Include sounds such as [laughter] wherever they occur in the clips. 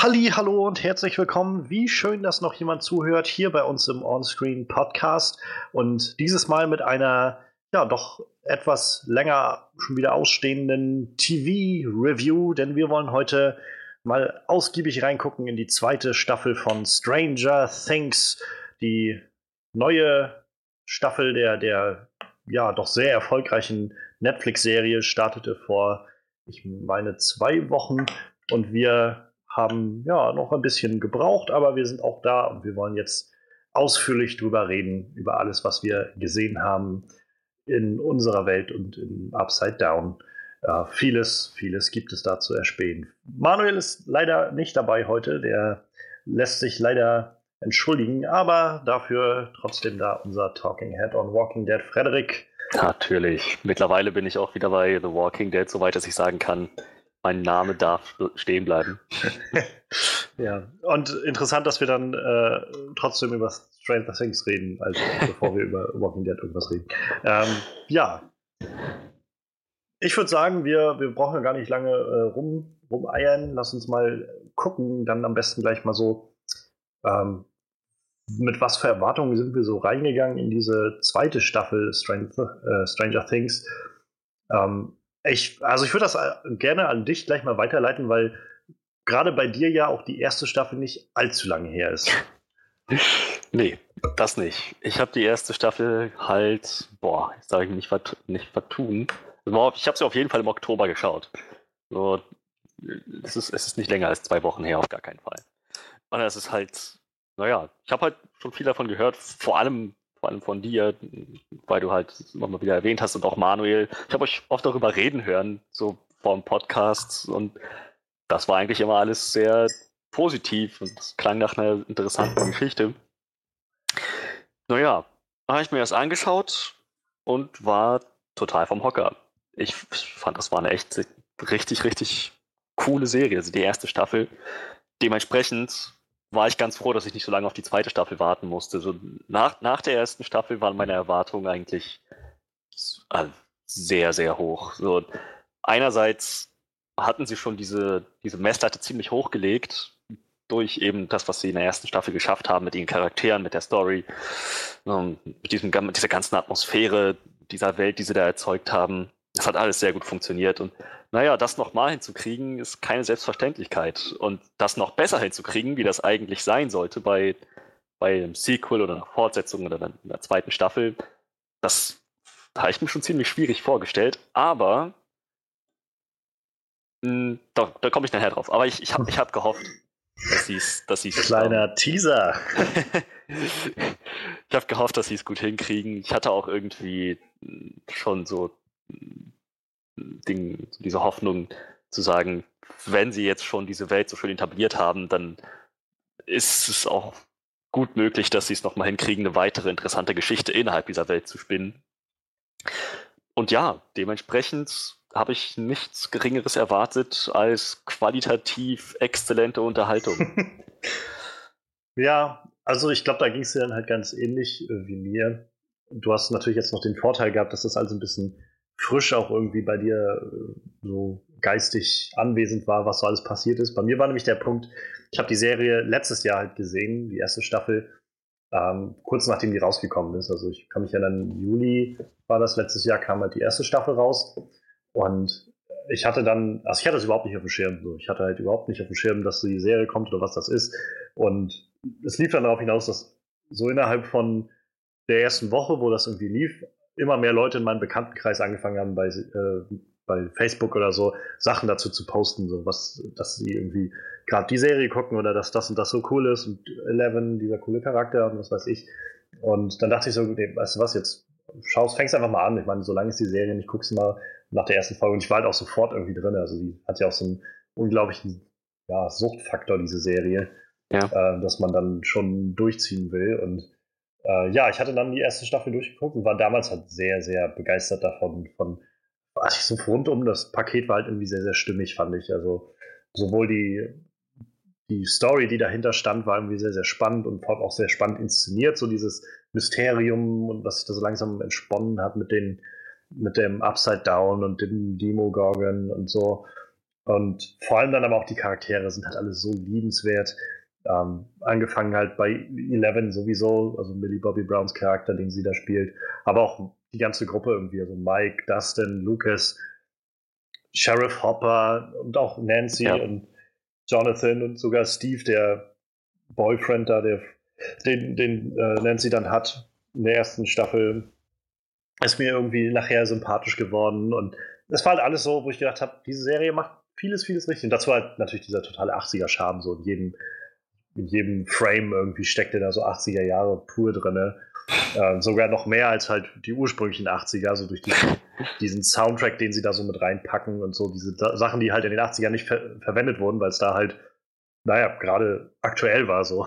Halli, hallo und herzlich willkommen. Wie schön, dass noch jemand zuhört hier bei uns im Onscreen Podcast. Und dieses Mal mit einer ja doch etwas länger schon wieder ausstehenden TV Review, denn wir wollen heute mal ausgiebig reingucken in die zweite Staffel von Stranger Things, die neue Staffel der der ja doch sehr erfolgreichen Netflix Serie startete vor ich meine zwei Wochen. Und wir haben ja noch ein bisschen gebraucht, aber wir sind auch da und wir wollen jetzt ausführlich drüber reden, über alles, was wir gesehen haben in unserer Welt und in Upside Down. Ja, vieles, vieles gibt es da zu erspähen. Manuel ist leider nicht dabei heute, der lässt sich leider entschuldigen, aber dafür trotzdem da unser Talking Head on Walking Dead, Frederik. Natürlich. Mittlerweile bin ich auch wieder bei The Walking Dead, soweit ich sagen kann, mein Name darf stehen bleiben. [laughs] ja, und interessant, dass wir dann äh, trotzdem über Stranger Things reden, also [laughs] bevor wir über Walking Dead irgendwas reden. Ähm, ja. Ich würde sagen, wir, wir brauchen ja gar nicht lange äh, rum, rumeiern. Lass uns mal gucken, dann am besten gleich mal so, ähm, mit was für Erwartungen sind wir so reingegangen in diese zweite Staffel Stranger, äh, Stranger Things. Ähm, ich, also ich würde das äh, gerne an dich gleich mal weiterleiten, weil gerade bei dir ja auch die erste Staffel nicht allzu lange her ist. [laughs] Nee, das nicht. Ich habe die erste Staffel halt, boah, jetzt sage ich nicht, vert nicht vertun. Ich habe sie auf jeden Fall im Oktober geschaut. So, es, ist, es ist nicht länger als zwei Wochen her, auf gar keinen Fall. Und es ist halt, naja, ich habe halt schon viel davon gehört, vor allem vor allem von dir, weil du halt immer mal wieder erwähnt hast und auch Manuel. Ich habe euch oft darüber reden hören, so vor Podcast und das war eigentlich immer alles sehr positiv und es klang nach einer interessanten Geschichte. Naja, habe ich mir das angeschaut und war total vom Hocker. Ich fand, das war eine echt richtig, richtig coole Serie. Also die erste Staffel. Dementsprechend war ich ganz froh, dass ich nicht so lange auf die zweite Staffel warten musste. So nach, nach der ersten Staffel waren meine Erwartungen eigentlich äh, sehr, sehr hoch. So, einerseits hatten sie schon diese, diese Messlatte ziemlich hochgelegt, durch eben das, was sie in der ersten Staffel geschafft haben, mit ihren Charakteren, mit der Story, ähm, mit, diesem, mit dieser ganzen Atmosphäre dieser Welt, die sie da erzeugt haben. Das hat alles sehr gut funktioniert. Und naja, das nochmal hinzukriegen, ist keine Selbstverständlichkeit. Und das noch besser hinzukriegen, wie das eigentlich sein sollte bei, bei einem Sequel oder einer Fortsetzung oder einer zweiten Staffel, das habe ich mir schon ziemlich schwierig vorgestellt. Aber mh, hm, da, da komme ich nachher drauf. Aber ich, ich habe ich hab gehofft, dass sie es. Dass Kleiner Teaser. [laughs] ich habe gehofft, dass sie es gut hinkriegen. Ich hatte auch irgendwie schon so Ding, diese Hoffnung zu sagen, wenn sie jetzt schon diese Welt so schön etabliert haben, dann ist es auch gut möglich, dass sie es nochmal hinkriegen, eine weitere interessante Geschichte innerhalb dieser Welt zu spinnen. Und ja, dementsprechend habe ich nichts Geringeres erwartet als qualitativ exzellente Unterhaltung. [laughs] ja, also ich glaube, da ging es dir dann halt ganz ähnlich äh, wie mir. Du hast natürlich jetzt noch den Vorteil gehabt, dass das also ein bisschen frisch auch irgendwie bei dir äh, so geistig anwesend war, was so alles passiert ist. Bei mir war nämlich der Punkt, ich habe die Serie letztes Jahr halt gesehen, die erste Staffel, ähm, kurz nachdem die rausgekommen ist. Also ich kann mich erinnern, Juli war das letztes Jahr, kam halt die erste Staffel raus. Und ich hatte dann, also ich hatte das überhaupt nicht auf dem Schirm. So. Ich hatte halt überhaupt nicht auf dem Schirm, dass die Serie kommt oder was das ist. Und es lief dann darauf hinaus, dass so innerhalb von der ersten Woche, wo das irgendwie lief, immer mehr Leute in meinem Bekanntenkreis angefangen haben, bei, äh, bei Facebook oder so Sachen dazu zu posten, so was, dass sie irgendwie gerade die Serie gucken oder dass das und das so cool ist und Eleven, dieser coole Charakter und was weiß ich. Und dann dachte ich so, nee, weißt du was, jetzt schaust, fängst einfach mal an. Ich meine, solange ist die Serie nicht, guckst du mal nach der ersten Folge. Und ich war halt auch sofort irgendwie drin. Also die hat ja auch so einen unglaublichen ja, Suchtfaktor, diese Serie, ja. äh, dass man dann schon durchziehen will. Und äh, ja, ich hatte dann die erste Staffel durchgeguckt und war damals halt sehr, sehr begeistert davon. Von, also so rundum, das Paket war halt irgendwie sehr, sehr stimmig, fand ich. Also sowohl die, die Story, die dahinter stand, war irgendwie sehr, sehr spannend und vor allem auch sehr spannend inszeniert. So dieses Mysterium und was sich da so langsam entsponnen hat mit den mit dem Upside Down und dem Demogorgon und so. Und vor allem dann aber auch die Charaktere sind halt alle so liebenswert. Ähm, angefangen halt bei Eleven sowieso, also Millie Bobby Browns Charakter, den sie da spielt, aber auch die ganze Gruppe irgendwie, also Mike, Dustin, Lucas, Sheriff Hopper und auch Nancy ja. und Jonathan und sogar Steve, der Boyfriend da, der, den, den äh, Nancy dann hat in der ersten Staffel, ist mir irgendwie nachher sympathisch geworden und es war halt alles so, wo ich gedacht habe, diese Serie macht vieles, vieles richtig. Und dazu halt natürlich dieser totale 80er-Charme, so in jedem, in jedem Frame irgendwie steckte da so 80er Jahre pur drin. Äh, sogar noch mehr als halt die ursprünglichen 80er, so durch diesen, [laughs] diesen Soundtrack, den sie da so mit reinpacken und so, diese Sachen, die halt in den 80ern nicht ver verwendet wurden, weil es da halt, naja, gerade aktuell war so.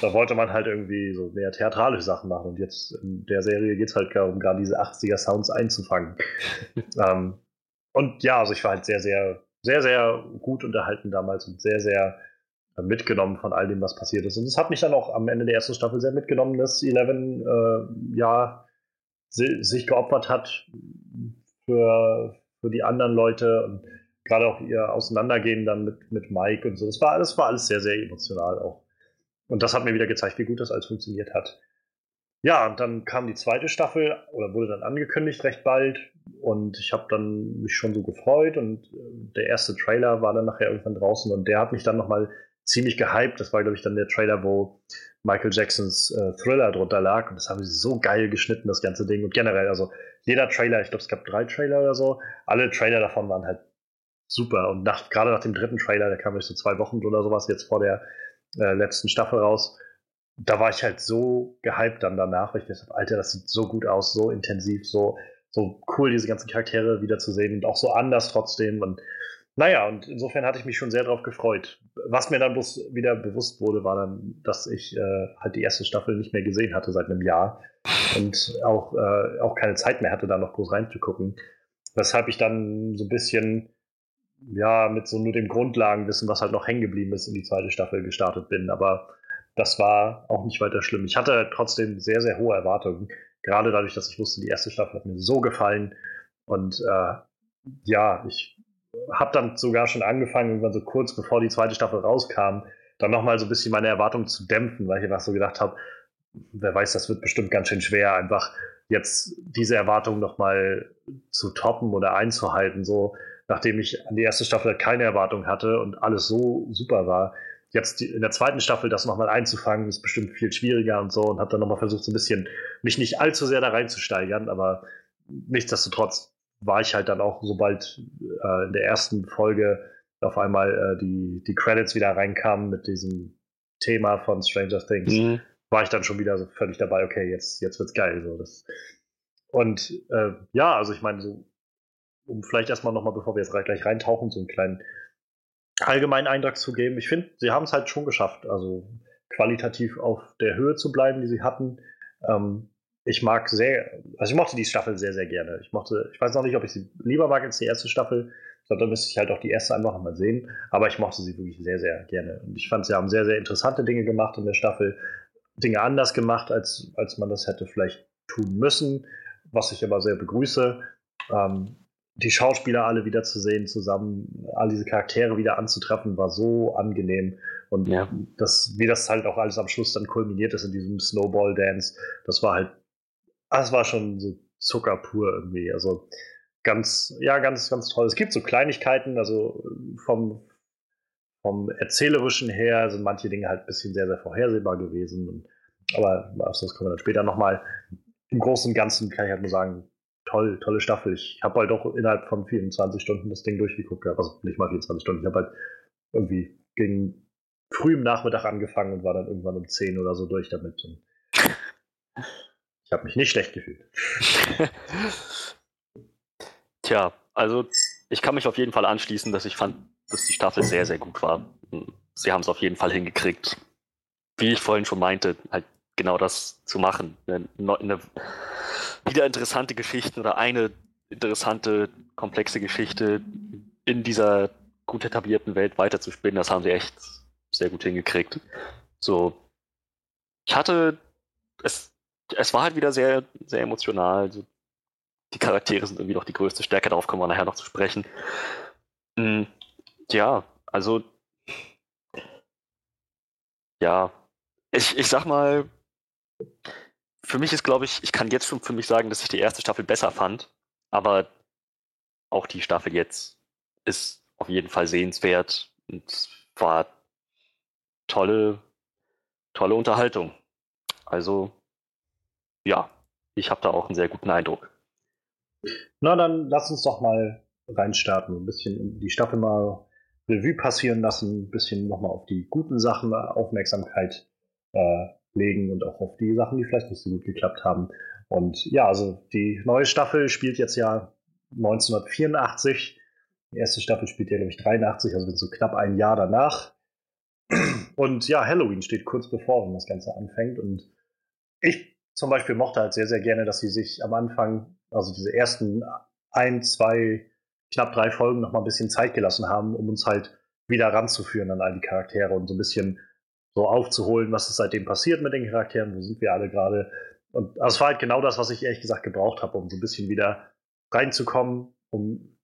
Da wollte man halt irgendwie so mehr theatralische Sachen machen und jetzt in der Serie geht es halt darum, gerade diese 80er Sounds einzufangen. [laughs] ähm, und ja, also ich war halt sehr, sehr, sehr, sehr gut unterhalten damals und sehr, sehr mitgenommen von all dem, was passiert ist. Und es hat mich dann auch am Ende der ersten Staffel sehr mitgenommen, dass Eleven äh, ja si sich geopfert hat für, für die anderen Leute und gerade auch ihr Auseinandergehen dann mit, mit Mike und so. Das war alles, war alles sehr, sehr emotional auch. Und das hat mir wieder gezeigt, wie gut das alles funktioniert hat. Ja, und dann kam die zweite Staffel oder wurde dann angekündigt recht bald und ich habe dann mich schon so gefreut und äh, der erste Trailer war dann nachher irgendwann draußen und der hat mich dann nochmal ziemlich gehypt. Das war, glaube ich, dann der Trailer, wo Michael Jacksons äh, Thriller drunter lag. Und das haben sie so geil geschnitten, das ganze Ding. Und generell, also jeder Trailer, ich glaube, es gab drei Trailer oder so, alle Trailer davon waren halt super. Und nach, gerade nach dem dritten Trailer, der kam so zwei Wochen oder sowas jetzt vor der äh, letzten Staffel raus, da war ich halt so gehypt dann danach, weil ich dachte, Alter, das sieht so gut aus, so intensiv, so, so cool, diese ganzen Charaktere wiederzusehen und auch so anders trotzdem. Und naja, und insofern hatte ich mich schon sehr darauf gefreut. Was mir dann bloß wieder bewusst wurde, war dann, dass ich äh, halt die erste Staffel nicht mehr gesehen hatte seit einem Jahr und auch, äh, auch keine Zeit mehr hatte, da noch groß reinzugucken. Weshalb ich dann so ein bisschen, ja, mit so nur dem Grundlagenwissen, was halt noch hängen geblieben ist, in die zweite Staffel gestartet bin. Aber das war auch nicht weiter schlimm. Ich hatte trotzdem sehr, sehr hohe Erwartungen. Gerade dadurch, dass ich wusste, die erste Staffel hat mir so gefallen. Und äh, ja, ich habe dann sogar schon angefangen, irgendwann so kurz bevor die zweite Staffel rauskam, dann nochmal so ein bisschen meine Erwartungen zu dämpfen, weil ich einfach so gedacht habe, wer weiß, das wird bestimmt ganz schön schwer, einfach jetzt diese Erwartungen nochmal zu toppen oder einzuhalten, so nachdem ich an die erste Staffel keine Erwartung hatte und alles so super war. Jetzt in der zweiten Staffel das nochmal einzufangen, ist bestimmt viel schwieriger und so und habe dann nochmal versucht, so ein bisschen mich nicht allzu sehr da reinzusteigern, aber nichtsdestotrotz war ich halt dann auch, sobald äh, in der ersten Folge auf einmal äh, die, die Credits wieder reinkamen mit diesem Thema von Stranger Things, mhm. war ich dann schon wieder so völlig dabei, okay, jetzt, jetzt wird's geil. So, das. Und äh, ja, also ich meine, so, um vielleicht erstmal nochmal, bevor wir jetzt gleich reintauchen, so einen kleinen allgemeinen Eindruck zu geben. Ich finde, sie haben es halt schon geschafft, also qualitativ auf der Höhe zu bleiben, die sie hatten. Ähm, ich mag sehr, also ich mochte die Staffel sehr, sehr gerne. Ich mochte, ich weiß noch nicht, ob ich sie lieber mag als die erste Staffel. Ich glaube, da müsste ich halt auch die erste einfach mal sehen. Aber ich mochte sie wirklich sehr, sehr gerne. Und ich fand, sie haben sehr, sehr interessante Dinge gemacht in der Staffel. Dinge anders gemacht, als, als man das hätte vielleicht tun müssen, was ich aber sehr begrüße. Ähm, die Schauspieler alle wieder zu sehen, zusammen, all diese Charaktere wieder anzutreffen, war so angenehm. Und ja. das, wie das halt auch alles am Schluss dann kulminiert ist in diesem Snowball-Dance, das war halt das war schon so Zucker pur irgendwie. Also ganz, ja, ganz, ganz toll. Es gibt so Kleinigkeiten, also vom, vom Erzählerischen her sind manche Dinge halt ein bisschen sehr, sehr vorhersehbar gewesen. Und, aber auf das kommen wir dann später nochmal. Im Großen und Ganzen kann ich halt nur sagen, toll, tolle Staffel. Ich habe halt auch innerhalb von 24 Stunden das Ding durchgeguckt. Also nicht mal 24 Stunden. Ich habe halt irgendwie gegen früh im Nachmittag angefangen und war dann irgendwann um 10 oder so durch damit. Und ich habe mich nicht schlecht gefühlt. [laughs] Tja, also ich kann mich auf jeden Fall anschließen, dass ich fand, dass die Staffel sehr, sehr gut war. Sie haben es auf jeden Fall hingekriegt. Wie ich vorhin schon meinte, halt genau das zu machen. Eine, eine wieder interessante Geschichte oder eine interessante, komplexe Geschichte in dieser gut etablierten Welt weiterzuspinnen, das haben sie echt sehr gut hingekriegt. So, ich hatte es es war halt wieder sehr, sehr emotional. Also die Charaktere sind irgendwie noch die größte Stärke, darauf kommen wir nachher noch zu sprechen. Mm, Ja, also ja, ich, ich sag mal, für mich ist, glaube ich, ich kann jetzt schon für mich sagen, dass ich die erste Staffel besser fand, aber auch die Staffel jetzt ist auf jeden Fall sehenswert und war tolle, tolle Unterhaltung. Also, ja, ich habe da auch einen sehr guten Eindruck. Na, dann lass uns doch mal reinstarten, ein bisschen die Staffel mal Revue passieren lassen, ein bisschen nochmal auf die guten Sachen Aufmerksamkeit äh, legen und auch auf die Sachen, die vielleicht nicht so gut geklappt haben. Und ja, also die neue Staffel spielt jetzt ja 1984. Die erste Staffel spielt ja, glaube ich, 83, also so knapp ein Jahr danach. Und ja, Halloween steht kurz bevor, wenn das Ganze anfängt. Und ich zum Beispiel mochte halt sehr, sehr gerne, dass sie sich am Anfang, also diese ersten ein, zwei, knapp drei Folgen noch mal ein bisschen Zeit gelassen haben, um uns halt wieder ranzuführen an all die Charaktere und so ein bisschen so aufzuholen, was ist seitdem passiert mit den Charakteren, wo sind wir alle gerade. Und also es war halt genau das, was ich ehrlich gesagt gebraucht habe, um so ein bisschen wieder reinzukommen, um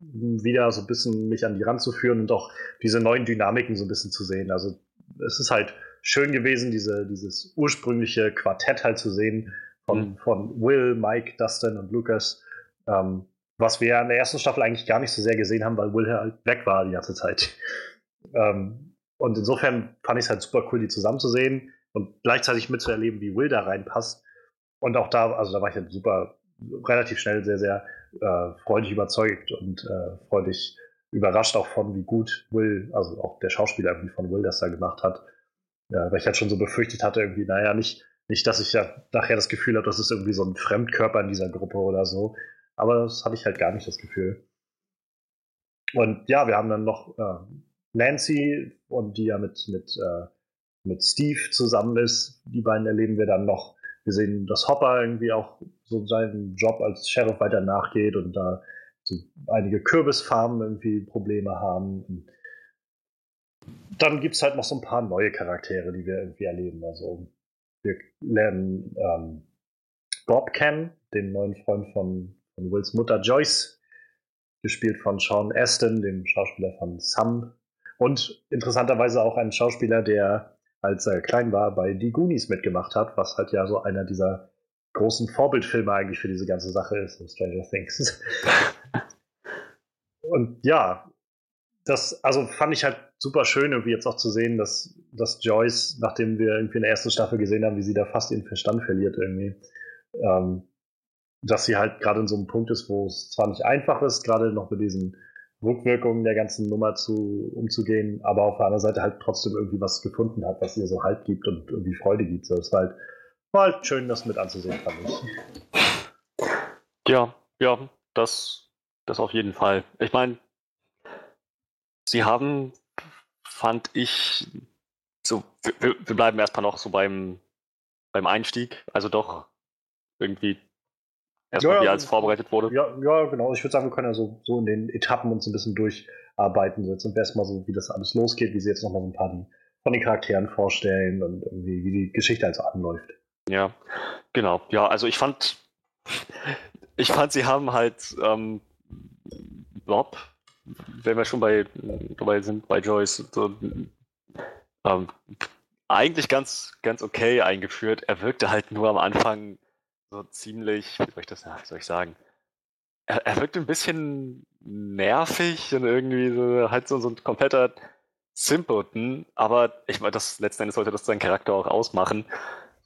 wieder so ein bisschen mich an die ranzuführen und auch diese neuen Dynamiken so ein bisschen zu sehen. Also es ist halt schön gewesen, diese, dieses ursprüngliche Quartett halt zu sehen von, mhm. von Will, Mike, Dustin und Lucas, ähm, was wir in der ersten Staffel eigentlich gar nicht so sehr gesehen haben, weil Will halt weg war die ganze Zeit. [laughs] Ähm, und insofern fand ich es halt super cool, die zusammenzusehen und gleichzeitig mitzuerleben, wie Will da reinpasst. Und auch da, also da war ich halt super, relativ schnell sehr, sehr äh, freudig überzeugt und äh, freudig überrascht auch von, wie gut Will, also auch der Schauspieler irgendwie von Will das da gemacht hat. Ja, weil ich halt schon so befürchtet hatte, irgendwie, naja, nicht, nicht, dass ich ja nachher das Gefühl habe, das ist irgendwie so ein Fremdkörper in dieser Gruppe oder so. Aber das hatte ich halt gar nicht das Gefühl. Und ja, wir haben dann noch äh, Nancy und die ja mit, mit, äh, mit Steve zusammen ist. Die beiden erleben wir dann noch. Wir sehen, dass Hopper irgendwie auch so seinen Job als Sheriff weiter nachgeht und da so einige Kürbisfarmen irgendwie Probleme haben. Und dann gibt es halt noch so ein paar neue Charaktere, die wir irgendwie erleben. Also wir lernen ähm, Bob kennen, den neuen Freund von, von Wills Mutter Joyce, gespielt von Sean Aston, dem Schauspieler von Sam und interessanterweise auch ein Schauspieler, der, als er klein war, bei Die Goonies mitgemacht hat, was halt ja so einer dieser großen Vorbildfilme eigentlich für diese ganze Sache ist, Stranger Things. [laughs] und ja, das, also fand ich halt super schön, irgendwie jetzt auch zu sehen, dass, dass Joyce, nachdem wir irgendwie in der ersten Staffel gesehen haben, wie sie da fast ihren Verstand verliert irgendwie, ähm, dass sie halt gerade in so einem Punkt ist, wo es zwar nicht einfach ist, gerade noch mit diesen Rückwirkungen der ganzen Nummer zu, umzugehen, aber auf der anderen Seite halt trotzdem irgendwie was gefunden hat, was ihr so Halt gibt und irgendwie Freude gibt. So, es war halt, war halt schön, das mit anzusehen, fand ich. Ja, ja, das, das auf jeden Fall. Ich meine, sie haben, fand ich, so, wir, wir bleiben erstmal noch so beim, beim Einstieg, also doch irgendwie Erstmal, ja, wie alles vorbereitet wurde. Ja, ja, genau. Ich würde sagen, wir können ja so, so in den Etappen uns ein bisschen durcharbeiten. So jetzt und erstmal so, wie das alles losgeht, wie sie jetzt nochmal so ein paar die, von den Charakteren vorstellen und irgendwie, wie die Geschichte also anläuft. Ja, genau. Ja, also ich fand, [laughs] ich fand, sie haben halt ähm, Bob, wenn wir schon bei dabei sind, bei Joyce, so, ähm, eigentlich ganz, ganz okay eingeführt. Er wirkte halt nur am Anfang so ziemlich, wie soll ich das, soll ich sagen? Er, er wirkt ein bisschen nervig und irgendwie so, halt so, so ein kompletter Simpleton, aber ich meine, das letzten Endes sollte das seinen Charakter auch ausmachen.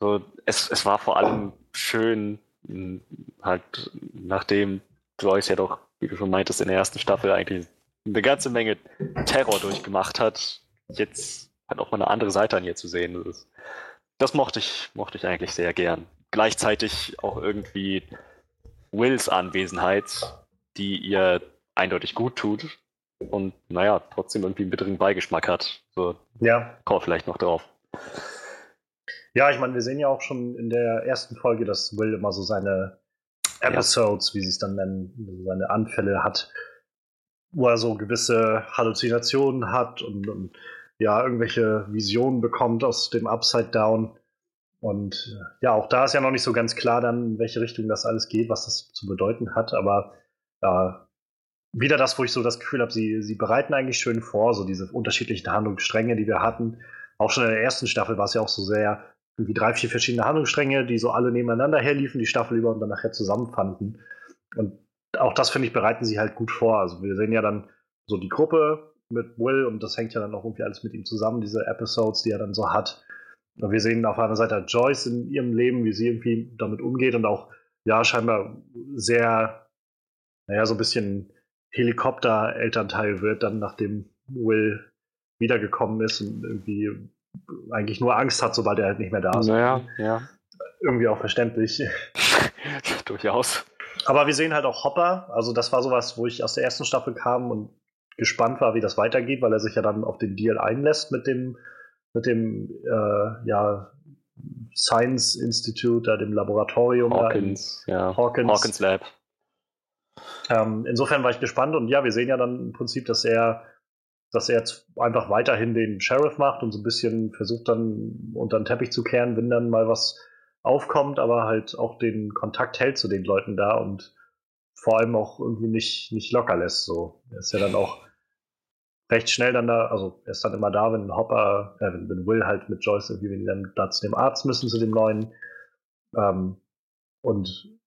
So, es, es war vor allem schön, hm, halt, nachdem Joyce ja doch, wie du schon meintest, in der ersten Staffel eigentlich eine ganze Menge Terror durchgemacht hat, jetzt halt auch mal eine andere Seite an ihr zu sehen. Das, das mochte ich, mochte ich eigentlich sehr gern gleichzeitig auch irgendwie Wills Anwesenheit, die ihr eindeutig gut tut und naja, trotzdem irgendwie einen bitteren Beigeschmack hat. So, ja. Kommen wir vielleicht noch drauf. Ja, ich meine, wir sehen ja auch schon in der ersten Folge, dass Will immer so seine Episodes, ja. wie sie es dann nennen, seine Anfälle hat, wo er so gewisse Halluzinationen hat und, und ja, irgendwelche Visionen bekommt aus dem Upside Down. Und äh, ja, auch da ist ja noch nicht so ganz klar dann, in welche Richtung das alles geht, was das zu bedeuten hat. Aber äh, wieder das, wo ich so das Gefühl habe, sie, sie bereiten eigentlich schön vor, so diese unterschiedlichen Handlungsstränge, die wir hatten. Auch schon in der ersten Staffel war es ja auch so sehr, irgendwie drei, vier verschiedene Handlungsstränge, die so alle nebeneinander herliefen, die Staffel über und dann nachher zusammenfanden. Und auch das, finde ich, bereiten sie halt gut vor. Also wir sehen ja dann so die Gruppe mit Will und das hängt ja dann auch irgendwie alles mit ihm zusammen, diese Episodes, die er dann so hat. Und wir sehen auf einer Seite Joyce in ihrem Leben, wie sie irgendwie damit umgeht und auch, ja, scheinbar sehr, naja, so ein bisschen Helikopter-Elternteil wird, dann nachdem Will wiedergekommen ist und irgendwie eigentlich nur Angst hat, sobald er halt nicht mehr da ist. Naja, ja. Irgendwie auch verständlich. [laughs] Durchaus. Aber wir sehen halt auch Hopper. Also, das war sowas, wo ich aus der ersten Staffel kam und gespannt war, wie das weitergeht, weil er sich ja dann auf den Deal einlässt mit dem, mit dem äh, ja, Science Institute, da dem Laboratorium. Hawkins, ja. Hawkins. Hawkins Lab. Ähm, insofern war ich gespannt und ja, wir sehen ja dann im Prinzip, dass er, dass er jetzt einfach weiterhin den Sheriff macht und so ein bisschen versucht dann unter den Teppich zu kehren, wenn dann mal was aufkommt, aber halt auch den Kontakt hält zu den Leuten da und vor allem auch irgendwie nicht, nicht locker lässt. So. Er ist ja dann auch recht schnell dann da, also er ist dann immer da, wenn Hopper, äh, wenn, wenn Will halt mit Joyce irgendwie, wenn die dann da zu dem Arzt müssen, zu dem neuen. Ähm, und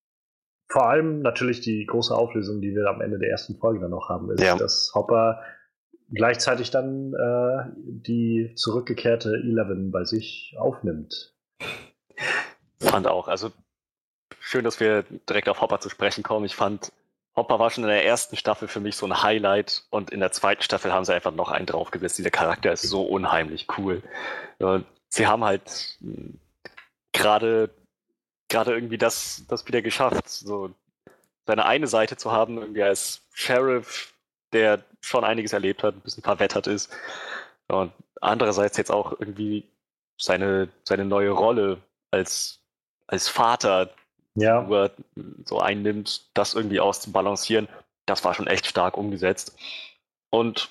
vor allem natürlich die große Auflösung, die wir am Ende der ersten Folge dann noch haben, ist, ja. dass Hopper gleichzeitig dann äh, die zurückgekehrte Eleven bei sich aufnimmt. Fand auch. Also schön, dass wir direkt auf Hopper zu sprechen kommen. Ich fand, Hopper war schon in der ersten Staffel für mich so ein Highlight und in der zweiten Staffel haben sie einfach noch einen draufgesetzt. Dieser Charakter ist so unheimlich cool. Sie haben halt hm, gerade gerade irgendwie das, das wieder geschafft, so seine eine Seite zu haben, irgendwie als Sheriff, der schon einiges erlebt hat, ein bisschen verwettert ist. Und andererseits jetzt auch irgendwie seine, seine neue Rolle als, als Vater, ja. wo er so einnimmt, das irgendwie auszubalancieren, das war schon echt stark umgesetzt. Und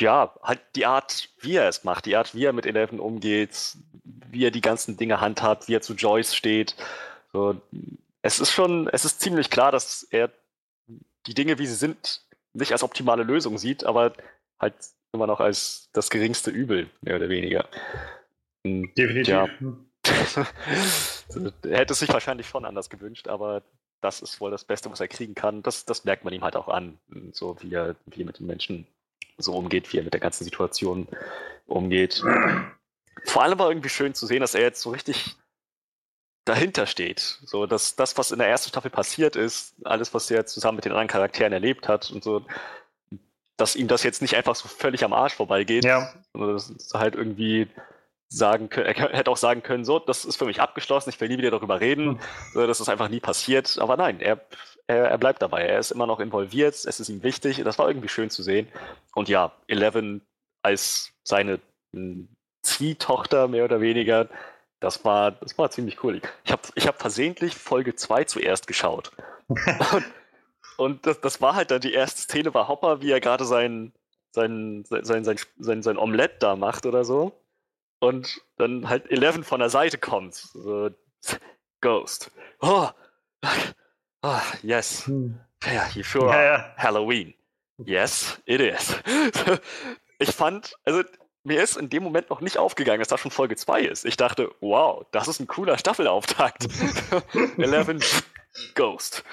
ja, halt die Art, wie er es macht, die Art, wie er mit Eleven umgeht, wie er die ganzen Dinge handhabt, wie er zu Joyce steht. So, es ist schon, es ist ziemlich klar, dass er die Dinge, wie sie sind, nicht als optimale Lösung sieht, aber halt immer noch als das geringste Übel, mehr oder weniger. Definitiv. Ja. [laughs] [laughs] er hätte es sich wahrscheinlich schon anders gewünscht, aber das ist wohl das Beste, was er kriegen kann. Das, das merkt man ihm halt auch an, so wie er, wie er mit den Menschen so umgeht, wie er mit der ganzen Situation umgeht. [clears throat] Vor allem war irgendwie schön zu sehen, dass er jetzt so richtig dahinter steht. So, dass das, was in der ersten Staffel passiert ist, alles, was er zusammen mit den anderen Charakteren erlebt hat und so, dass ihm das jetzt nicht einfach so völlig am Arsch vorbeigeht, ja. sondern dass er halt irgendwie sagen können, er hätte auch sagen können, so, das ist für mich abgeschlossen, ich will nie wieder darüber reden, hm. so, das ist einfach nie passiert, aber nein, er, er, er bleibt dabei, er ist immer noch involviert, es ist ihm wichtig, das war irgendwie schön zu sehen und ja, Eleven als seine hm, Ziehtochter mehr oder weniger, das war, das war ziemlich cool. Ich habe ich hab versehentlich Folge 2 zuerst geschaut. und, [laughs] und das, das war halt dann die erste Szene war Hopper, wie er gerade sein, sein, sein, sein, sein, sein Omelett da macht oder so und dann halt Eleven von der Seite kommt. So, Ghost. Oh, oh yes. Yeah, you sure ja, ja. Halloween. Yes, it is. [laughs] ich fand, also mir ist in dem Moment noch nicht aufgegangen, dass das schon Folge 2 ist. Ich dachte, wow, das ist ein cooler Staffelauftakt. [laughs] Eleven Ghost.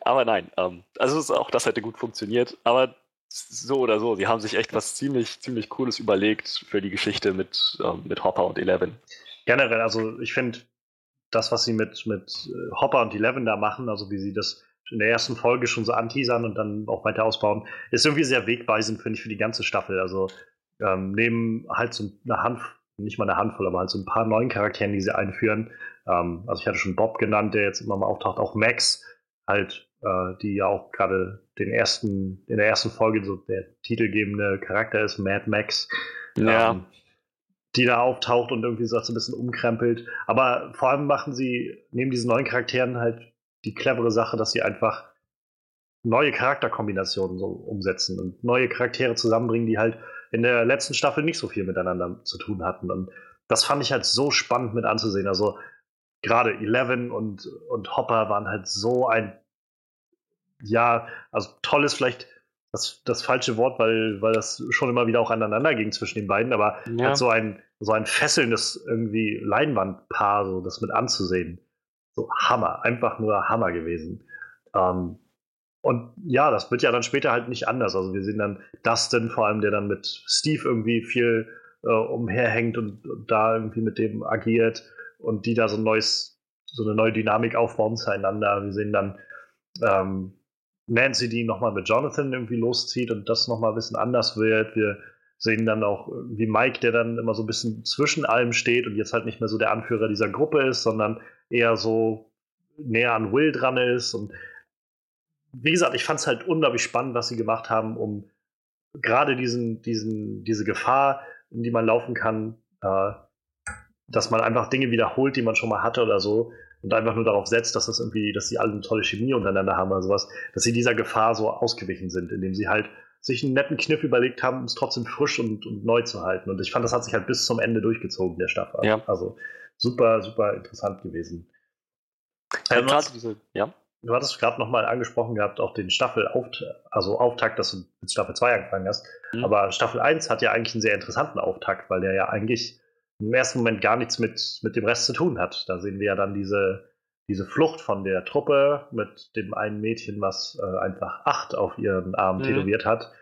Aber nein, ähm, also auch das hätte gut funktioniert. Aber so oder so, sie haben sich echt was ziemlich, ziemlich Cooles überlegt für die Geschichte mit, ähm, mit Hopper und Eleven. Generell, also ich finde das, was sie mit, mit äh, Hopper und Eleven da machen, also wie sie das in der ersten Folge schon so anteasern und dann auch weiter ausbauen, ist irgendwie sehr wegweisend, finde ich, für die ganze Staffel. Also ähm, neben halt so eine Handvoll, nicht mal eine Handvoll, aber halt so ein paar neuen Charakteren, die sie einführen. Ähm, also ich hatte schon Bob genannt, der jetzt immer mal auftaucht, auch Max, halt äh, die ja auch gerade den ersten, in der ersten Folge so der titelgebende Charakter ist, Mad Max. Ja. Ähm, die da auftaucht und irgendwie so ein bisschen umkrempelt. Aber vor allem machen sie neben diesen neuen Charakteren halt die clevere Sache, dass sie einfach neue Charakterkombinationen so umsetzen und neue Charaktere zusammenbringen, die halt in der letzten Staffel nicht so viel miteinander zu tun hatten. Und das fand ich halt so spannend mit anzusehen. Also gerade Eleven und, und Hopper waren halt so ein ja, also toll ist vielleicht das, das falsche Wort, weil, weil das schon immer wieder auch aneinander ging zwischen den beiden, aber ja. halt so ein, so ein fesselndes irgendwie Leinwandpaar, so das mit anzusehen. So Hammer, einfach nur Hammer gewesen. Ähm, und ja, das wird ja dann später halt nicht anders. Also wir sehen dann Dustin vor allem, der dann mit Steve irgendwie viel äh, umherhängt und, und, da irgendwie mit dem agiert und die da so ein neues, so eine neue Dynamik aufbauen zueinander. Wir sehen dann ähm, Nancy, die nochmal mit Jonathan irgendwie loszieht und das nochmal ein bisschen anders wird. Wir sehen dann auch wie Mike, der dann immer so ein bisschen zwischen allem steht und jetzt halt nicht mehr so der Anführer dieser Gruppe ist, sondern eher so näher an Will dran ist und wie gesagt, ich fand es halt unglaublich spannend, was sie gemacht haben, um gerade diesen, diesen, diese Gefahr, in die man laufen kann, äh, dass man einfach Dinge wiederholt, die man schon mal hatte oder so, und einfach nur darauf setzt, dass das irgendwie, dass sie alle eine tolle Chemie untereinander haben oder sowas, dass sie dieser Gefahr so ausgewichen sind, indem sie halt sich einen netten Kniff überlegt haben, um es trotzdem frisch und, und neu zu halten. Und ich fand, das hat sich halt bis zum Ende durchgezogen, der Staffel. Ja. Also super, super interessant gewesen. Ja, ähm, diese, ja du hattest gerade nochmal angesprochen gehabt, auch den Staffel also Auftakt, dass du mit Staffel 2 angefangen hast. Mhm. Aber Staffel 1 hat ja eigentlich einen sehr interessanten Auftakt, weil der ja eigentlich im ersten Moment gar nichts mit, mit dem Rest zu tun hat. Da sehen wir ja dann diese, diese Flucht von der Truppe mit dem einen Mädchen, was äh, einfach acht auf ihren Arm mhm. tätowiert hat.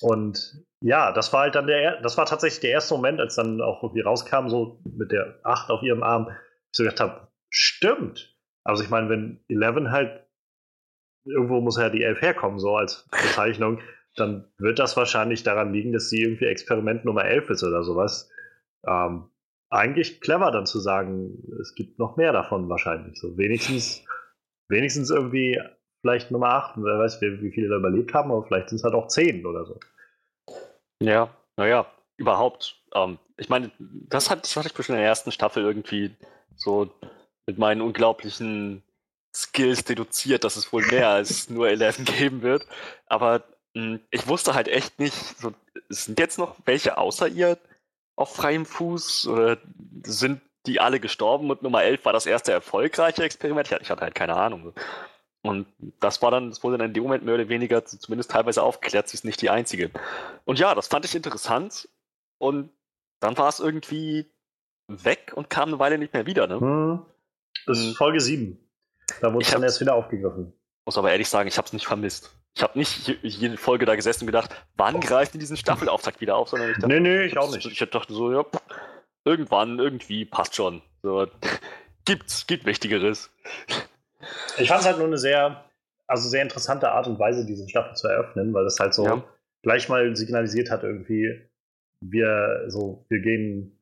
Und ja, das war halt dann der, das war tatsächlich der erste Moment, als dann auch irgendwie rauskam, so mit der acht auf ihrem Arm, ich so gedacht habe, stimmt. Also ich meine, wenn Eleven halt irgendwo muss ja die Elf herkommen, so als Bezeichnung, dann wird das wahrscheinlich daran liegen, dass sie irgendwie Experiment Nummer 11 ist oder sowas. Ähm, eigentlich clever dann zu sagen, es gibt noch mehr davon wahrscheinlich. So wenigstens, wenigstens irgendwie vielleicht Nummer 8, wer weiß, wie, viele da überlebt haben, aber vielleicht sind es halt auch 10 oder so. Ja, naja, überhaupt. Ähm, ich meine, das, das hatte ich schon in der ersten Staffel irgendwie so mit meinen unglaublichen Skills deduziert, dass es wohl mehr als [laughs] nur 11 geben wird. Aber mh, hm, ich wusste halt echt nicht, so, sind jetzt noch welche außer ihr auf freiem Fuß? Oder sind die alle gestorben und Nummer 11 war das erste erfolgreiche Experiment? Ich hatte halt keine Ahnung. Und das war dann, das wurde dann in dem Moment mehr oder weniger zumindest teilweise aufgeklärt, sie ist nicht die einzige. Und ja, das fand ich interessant. Und dann war es irgendwie weg und kam eine Weile nicht mehr wieder. Ne? Hm. Bis hm. Folge 7. Da wurde es dann erst wieder aufgegriffen. Muss aber ehrlich sagen, ich habe es nicht vermisst. Ich habe nicht jede Folge da gesessen und gedacht, wann greift in diesen Staffelauftakt wieder auf, sondern ich dachte, nee, nee, ich auch nicht. Ich dachte so, ja, irgendwann, irgendwie passt schon. So, [laughs] gibt's, gibt Wichtigeres. Ich fand es halt nur eine sehr, also sehr interessante Art und Weise, diese Staffel zu eröffnen, weil das halt so ja. gleich mal signalisiert hat, irgendwie, wir so, wir gehen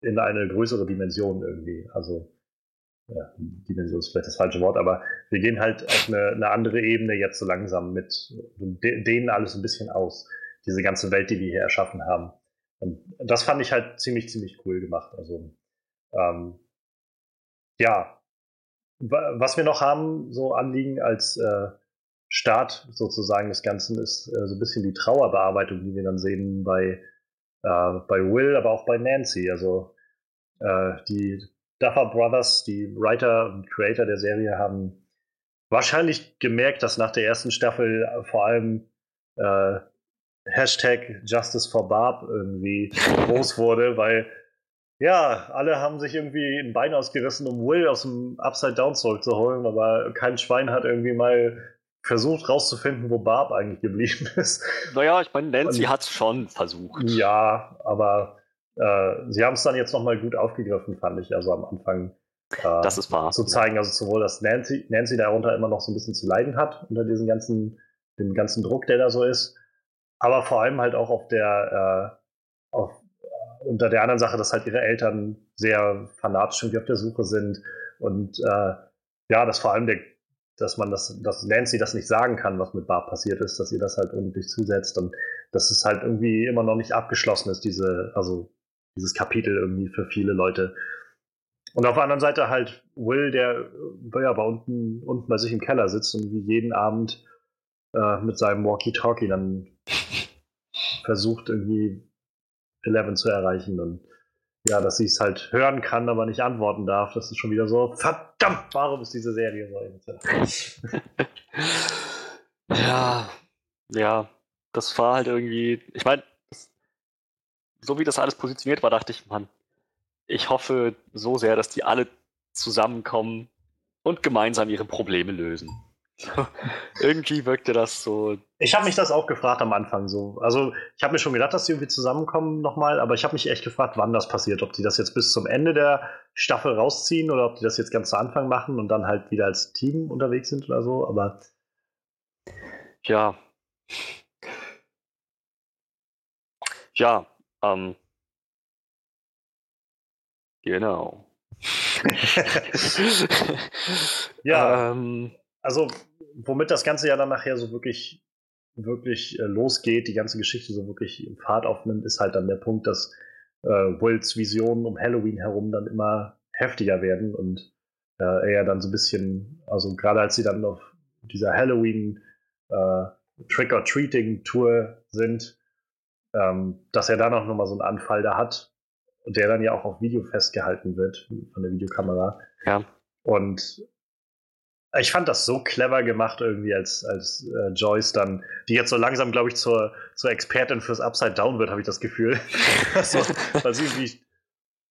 in eine größere Dimension irgendwie. Also ja, Dimension ist vielleicht das falsche Wort, aber wir gehen halt auf eine, eine andere Ebene jetzt so langsam mit, dehnen alles ein bisschen aus, diese ganze Welt, die wir hier erschaffen haben. Und das fand ich halt ziemlich, ziemlich cool gemacht. Also, ähm, ja, was wir noch haben, so anliegen als äh, Start sozusagen des Ganzen, ist äh, so ein bisschen die Trauerbearbeitung, die wir dann sehen bei, äh, bei Will, aber auch bei Nancy. Also äh, die Duffer Brothers, die Writer und Creator der Serie, haben wahrscheinlich gemerkt, dass nach der ersten Staffel äh, vor allem äh, Hashtag Justice for Barb irgendwie [laughs] groß wurde, weil ja, alle haben sich irgendwie ein Bein ausgerissen, um Will aus dem Upside Down zurückzuholen, aber kein Schwein hat irgendwie mal versucht rauszufinden, wo Barb eigentlich geblieben [laughs] ist. Naja, ich meine, Nancy hat es schon versucht. Ja, aber äh, sie haben es dann jetzt nochmal gut aufgegriffen, fand ich, also am Anfang. Äh, das ist wahr. Zu zeigen, also sowohl, dass Nancy, Nancy darunter immer noch so ein bisschen zu leiden hat, unter diesem ganzen, dem ganzen Druck, der da so ist, aber vor allem halt auch auf der, äh, auf, äh, unter der anderen Sache, dass halt ihre Eltern sehr fanatisch irgendwie auf der Suche sind und äh, ja, dass vor allem der, dass man das, dass Nancy das nicht sagen kann, was mit Barb passiert ist, dass ihr das halt ordentlich zusetzt und dass es halt irgendwie immer noch nicht abgeschlossen ist, diese, also dieses Kapitel irgendwie für viele Leute. Und auf der anderen Seite halt Will, der ja, bei unten, unten bei sich im Keller sitzt und wie jeden Abend äh, mit seinem Walkie-Talkie dann versucht, irgendwie Eleven zu erreichen. Und ja, dass sie es halt hören kann, aber nicht antworten darf. Das ist schon wieder so, verdammt, warum ist diese Serie so? [laughs] Ja, ja, das war halt irgendwie, ich meine, so wie das alles positioniert war, dachte ich, Mann, ich hoffe so sehr, dass die alle zusammenkommen und gemeinsam ihre Probleme lösen. [laughs] irgendwie wirkte das so. Ich habe mich das auch gefragt am Anfang so. Also ich habe mir schon gedacht, dass sie irgendwie zusammenkommen nochmal, aber ich habe mich echt gefragt, wann das passiert. Ob die das jetzt bis zum Ende der Staffel rausziehen oder ob die das jetzt ganz zu Anfang machen und dann halt wieder als Team unterwegs sind oder so. Aber ja. Ja, ähm. Genau. [laughs] ja. Ähm, also, womit das Ganze ja dann nachher so wirklich, wirklich äh, losgeht, die ganze Geschichte so wirklich im Fahrt aufnimmt, ist halt dann der Punkt, dass äh, Wills Visionen um Halloween herum dann immer heftiger werden und äh, er ja dann so ein bisschen, also gerade als sie dann auf dieser Halloween äh, Trick-or-Treating-Tour sind, ähm, dass er da noch mal so einen Anfall da hat und der dann ja auch auf Video festgehalten wird von der Videokamera. Ja. Und ich fand das so clever gemacht irgendwie, als, als äh, Joyce dann, die jetzt so langsam, glaube ich, zur, zur Expertin fürs Upside Down wird, habe ich das Gefühl. [laughs] [laughs] also, weil sie irgendwie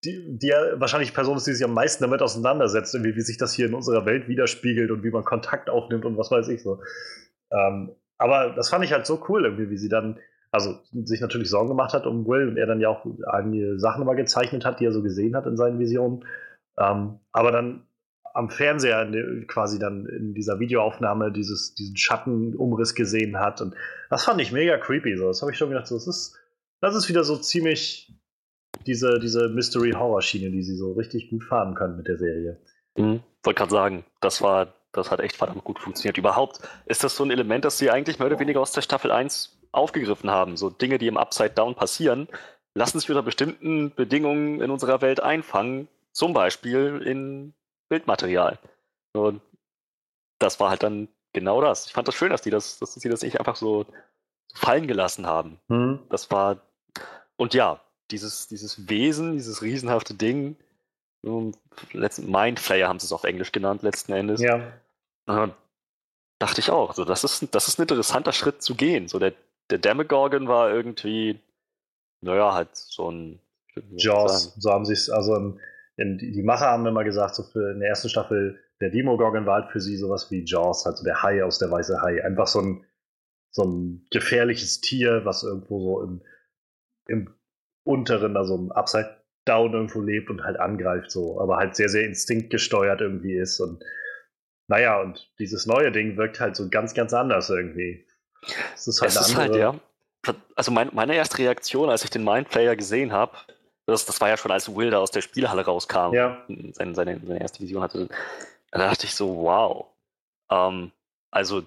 die, die ja wahrscheinlich die Person ist, die sich am meisten damit auseinandersetzt, irgendwie, wie sich das hier in unserer Welt widerspiegelt und wie man Kontakt aufnimmt und was weiß ich so. Ähm, aber das fand ich halt so cool, irgendwie, wie sie dann, also sich natürlich Sorgen gemacht hat um Will und er dann ja auch einige Sachen mal gezeichnet hat, die er so gesehen hat in seinen Visionen. Ähm, aber dann am Fernseher quasi dann in dieser Videoaufnahme dieses, diesen Schattenumriss gesehen hat. Und das fand ich mega creepy. So. Das habe ich schon gedacht, so, das, ist, das ist wieder so ziemlich diese, diese Mystery-Horror-Schiene, die sie so richtig gut fahren können mit der Serie. Mhm. Wollte gerade sagen, das war, das hat echt verdammt gut funktioniert. Überhaupt ist das so ein Element, das sie eigentlich mehr oder weniger aus der Staffel 1 aufgegriffen haben. So Dinge, die im Upside Down passieren, lassen sich unter bestimmten Bedingungen in unserer Welt einfangen. Zum Beispiel in Bildmaterial. Und das war halt dann genau das. Ich fand das schön, dass die das, dass sie das nicht einfach so fallen gelassen haben. Mhm. Das war, und ja, dieses, dieses Wesen, dieses riesenhafte Ding, letzten Mindflayer haben sie es auf Englisch genannt, letzten Endes. Ja. Äh, dachte ich auch. So, das, ist, das ist ein interessanter Schritt zu gehen. So, der, der Demogorgon war irgendwie, naja, halt so ein. Jaws, so haben sie es, also in, die Macher haben immer gesagt, so für in der ersten Staffel, der Demogorgon war halt für sie sowas wie Jaws, halt so der Hai aus der weiße Hai. Einfach so ein, so ein gefährliches Tier, was irgendwo so im, im unteren, also im Upside Down irgendwo lebt und halt angreift, so, aber halt sehr, sehr instinktgesteuert irgendwie ist. Und naja, und dieses neue Ding wirkt halt so ganz, ganz anders irgendwie. Es ist halt, es ist halt ja. Also mein, meine erste Reaktion, als ich den Mindplayer gesehen habe, das, das war ja schon, als Wilder aus der Spielhalle rauskam ja. seine, seine, seine erste Vision hatte. Da dachte ich so, wow. Ähm, also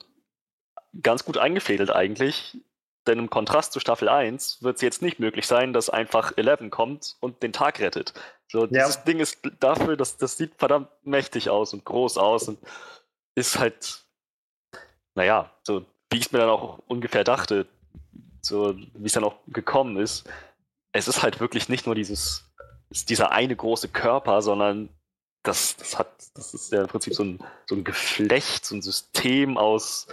ganz gut eingefädelt eigentlich. Denn im Kontrast zu Staffel 1 wird es jetzt nicht möglich sein, dass einfach Eleven kommt und den Tag rettet. So, ja. dieses Ding ist dafür, dass das sieht verdammt mächtig aus und groß aus und ist halt, naja, so wie ich es mir dann auch ungefähr dachte, so wie es dann auch gekommen ist. Es ist halt wirklich nicht nur dieses, dieser eine große Körper, sondern das, das hat, das ist ja im Prinzip so ein, so ein Geflecht, so ein System aus,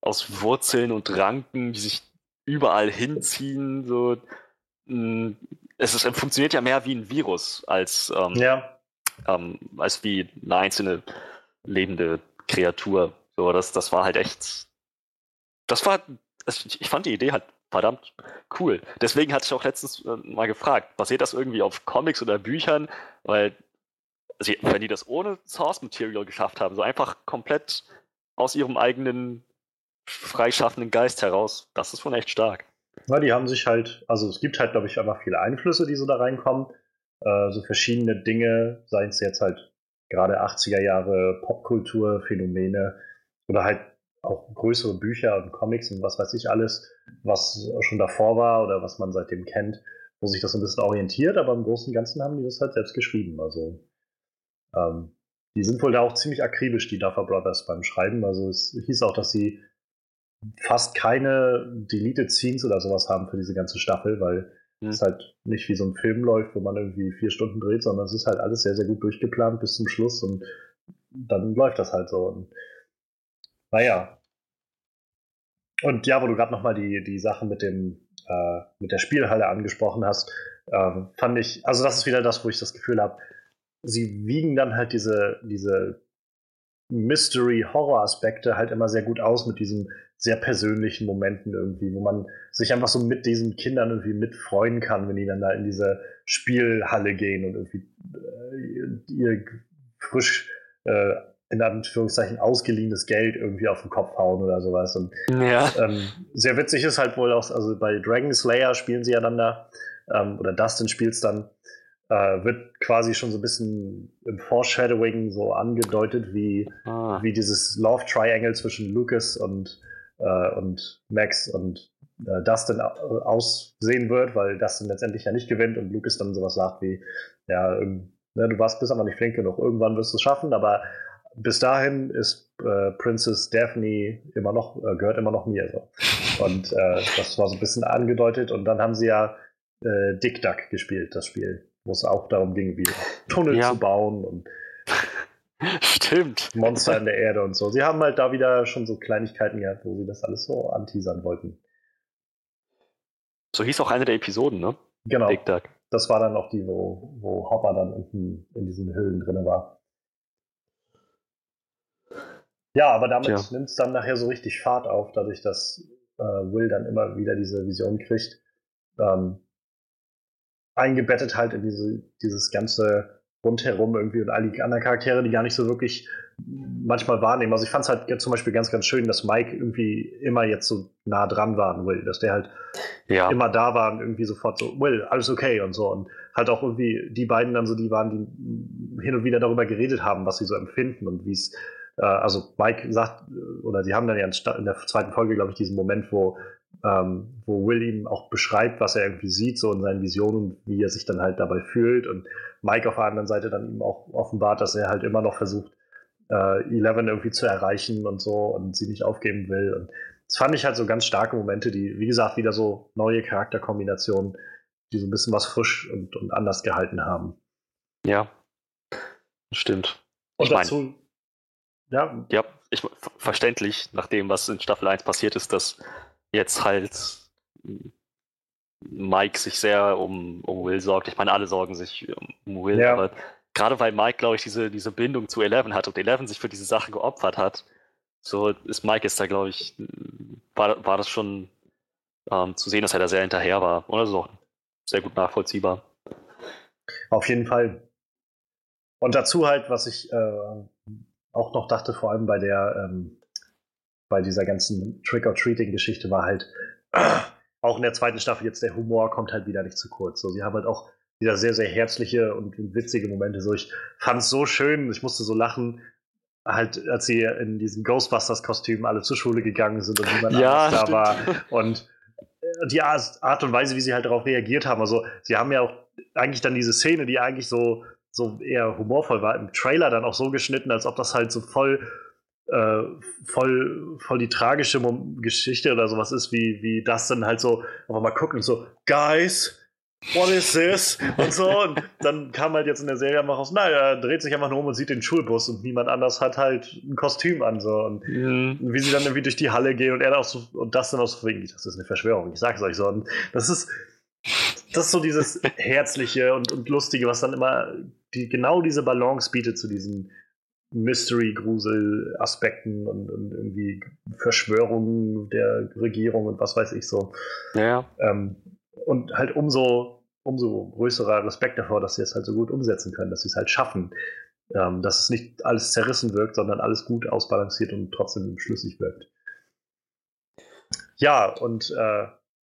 aus Wurzeln und Ranken, die sich überall hinziehen. So. Hm, es, ist, funktioniert ja mehr wie ein Virus als, ähm, ja. ähm, als wie eine einzelne lebende Kreatur. So, das, das war halt echt. Das war. Ich fand die Idee halt verdammt cool. Deswegen hatte ich auch letztens äh, mal gefragt, basiert das irgendwie auf Comics oder Büchern? Weil, also, wenn die das ohne Source Material geschafft haben, so einfach komplett aus ihrem eigenen freischaffenden Geist heraus. Das ist schon echt stark. Ja, die haben sich halt, also es gibt halt, glaube ich, einfach viele Einflüsse, die so da reinkommen. Äh, so verschiedene Dinge, seien es jetzt halt gerade 80er Jahre Popkultur, Phänomene oder halt auch größere Bücher und Comics und was weiß ich alles, was schon davor war oder was man seitdem kennt, wo sich das so ein bisschen orientiert, aber im Großen und Ganzen haben die das halt selbst geschrieben. Also ähm, die sind wohl da auch ziemlich akribisch, die Duffer Brothers beim Schreiben. Also es hieß auch, dass sie fast keine Deleted Scenes oder sowas haben für diese ganze Staffel, weil mhm. es halt nicht wie so ein Film läuft, wo man irgendwie vier Stunden dreht, sondern es ist halt alles sehr, sehr gut durchgeplant bis zum Schluss und dann läuft das halt so. Und naja. und ja, wo du gerade nochmal die, die Sache mit dem äh, mit der Spielhalle angesprochen hast, ähm, fand ich, also das ist wieder das, wo ich das Gefühl habe, sie wiegen dann halt diese, diese Mystery-Horror-Aspekte halt immer sehr gut aus mit diesen sehr persönlichen Momenten irgendwie, wo man sich einfach so mit diesen Kindern irgendwie mitfreuen kann, wenn die dann da in diese Spielhalle gehen und irgendwie äh, ihr frisch äh, in Anführungszeichen ausgeliehenes Geld irgendwie auf den Kopf hauen oder sowas. Und ja. ähm, sehr witzig ist halt wohl auch, also bei Dragon Slayer spielen sie ja dann da, ähm, oder Dustin spielt es dann, äh, wird quasi schon so ein bisschen im Foreshadowing so angedeutet, wie, ah. wie dieses Love Triangle zwischen Lucas und, äh, und Max und äh, Dustin aussehen wird, weil Dustin letztendlich ja nicht gewinnt und Lucas dann sowas sagt wie, ja, ne, du warst bis aber nicht flink genug, irgendwann wirst du es schaffen, aber bis dahin ist äh, Princess Daphne immer noch, äh, gehört immer noch mir. So. Und äh, das war so ein bisschen angedeutet. Und dann haben sie ja äh, Dick Duck gespielt, das Spiel, wo es auch darum ging, wie Tunnel ja. zu bauen und [laughs] Stimmt. Monster in der Erde und so. Sie haben halt da wieder schon so Kleinigkeiten gehabt, wo sie das alles so anteasern wollten. So hieß auch eine der Episoden, ne? Genau. Dick Duck. Das war dann auch die, wo, wo Hopper dann unten in diesen Höhlen drin war. Ja, aber damit ja. nimmt es dann nachher so richtig Fahrt auf, dadurch, dass äh, Will dann immer wieder diese Vision kriegt. Ähm, eingebettet halt in diese, dieses ganze rundherum irgendwie und all die anderen Charaktere, die gar nicht so wirklich manchmal wahrnehmen. Also ich fand es halt zum Beispiel ganz, ganz schön, dass Mike irgendwie immer jetzt so nah dran war an Will, dass der halt ja. immer da war und irgendwie sofort so, Will, alles okay und so. Und halt auch irgendwie die beiden dann so die waren, die hin und wieder darüber geredet haben, was sie so empfinden und wie es äh, also Mike sagt, oder sie haben dann ja in der zweiten Folge, glaube ich, diesen Moment, wo, ähm, wo Will ihm auch beschreibt, was er irgendwie sieht, so in seinen Visionen, wie er sich dann halt dabei fühlt. Und Mike auf der anderen Seite dann ihm auch offenbart, dass er halt immer noch versucht, äh, Eleven irgendwie zu erreichen und so und sie nicht aufgeben will. Und das fand ich halt so ganz starke Momente, die, wie gesagt, wieder so neue Charakterkombinationen, die so ein bisschen was frisch und, und anders gehalten haben. Ja, stimmt. Und ich dazu, mein, ja. Ja, ich, verständlich, nach dem, was in Staffel 1 passiert ist, dass jetzt halt Mike sich sehr um, um Will sorgt. Ich meine, alle sorgen sich um Will, ja. aber gerade weil Mike, glaube ich, diese, diese Bindung zu Eleven hat und Eleven sich für diese Sache geopfert hat, so ist Mike jetzt da, glaube ich, war, war das schon ähm, zu sehen, dass er da sehr hinterher war. Ist auch sehr gut nachvollziehbar. Auf jeden Fall. Und dazu halt, was ich äh, auch noch dachte, vor allem bei der, ähm, bei dieser ganzen Trick-or-Treating-Geschichte war halt, äh, [clears throat] auch in der zweiten Staffel jetzt der Humor kommt halt wieder nicht zu kurz. So, sie haben halt auch wieder sehr, sehr herzliche und, und witzige Momente. So, ich fand es so schön, ich musste so lachen, halt, als sie in diesem Ghostbusters-Kostüm alle zur Schule gegangen sind und niemand [laughs] ja, da war. Und äh, die Art und Weise, wie sie halt darauf reagiert haben. Also, sie haben ja auch eigentlich dann diese Szene, die eigentlich so so eher humorvoll war, im Trailer dann auch so geschnitten, als ob das halt so voll, äh, voll, voll die tragische Geschichte oder sowas ist, wie, wie das dann halt so einfach mal gucken und so, Guys, what is this? Und so. Und dann kam halt jetzt in der Serie einfach raus, naja, dreht sich einfach nur um und sieht den Schulbus und niemand anders hat halt ein Kostüm an. So. Und mhm. wie sie dann irgendwie durch die Halle gehen und er auch so, und das dann auch so, das ist eine Verschwörung, ich sag's euch so. Und das ist, das ist so dieses Herzliche und, und Lustige, was dann immer die, genau diese Balance bietet zu diesen Mystery-Grusel-Aspekten und, und, irgendwie Verschwörungen der Regierung und was weiß ich so. Ja. Ähm, und halt umso, umso größerer Respekt davor, dass sie es halt so gut umsetzen können, dass sie es halt schaffen, ähm, dass es nicht alles zerrissen wirkt, sondern alles gut ausbalanciert und trotzdem schlüssig wirkt. Ja, und äh,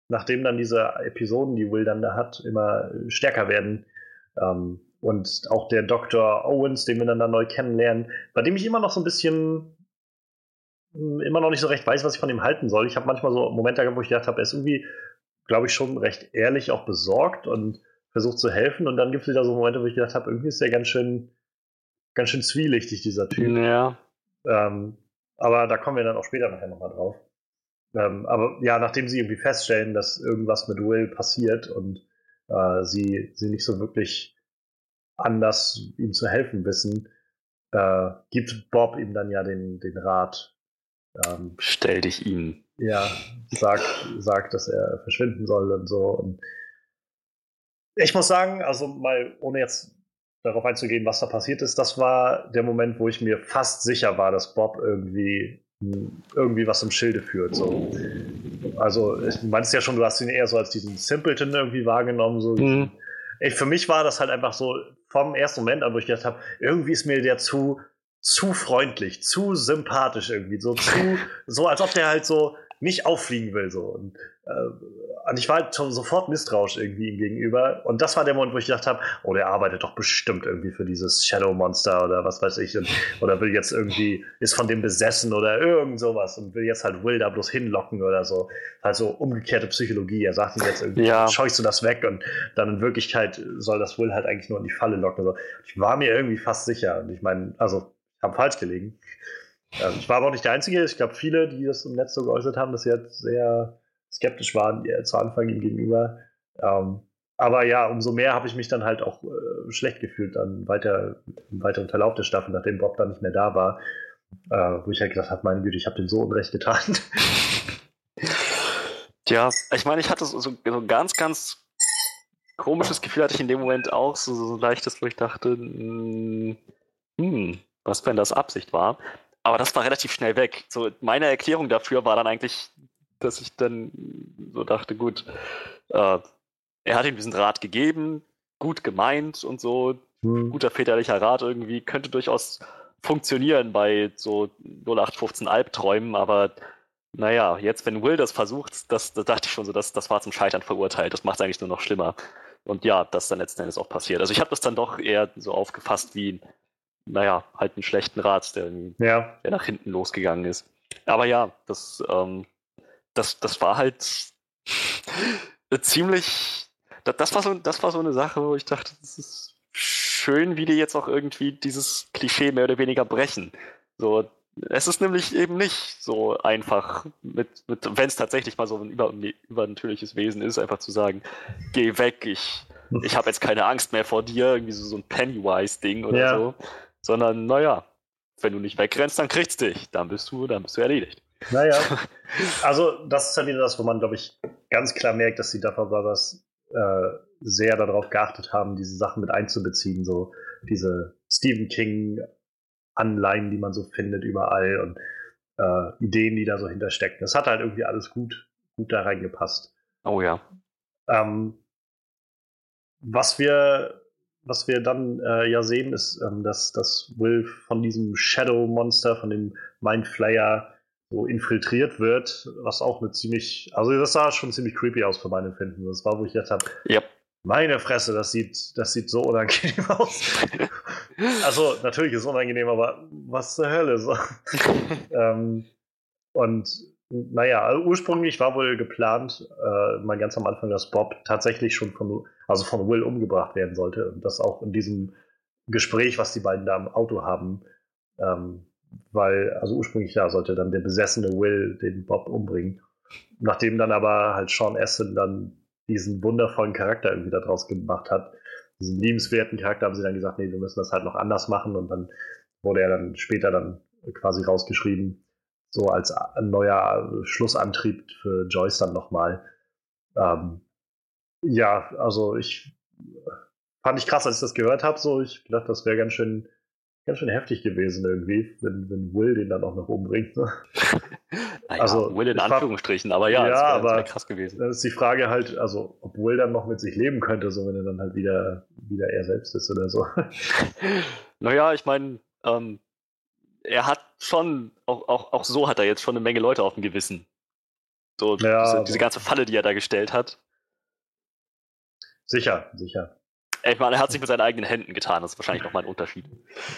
nachdem dann diese Episoden, die Will dann da hat, immer stärker werden, ähm, und auch der Dr. Owens, den wir dann da neu kennenlernen, bei dem ich immer noch so ein bisschen hm, immer noch nicht so recht weiß, was ich von ihm halten soll. Ich habe manchmal so Momente gehabt, wo ich gedacht habe, er ist irgendwie, glaube ich, schon recht ehrlich, auch besorgt und versucht zu helfen. Und dann gibt es wieder so Momente, wo ich gedacht habe, irgendwie ist er ganz schön, ganz schön zwielichtig, dieser Typ. Ja. Ähm, aber da kommen wir dann auch später nachher nochmal drauf. Ähm, aber ja, nachdem sie irgendwie feststellen, dass irgendwas mit Will passiert und äh, sie, sie nicht so wirklich anders ihm zu helfen wissen, äh, gibt Bob ihm dann ja den, den Rat, ähm, Stell dich ihm. Ja, sagt, sagt, dass er verschwinden soll und so. Und ich muss sagen, also mal ohne jetzt darauf einzugehen, was da passiert ist, das war der Moment, wo ich mir fast sicher war, dass Bob irgendwie irgendwie was im Schilde führt. So. Also, ich meinst ja schon, du hast ihn eher so als diesen Simpleton irgendwie wahrgenommen. So. Mhm. Ich, für mich war das halt einfach so vom ersten Moment an, wo ich gedacht habe, irgendwie ist mir der zu, zu freundlich, zu sympathisch irgendwie, so zu, [laughs] so als ob der halt so nicht auffliegen will. So. Und äh, und ich war halt schon sofort misstrauisch irgendwie ihm gegenüber. Und das war der Moment, wo ich gedacht habe, oh, der arbeitet doch bestimmt irgendwie für dieses Shadow Monster oder was weiß ich. Und, oder will jetzt irgendwie, ist von dem besessen oder irgend sowas und will jetzt halt Will da bloß hinlocken oder so. Also umgekehrte Psychologie. Er sagt ihm jetzt irgendwie, ja. scheuchst du das weg und dann in Wirklichkeit soll das Will halt eigentlich nur in die Falle locken. Also ich war mir irgendwie fast sicher. Und ich meine, also, ich habe falsch gelegen. Ähm, ich war aber auch nicht der Einzige. Ich glaube, viele, die das im Netz so geäußert haben, dass sie jetzt sehr skeptisch waren äh, zu Anfang ihm gegenüber. Ähm, aber ja, umso mehr habe ich mich dann halt auch äh, schlecht gefühlt dann weiter im weiteren Verlauf der Staffel, nachdem Bob dann nicht mehr da war, äh, wo ich halt gedacht habe, meine Güte, ich habe dem so Unrecht getan. [laughs] Tja, ich meine, ich hatte so, so, ein ganz, ganz komisches Gefühl hatte ich in dem Moment auch, so, so leichtes, wo ich dachte, hm, hm, was wenn das Absicht war. Aber das war relativ schnell weg. So, meine Erklärung dafür war dann eigentlich dass ich dann so dachte, gut, äh, er hat ihm diesen Rat gegeben, gut gemeint und so, hm. guter väterlicher Rat irgendwie, könnte durchaus funktionieren bei so 0815 Albträumen, aber naja, jetzt, wenn Will das versucht, das, das dachte ich schon so, das, das war zum Scheitern verurteilt, das macht es eigentlich nur noch schlimmer. Und ja, das dann letzten Endes auch passiert. Also ich habe das dann doch eher so aufgefasst wie, naja, halt einen schlechten Rat, der, ja. der nach hinten losgegangen ist. Aber ja, das ähm, das, das war halt [laughs] ziemlich. Das, das, war so, das war so eine Sache, wo ich dachte, das ist schön, wie die jetzt auch irgendwie dieses Klischee mehr oder weniger brechen. So, es ist nämlich eben nicht so einfach, mit, mit, wenn es tatsächlich mal so ein über, übernatürliches Wesen ist, einfach zu sagen, geh weg, ich, [laughs] ich habe jetzt keine Angst mehr vor dir, irgendwie so, so ein Pennywise-Ding oder ja. so. Sondern, naja, wenn du nicht wegrennst, dann kriegst dich. Dann bist du, dann bist du erledigt. Naja, [laughs] also das ist ja wieder das, wo man, glaube ich, ganz klar merkt, dass die Duffer Brothers äh, sehr darauf geachtet haben, diese Sachen mit einzubeziehen, so diese Stephen King Anleihen, die man so findet überall und äh, Ideen, die da so hinterstecken. Das hat halt irgendwie alles gut, gut da reingepasst. Oh ja. Ähm, was wir, was wir dann äh, ja sehen, ist, ähm, dass, dass Will von diesem Shadow Monster, von dem Mind Flayer so infiltriert wird, was auch eine ziemlich, also das sah schon ziemlich creepy aus für mein Empfinden. Das war, wo ich jetzt habe, yep. meine Fresse, das sieht, das sieht so unangenehm [laughs] aus. [laughs] also natürlich ist es unangenehm, aber was zur Hölle so. [laughs] ähm, und naja, also ursprünglich war wohl geplant, äh, mal ganz am Anfang, dass Bob tatsächlich schon von, also von Will umgebracht werden sollte. Und das auch in diesem Gespräch, was die beiden da im Auto haben, ähm, weil, also ursprünglich ja, sollte dann der besessene Will den Bob umbringen. Nachdem dann aber halt Sean Astin dann diesen wundervollen Charakter irgendwie daraus gemacht hat, diesen liebenswerten Charakter, haben sie dann gesagt, nee, wir müssen das halt noch anders machen und dann wurde er dann später dann quasi rausgeschrieben, so als ein neuer Schlussantrieb für Joyce dann nochmal. Ähm, ja, also ich fand ich krass, als ich das gehört habe, so ich dachte, das wäre ganz schön ganz schön heftig gewesen irgendwie, wenn, wenn Will den dann auch noch umbringt. Ne? [laughs] naja, also, Will in Anführungsstrichen, aber ja, ja das aber wär krass gewesen. Dann ist die Frage halt, also ob Will dann noch mit sich leben könnte, so wenn er dann halt wieder, wieder er selbst ist oder so. [laughs] naja, ich meine, ähm, er hat schon, auch, auch, auch so hat er jetzt schon eine Menge Leute auf dem Gewissen. So ja, diese, diese ganze Falle, die er da gestellt hat. Sicher, sicher. Ich meine, er hat sich mit seinen eigenen Händen getan. Das ist wahrscheinlich nochmal ein Unterschied.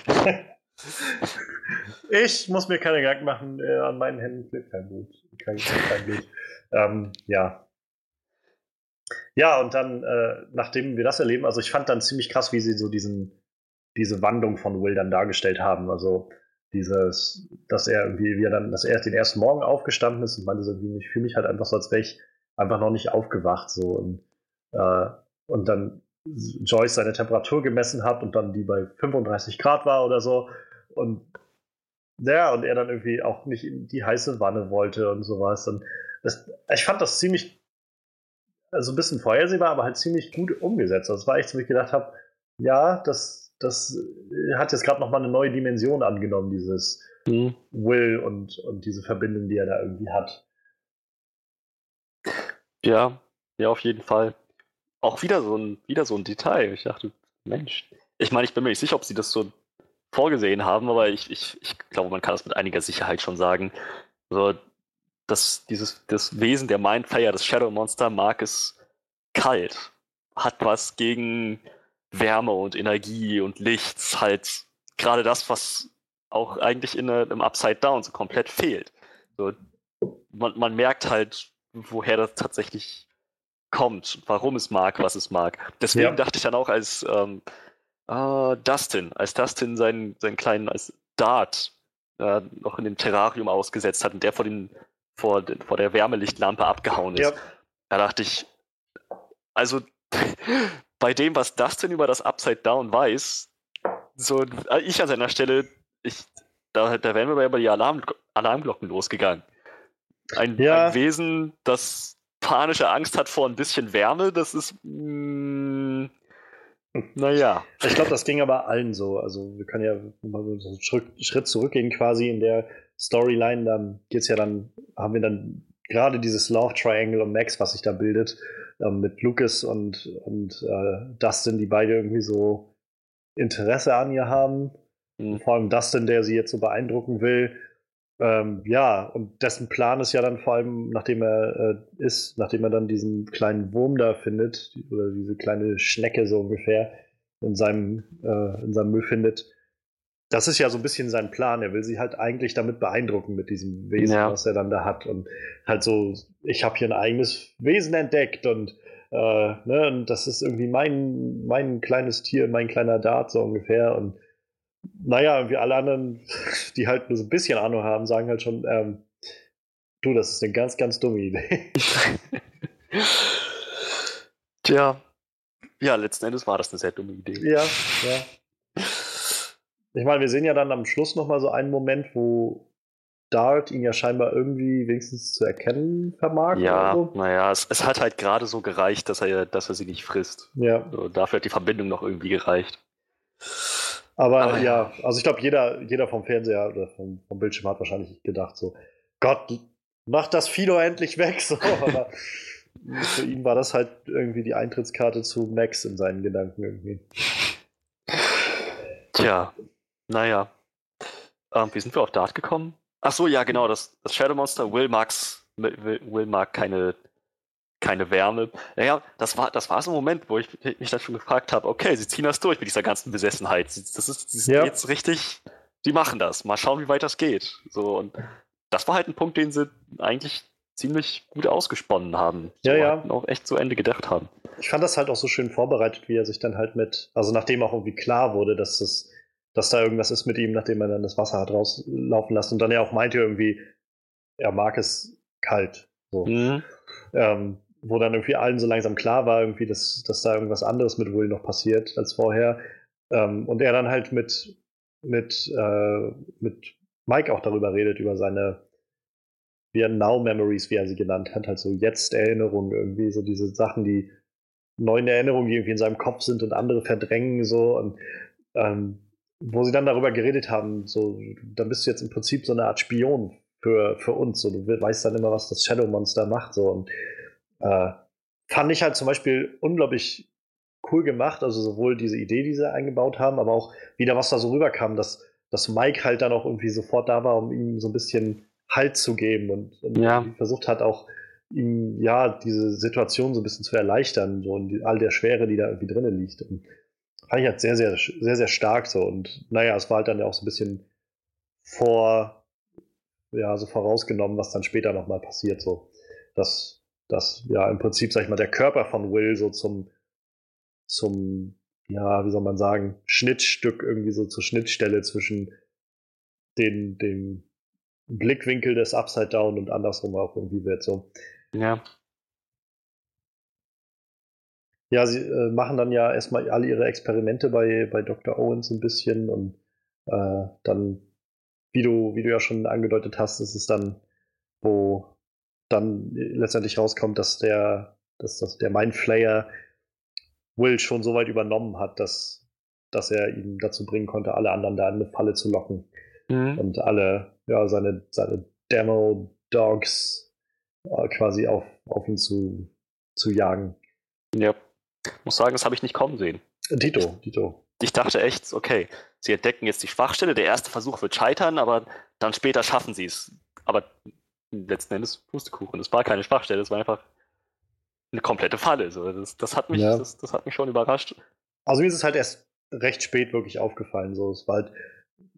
[laughs] ich muss mir keine Gedanken machen. Äh, an meinen Händen klebt kein Blut. Kein, kein Blut. Ähm, ja. Ja, und dann, äh, nachdem wir das erleben, also ich fand dann ziemlich krass, wie sie so diesen, diese Wandlung von Will dann dargestellt haben. Also dieses, dass er irgendwie, wie er dann, dass er den ersten Morgen aufgestanden ist und meinte so, irgendwie, ich fühle mich halt einfach so, als wäre ich einfach noch nicht aufgewacht. So und, äh, und dann Joyce seine Temperatur gemessen hat und dann die bei 35 Grad war oder so. Und ja, und er dann irgendwie auch nicht in die heiße Wanne wollte und sowas. Und das, ich fand das ziemlich, also ein bisschen vorhersehbar, aber halt ziemlich gut umgesetzt. Das war echt wie ich gedacht habe, ja, das, das hat jetzt gerade nochmal eine neue Dimension angenommen, dieses mhm. Will und, und diese Verbindung, die er da irgendwie hat. Ja, ja, auf jeden Fall. Auch wieder so ein, wieder so ein Detail. Ich dachte, Mensch. Ich meine, ich bin mir nicht sicher, ob sie das so vorgesehen haben, aber ich, ich, ich glaube, man kann das mit einiger Sicherheit schon sagen. Also, das, dieses, das Wesen der Mindflayer, das Shadow Monster, mag es kalt. Hat was gegen Wärme und Energie und Licht. Halt gerade das, was auch eigentlich in einem Upside Down so komplett fehlt. So, man, man merkt halt, woher das tatsächlich kommt, warum es mag, was es mag. Deswegen ja. dachte ich dann auch, als ähm, äh, Dustin, als Dustin seinen, seinen kleinen als Dart äh, noch in dem Terrarium ausgesetzt hat und der vor, den, vor, vor der Wärmelichtlampe abgehauen ist, ja. da dachte ich, also bei dem, was Dustin über das Upside Down weiß, so äh, ich an seiner Stelle, ich, da, da wären wir bei die Alarm, Alarmglocken losgegangen. Ein, ja. ein Wesen, das panische Angst hat vor ein bisschen Wärme, das ist. Mm, naja. Ich glaube, das ging aber allen so. Also, wir können ja mal so einen Schritt, Schritt zurückgehen, quasi in der Storyline. Dann geht's ja dann, haben wir dann gerade dieses Love Triangle und Max, was sich da bildet, ähm, mit Lucas und, und äh, Dustin, die beide irgendwie so Interesse an ihr haben. Mhm. Vor allem Dustin, der sie jetzt so beeindrucken will. Ähm, ja, und dessen Plan ist ja dann vor allem, nachdem er äh, ist, nachdem er dann diesen kleinen Wurm da findet, oder diese kleine Schnecke so ungefähr in seinem, äh, in seinem Müll findet, das ist ja so ein bisschen sein Plan. Er will sie halt eigentlich damit beeindrucken mit diesem Wesen, ja. was er dann da hat. Und halt so, ich habe hier ein eigenes Wesen entdeckt und, äh, ne, und das ist irgendwie mein, mein kleines Tier, mein kleiner Dart so ungefähr. Und naja, wie alle anderen, [laughs] die halt nur so ein bisschen Ahnung haben, sagen halt schon, ähm, du, das ist eine ganz, ganz dumme Idee. [laughs] Tja, ja, letzten Endes war das eine sehr dumme Idee. Ja, ja. Ich meine, wir sehen ja dann am Schluss nochmal so einen Moment, wo Dart ihn ja scheinbar irgendwie wenigstens zu erkennen vermag. Ja, so. naja, es, es, hat halt gerade so gereicht, dass er, dass er sie nicht frisst. Ja. So, dafür hat die Verbindung noch irgendwie gereicht. Aber, Aber ja, ja, also ich glaube, jeder, jeder vom Fernseher oder vom, vom Bildschirm hat wahrscheinlich gedacht, so, Gott, mach das Fido endlich weg. So. [laughs] Aber für ihn war das halt irgendwie die Eintrittskarte zu Max in seinen Gedanken irgendwie. Tja, naja. Ähm, wie sind wir auf Dart gekommen? Ach so, ja, genau, das, das Shadow Monster, Will, Max, Will, Will mag keine keine Wärme. Naja, das war, das war so ein Moment, wo ich mich dann schon gefragt habe, okay, sie ziehen das durch mit dieser ganzen Besessenheit. Das ist, das ja. jetzt richtig, die machen das. Mal schauen, wie weit das geht. So, und das war halt ein Punkt, den sie eigentlich ziemlich gut ausgesponnen haben. So ja, ja. Und auch echt zu Ende gedacht haben. Ich fand das halt auch so schön vorbereitet, wie er sich dann halt mit, also nachdem auch irgendwie klar wurde, dass das, dass da irgendwas ist mit ihm, nachdem er dann das Wasser hat rauslaufen lassen und dann ja auch meinte irgendwie, er mag es kalt. So. Mhm. Ähm, wo dann irgendwie allen so langsam klar war, irgendwie, dass, dass da irgendwas anderes mit Will noch passiert als vorher. Ähm, und er dann halt mit, mit, äh, mit Mike auch darüber redet, über seine wie er Now Memories, wie er sie genannt hat, halt so jetzt Erinnerungen irgendwie, so diese Sachen, die neuen Erinnerungen, die irgendwie in seinem Kopf sind und andere verdrängen, so und ähm, wo sie dann darüber geredet haben, so, dann bist du jetzt im Prinzip so eine Art Spion für, für uns, so, du weißt dann immer, was das Shadow Monster macht, so und äh, fand ich halt zum Beispiel unglaublich cool gemacht, also sowohl diese Idee, die sie eingebaut haben, aber auch wieder, was da so rüberkam, dass, dass Mike halt dann auch irgendwie sofort da war, um ihm so ein bisschen Halt zu geben und, und ja. versucht hat auch ihm ja diese Situation so ein bisschen zu erleichtern so, und die, all der Schwere, die da irgendwie drinnen liegt. Und fand ich halt sehr, sehr, sehr, sehr stark so. Und naja, es war halt dann ja auch so ein bisschen vor, ja, so vorausgenommen, was dann später nochmal passiert. So. Das dass ja im Prinzip, sag ich mal, der Körper von Will so zum, zum, ja, wie soll man sagen, Schnittstück irgendwie so zur Schnittstelle zwischen den, dem Blickwinkel des Upside Down und andersrum auch irgendwie wird so. Ja. Ja, sie äh, machen dann ja erstmal alle ihre Experimente bei, bei Dr. Owens ein bisschen und äh, dann wie du, wie du ja schon angedeutet hast, ist es dann, wo dann letztendlich rauskommt, dass der, dass, dass der Mindflayer Will schon so weit übernommen hat, dass, dass er ihn dazu bringen konnte, alle anderen da in eine Falle zu locken. Mhm. Und alle, ja, seine, seine Demo-Dogs äh, quasi auf, auf ihn zu, zu jagen. Ja. Ich muss sagen, das habe ich nicht kommen sehen. Dito, Dito. Ich dachte echt, okay, sie entdecken jetzt die Schwachstelle, der erste Versuch wird scheitern, aber dann später schaffen sie es. Aber letzten Endes Pustekuchen. Es war keine Schwachstelle, es war einfach eine komplette Falle. So, das, das, hat mich, ja. das, das, hat mich schon überrascht. Also mir ist es halt erst recht spät wirklich aufgefallen. So. Es war, halt,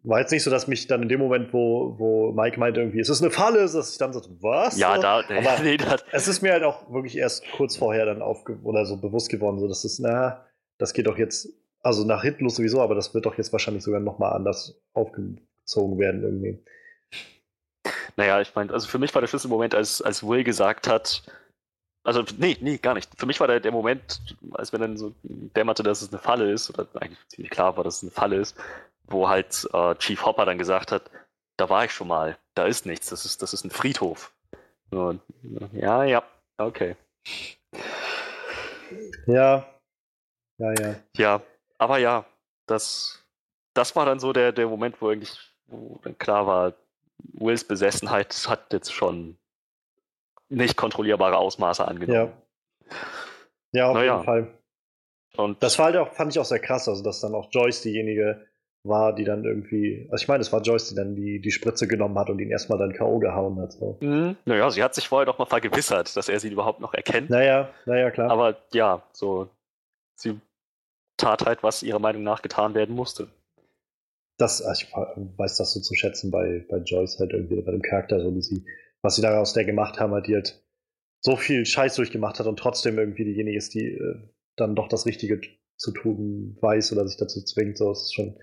war jetzt nicht so, dass mich dann in dem Moment, wo, wo Mike meinte, irgendwie, es ist eine Falle, dass ich dann so, was? Ja, da, Aber [laughs] nee, das, es ist mir halt auch wirklich erst kurz vorher dann aufge oder so bewusst geworden, so dass es, na, das geht doch jetzt, also nach hinten los sowieso, aber das wird doch jetzt wahrscheinlich sogar nochmal anders aufgezogen werden irgendwie. Naja, ich meine, also für mich war der Schlüsselmoment, als, als Will gesagt hat, also, nee, nee, gar nicht. Für mich war der, der Moment, als wenn dann so dämmerte, dass es eine Falle ist, oder eigentlich ziemlich klar war, dass es eine Falle ist, wo halt äh, Chief Hopper dann gesagt hat, da war ich schon mal, da ist nichts, das ist, das ist ein Friedhof. Und, ja, ja, okay. Ja, ja, ja. Ja, aber ja, das, das war dann so der, der Moment, wo eigentlich wo dann klar war, Wills Besessenheit hat jetzt schon nicht kontrollierbare Ausmaße angenommen. Ja, ja auf naja. jeden Fall. Und das war halt auch, fand ich auch sehr krass, also dass dann auch Joyce diejenige war, die dann irgendwie, also ich meine, es war Joyce, die dann die, die Spritze genommen hat und ihn erstmal dann K.O. gehauen hat. So. Mhm. Naja, sie hat sich vorher doch mal vergewissert, dass er sie überhaupt noch erkennt. Naja, naja, klar. Aber ja, so, sie tat halt, was ihrer Meinung nach getan werden musste. Das, also ich weiß das so zu schätzen bei, bei Joyce halt irgendwie, bei dem Charakter, so wie sie was sie daraus der gemacht haben, die halt so viel Scheiß durchgemacht hat und trotzdem irgendwie diejenige ist, die äh, dann doch das Richtige zu tun weiß oder sich dazu zwingt. So, ist schon,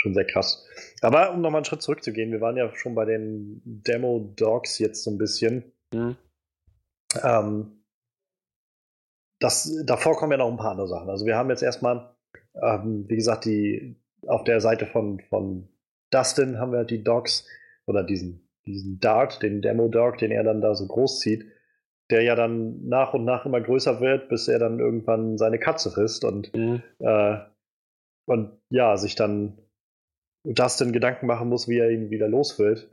schon sehr krass. Aber um nochmal einen Schritt zurückzugehen, wir waren ja schon bei den Demo-Dogs jetzt so ein bisschen. Mhm. Ähm, das, davor kommen ja noch ein paar andere Sachen. Also wir haben jetzt erstmal, ähm, wie gesagt, die auf der Seite von, von Dustin haben wir die Dogs oder diesen diesen Dart, den Demo-Dog, den er dann da so groß zieht, der ja dann nach und nach immer größer wird, bis er dann irgendwann seine Katze frisst und, mhm. äh, und ja, sich dann Dustin Gedanken machen muss, wie er ihn wieder los wird.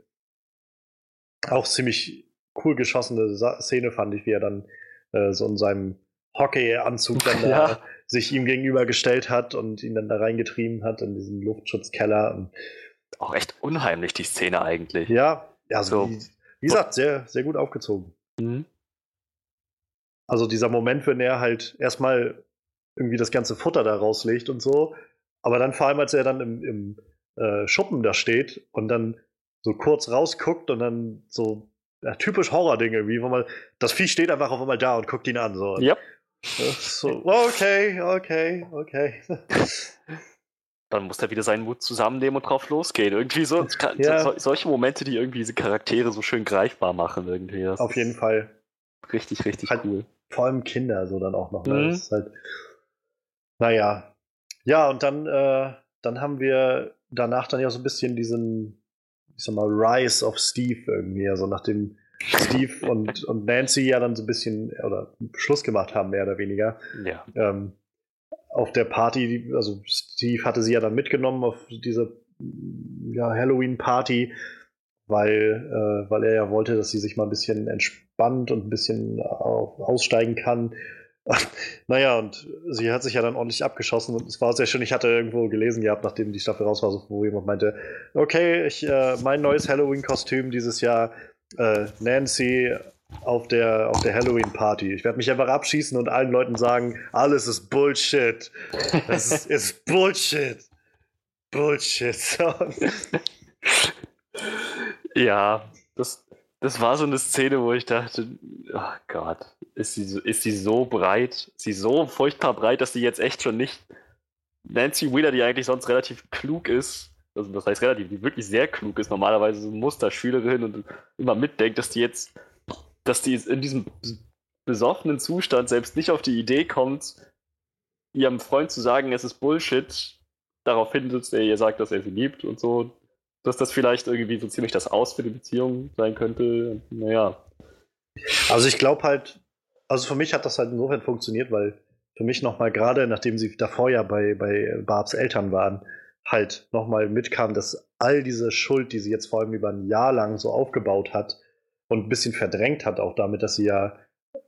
Auch ziemlich cool geschossene Szene fand ich, wie er dann äh, so in seinem Hockey-Anzug dann [laughs] da ja. sich ihm gegenübergestellt hat und ihn dann da reingetrieben hat in diesen Luftschutzkeller. Auch echt unheimlich, die Szene eigentlich. Ja, also, wie, wie, gesagt, sehr, sehr gut aufgezogen. Mhm. Also dieser Moment, wenn er halt erstmal irgendwie das ganze Futter da rauslegt und so, aber dann vor allem, als er dann im, im äh, Schuppen da steht und dann so kurz rausguckt und dann so ja, typisch Horror-Ding irgendwie, wo man, das Vieh steht einfach auf einmal da und guckt ihn an. So. Yep. So, okay, okay, okay. dann muss er wieder seinen Mut zusammennehmen und drauf losgehen. Irgendwie so, ja. so, solche Momente, die irgendwie diese Charaktere so schön greifbar machen, irgendwie. Das Auf jeden Fall. Richtig, richtig halt cool. Vor allem Kinder so dann auch noch. Ne? Mhm. Ist halt, naja. Ja, und dann, äh, dann haben wir danach dann ja so ein bisschen diesen, ich sag mal, Rise of Steve irgendwie. Also nachdem Steve [laughs] und, und Nancy ja dann so ein bisschen oder Schluss gemacht haben, mehr oder weniger. Ja. Ähm, auf der Party, also Steve hatte sie ja dann mitgenommen auf diese ja, Halloween-Party, weil, äh, weil er ja wollte, dass sie sich mal ein bisschen entspannt und ein bisschen aussteigen kann. [laughs] naja, und sie hat sich ja dann ordentlich abgeschossen und es war sehr schön. Ich hatte irgendwo gelesen gehabt, nachdem die Staffel raus war, wo jemand meinte, okay, ich, äh, mein neues Halloween-Kostüm dieses Jahr, äh, Nancy auf der, auf der Halloween-Party. Ich werde mich einfach abschießen und allen Leuten sagen, alles ist Bullshit. Das ist, [laughs] ist Bullshit. Bullshit. [laughs] ja, das, das war so eine Szene, wo ich dachte, oh Gott, ist sie, so, ist sie so breit, ist sie so furchtbar breit, dass sie jetzt echt schon nicht Nancy Wheeler, die eigentlich sonst relativ klug ist, also das heißt relativ, die wirklich sehr klug ist, normalerweise so Musterschülerin und immer mitdenkt, dass die jetzt dass die in diesem besoffenen Zustand selbst nicht auf die Idee kommt, ihrem Freund zu sagen, es ist Bullshit, daraufhin sitzt er ihr sagt, dass er sie liebt und so. Dass das vielleicht irgendwie so ziemlich das Aus für die Beziehung sein könnte. Naja. Also ich glaube halt, also für mich hat das halt insofern funktioniert, weil für mich nochmal gerade, nachdem sie davor ja bei, bei Barbs Eltern waren, halt nochmal mitkam, dass all diese Schuld, die sie jetzt vor allem über ein Jahr lang so aufgebaut hat und ein bisschen verdrängt hat, auch damit, dass sie ja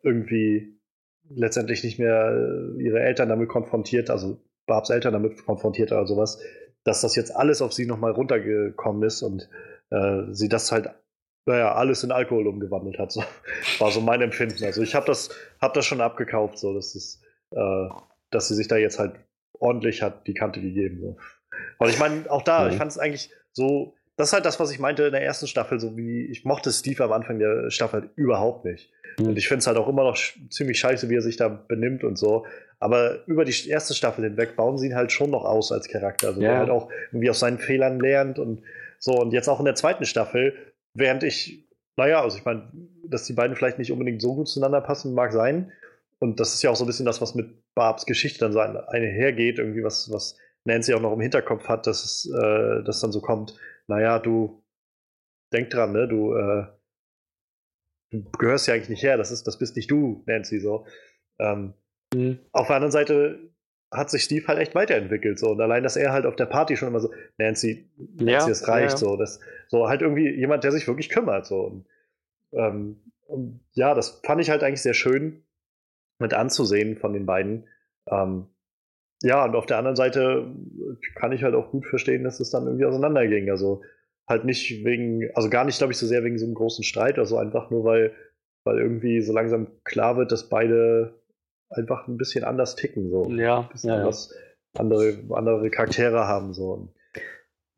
irgendwie letztendlich nicht mehr ihre Eltern damit konfrontiert, also Barbs Eltern damit konfrontiert oder sowas, dass das jetzt alles auf sie nochmal runtergekommen ist und äh, sie das halt, naja, alles in Alkohol umgewandelt hat. So, [laughs] war so mein Empfinden. Also ich habe das, hab das schon abgekauft, so dass, es, äh, dass sie sich da jetzt halt ordentlich hat die Kante gegeben. So. Und ich meine, auch da, mhm. ich fand es eigentlich so, das ist halt das, was ich meinte in der ersten Staffel, so wie ich mochte Steve am Anfang der Staffel halt überhaupt nicht. Mhm. Und ich finde es halt auch immer noch ziemlich scheiße, wie er sich da benimmt und so. Aber über die erste Staffel hinweg bauen sie ihn halt schon noch aus als Charakter. Also ja. der halt auch irgendwie aus seinen Fehlern lernt und so. Und jetzt auch in der zweiten Staffel, während ich, naja, also ich meine, dass die beiden vielleicht nicht unbedingt so gut zueinander passen, mag sein. Und das ist ja auch so ein bisschen das, was mit Barbs Geschichte dann so einhergeht, irgendwie was, was Nancy auch noch im Hinterkopf hat, dass es äh, dass dann so kommt, naja, du denk dran, ne, du, äh, du gehörst ja eigentlich nicht her, das ist, das bist nicht du, Nancy, so. Ähm, mhm. Auf der anderen Seite hat sich Steve halt echt weiterentwickelt, so. Und allein, dass er halt auf der Party schon immer so, Nancy, Nancy, ja, es reicht, ja. so. Das, so halt irgendwie jemand, der sich wirklich kümmert, so. Und, ähm, und ja, das fand ich halt eigentlich sehr schön mit anzusehen von den beiden. Ähm, ja, und auf der anderen Seite kann ich halt auch gut verstehen, dass es dann irgendwie auseinanderging. Also halt nicht wegen, also gar nicht, glaube ich, so sehr wegen so einem großen Streit, also einfach nur, weil, weil irgendwie so langsam klar wird, dass beide einfach ein bisschen anders ticken, so. Ja, ja, ja. andere, andere Charaktere haben, so.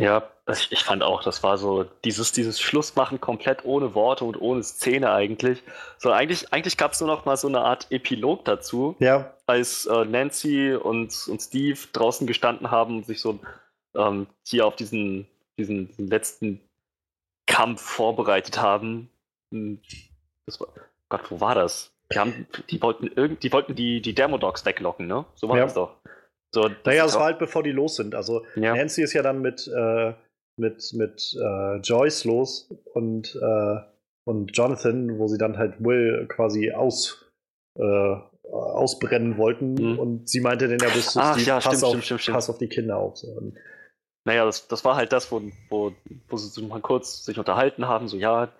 Ja, ich, ich, fand auch, das war so dieses, dieses Schlussmachen komplett ohne Worte und ohne Szene eigentlich. So eigentlich, eigentlich gab es nur noch mal so eine Art Epilog dazu, ja. als äh, Nancy und, und Steve draußen gestanden haben und sich so ähm, hier auf diesen, diesen, diesen, letzten Kampf vorbereitet haben. Hm, das war, Gott, wo war das? Die, haben, die wollten, irgend, die, wollten die, die Demodogs weglocken, ne? So war ja. das doch. So, naja, das war halt bevor die los sind. Also ja. Nancy ist ja dann mit, äh, mit, mit äh, Joyce los und, äh, und Jonathan, wo sie dann halt Will quasi aus, äh, ausbrennen wollten. Mhm. Und sie meinte dann ja bis zu Steve, ja, pass, stimmt, auf, stimmt, stimmt, pass auf die Kinder auf. So. naja, das, das war halt das, wo, wo, wo sie mal kurz sich unterhalten haben, so ja,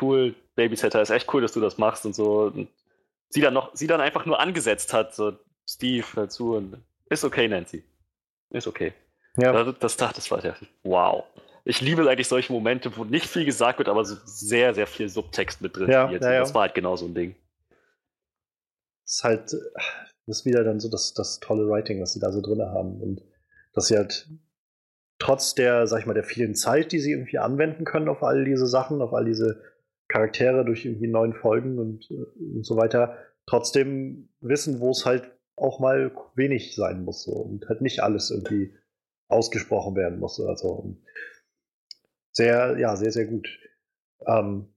cool, Babysitter ist echt cool, dass du das machst und so. Und sie dann noch, sie dann einfach nur angesetzt hat, so Steve dazu und ist okay, Nancy. Ist okay. Ja. Das, das, das war der. Wow. Ich liebe eigentlich solche Momente, wo nicht viel gesagt wird, aber so sehr, sehr viel Subtext mit drin ja, ja, ja. Das war halt genau so ein Ding. Das ist halt, das ist wieder dann so das, das tolle Writing, was sie da so drin haben. Und dass sie halt trotz der, sag ich mal, der vielen Zeit, die sie irgendwie anwenden können auf all diese Sachen, auf all diese Charaktere durch irgendwie neun Folgen und, und so weiter, trotzdem wissen, wo es halt auch mal wenig sein muss so, und halt nicht alles irgendwie ausgesprochen werden muss. Also sehr, ja, sehr, sehr gut. Ähm,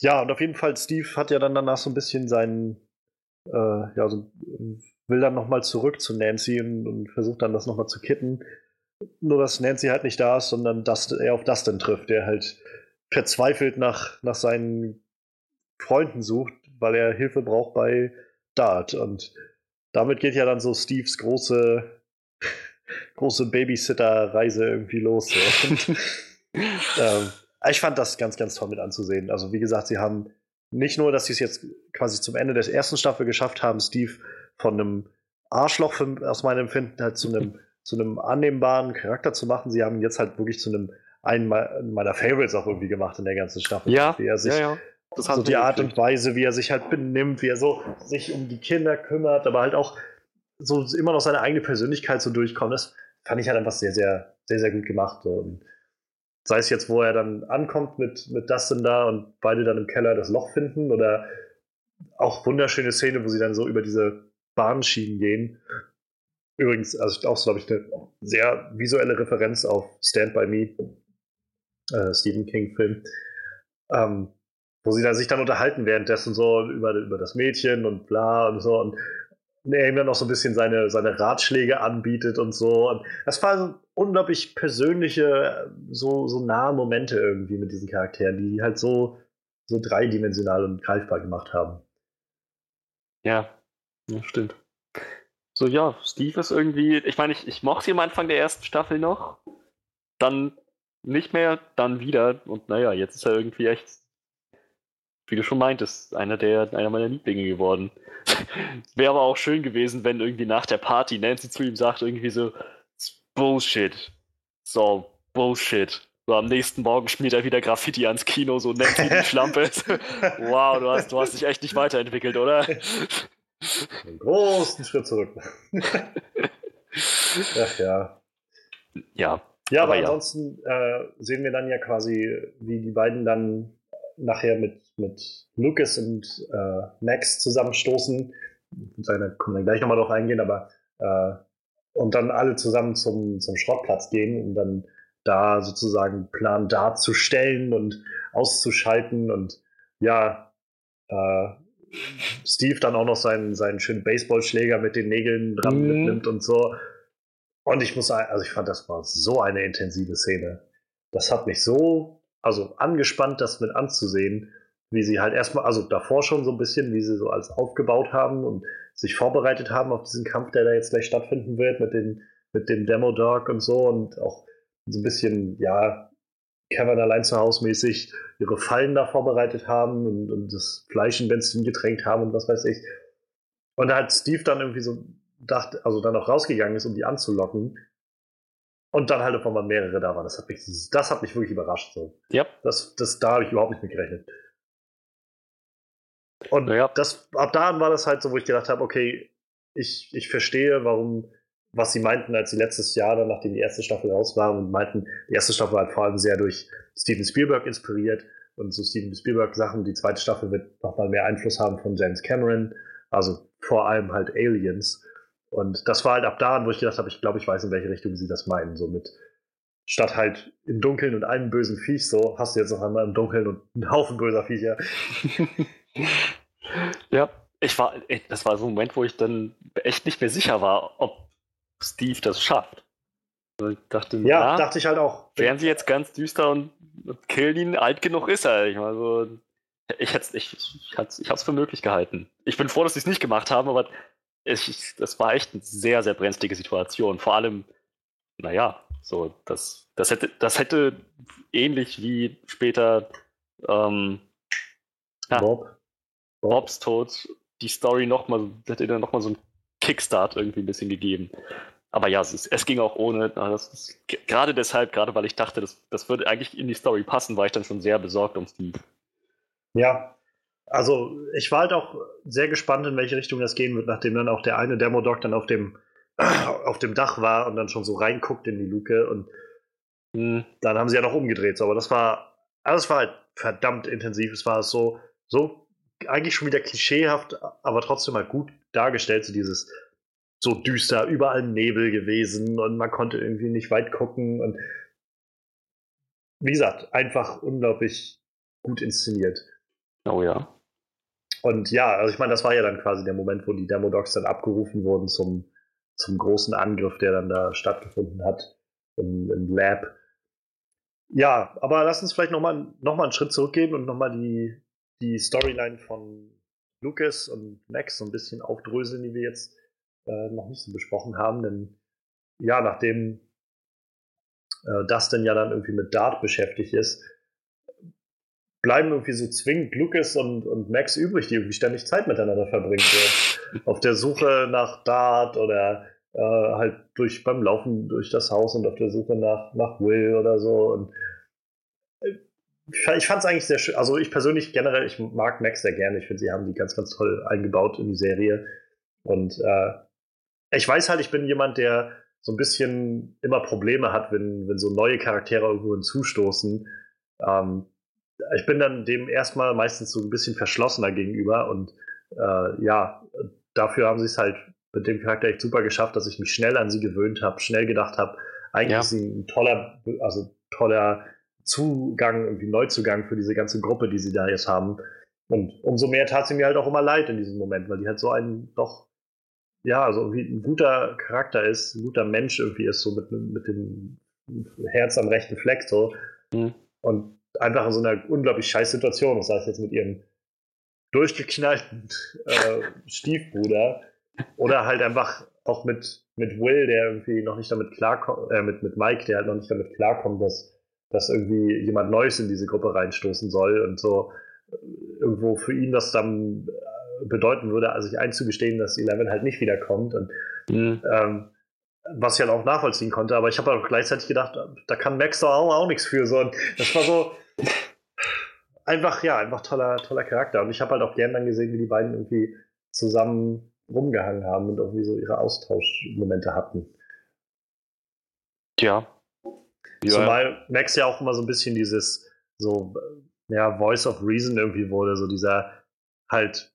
ja, und auf jeden Fall, Steve hat ja dann danach so ein bisschen seinen, äh, ja, so, will dann nochmal zurück zu Nancy und, und versucht dann das nochmal zu kitten. Nur, dass Nancy halt nicht da ist, sondern dass er auf Dustin trifft, der halt verzweifelt nach, nach seinen Freunden sucht, weil er Hilfe braucht bei Dart. Und damit geht ja dann so Steves große, [laughs] große Babysitter-Reise irgendwie los. So. [laughs] ähm, ich fand das ganz, ganz toll mit anzusehen. Also, wie gesagt, sie haben nicht nur, dass sie es jetzt quasi zum Ende der ersten Staffel geschafft haben, Steve von einem Arschloch aus meinem Empfinden halt zu einem, [laughs] zu einem annehmbaren Charakter zu machen. Sie haben ihn jetzt halt wirklich zu einem einen meiner Favorites auch irgendwie gemacht in der ganzen Staffel. Ja, wie er sich ja, ja. Das so die Art und Weise, wie er sich halt benimmt, wie er so sich um die Kinder kümmert, aber halt auch so immer noch seine eigene Persönlichkeit so durchkommt. Das fand ich halt einfach sehr, sehr, sehr, sehr gut gemacht. Und sei es jetzt, wo er dann ankommt mit, mit Dustin da und beide dann im Keller das Loch finden oder auch wunderschöne Szene, wo sie dann so über diese Bahnschienen gehen. Übrigens, also auch, glaube ich, eine sehr visuelle Referenz auf Stand By Me, äh, Stephen King-Film. Ähm, wo sie dann sich dann unterhalten währenddessen so über, über das Mädchen und bla und so und er ihm dann noch so ein bisschen seine, seine Ratschläge anbietet und so. Und das war unglaublich persönliche, so, so nahe Momente irgendwie mit diesen Charakteren, die halt so, so dreidimensional und greifbar gemacht haben. Ja, ja stimmt. So, ja, Steve ist irgendwie, ich meine, ich, ich mochte sie am Anfang der ersten Staffel noch, dann nicht mehr, dann wieder und naja, jetzt ist er irgendwie echt, wie du schon meintest, einer der, einer meiner Lieblinge geworden. [laughs] Wäre aber auch schön gewesen, wenn irgendwie nach der Party Nancy zu ihm sagt, irgendwie so, Bullshit. So, Bullshit. So, am nächsten Morgen schmiert er wieder Graffiti ans Kino, so nennt sie die [laughs] Schlampe. wow, du hast, du hast dich echt nicht weiterentwickelt, oder? Einen großen Schritt zurück. [laughs] Ach ja. Ja. Ja, aber, aber ansonsten ja. äh, sehen wir dann ja quasi, wie die beiden dann nachher mit, mit Lucas und äh, Max zusammenstoßen. Da können wir gleich nochmal drauf eingehen, aber äh, und dann alle zusammen zum, zum Schrottplatz gehen, um dann da sozusagen Plan darzustellen und auszuschalten und ja, äh, Steve dann auch noch seinen, seinen schönen Baseballschläger mit den Nägeln dran mhm. mitnimmt und so. Und ich muss sagen, also ich fand, das war so eine intensive Szene. Das hat mich so, also angespannt, das mit anzusehen, wie sie halt erstmal, also davor schon so ein bisschen, wie sie so alles aufgebaut haben und sich vorbereitet haben auf diesen Kampf, der da jetzt gleich stattfinden wird mit, den, mit dem Demo-Dog und so und auch so ein bisschen, ja, Kevin allein zu Hause mäßig ihre Fallen da vorbereitet haben und, und das Fleisch in Benzin getränkt haben und was weiß ich. Und da hat Steve dann irgendwie so dachte, also dann auch rausgegangen ist, um die anzulocken. Und dann halt auf einmal mehrere da waren. Das hat mich, das hat mich wirklich überrascht. So. Ja. Das, das, da habe ich überhaupt nicht mit gerechnet. Und ja. das, ab da war das halt so, wo ich gedacht habe, okay, ich, ich verstehe, warum, was sie meinten, als sie letztes Jahr, dann nachdem die erste Staffel raus war und meinten, die erste Staffel war halt vor allem sehr durch Steven Spielberg inspiriert und so Steven Spielberg Sachen. Die zweite Staffel wird nochmal mehr Einfluss haben von James Cameron, also vor allem halt Aliens. Und das war halt ab da, wo ich gedacht habe, ich glaube, ich weiß, in welche Richtung sie das meinen. So mit statt halt im Dunkeln und einem bösen Viech, so hast du jetzt noch einmal im Dunkeln und einen Haufen böser Viecher. [laughs] ja, ich war, das war so ein Moment, wo ich dann echt nicht mehr sicher war, ob Steve das schafft. Ich dachte, ja, na, dachte ich halt auch. Wären sie jetzt ganz düster und killen ihn, alt genug ist er. Ich, also, ich, hätte, ich, ich, ich habe es für möglich gehalten. Ich bin froh, dass sie es nicht gemacht haben, aber es, das war echt eine sehr, sehr brenzlige Situation. Vor allem, naja, so, das, das, hätte, das hätte ähnlich wie später ähm, ja, Bob. Bobs Tod die Story nochmal, hätte dann nochmal so einen Kickstart irgendwie ein bisschen gegeben. Aber ja, es, es ging auch ohne. Ist, gerade deshalb, gerade weil ich dachte, das, das würde eigentlich in die Story passen, war ich dann schon sehr besorgt um Steve. Ja, also ich war halt auch sehr gespannt, in welche Richtung das gehen wird, nachdem dann auch der eine Demo-Dog dann auf dem, [clears throat] auf dem Dach war und dann schon so reinguckt in die Luke und hm. dann haben sie ja noch umgedreht. So, aber das war, also es war halt verdammt intensiv. Es war so, so eigentlich schon wieder klischeehaft, aber trotzdem mal gut dargestellt, so dieses so düster, überall Nebel gewesen und man konnte irgendwie nicht weit gucken und wie gesagt, einfach unglaublich gut inszeniert. Oh ja. Und ja, also ich meine, das war ja dann quasi der Moment, wo die Demodogs dann abgerufen wurden zum, zum großen Angriff, der dann da stattgefunden hat im, im Lab. Ja, aber lass uns vielleicht nochmal noch mal einen Schritt zurückgehen und nochmal die, die Storyline von Lucas und Max so ein bisschen aufdröseln, die wir jetzt äh, noch nicht so besprochen haben. Denn ja, nachdem äh, Dustin ja dann irgendwie mit Dart beschäftigt ist, bleiben irgendwie so zwingend Lucas und, und Max übrig, die irgendwie ständig Zeit miteinander verbringen. So auf der Suche nach Dart oder äh, halt durch beim Laufen durch das Haus und auf der Suche nach, nach Will oder so. Und äh, ich fand es eigentlich sehr schön. Also ich persönlich generell, ich mag Max sehr gerne. Ich finde, sie haben die ganz, ganz toll eingebaut in die Serie. Und äh, ich weiß halt, ich bin jemand, der so ein bisschen immer Probleme hat, wenn, wenn so neue Charaktere irgendwo hinzustoßen. Ähm, ich bin dann dem erstmal meistens so ein bisschen verschlossener gegenüber und äh, ja, dafür haben sie es halt mit dem Charakter echt super geschafft, dass ich mich schnell an sie gewöhnt habe, schnell gedacht habe, eigentlich ja. ist sie ein toller, also toller Zugang, irgendwie Neuzugang für diese ganze Gruppe, die sie da jetzt haben. Und umso mehr tat sie mir halt auch immer leid in diesem Moment, weil die halt so einen doch ja, also irgendwie ein guter Charakter ist, ein guter Mensch irgendwie ist, so mit, mit dem Herz am rechten Fleck so. Mhm. Und einfach in so einer unglaublich scheiß Situation, das heißt jetzt mit ihrem durchgeknallten äh, Stiefbruder oder halt einfach auch mit, mit Will, der irgendwie noch nicht damit klarkommt, äh, mit, mit Mike, der halt noch nicht damit klarkommt, dass, dass irgendwie jemand Neues in diese Gruppe reinstoßen soll und so äh, irgendwo für ihn das dann äh, bedeuten würde, also sich einzugestehen, dass Eleven halt nicht wiederkommt und mhm. ähm, was ich halt auch nachvollziehen konnte, aber ich habe auch gleichzeitig gedacht, da kann Max doch auch, auch nichts für. So. Und das war so [laughs] einfach, ja, einfach toller, toller Charakter. Und ich habe halt auch gern dann gesehen, wie die beiden irgendwie zusammen rumgehangen haben und irgendwie so ihre Austauschmomente hatten. Ja. Zumal Max ja auch immer so ein bisschen dieses so, ja, Voice of Reason irgendwie wurde, so dieser halt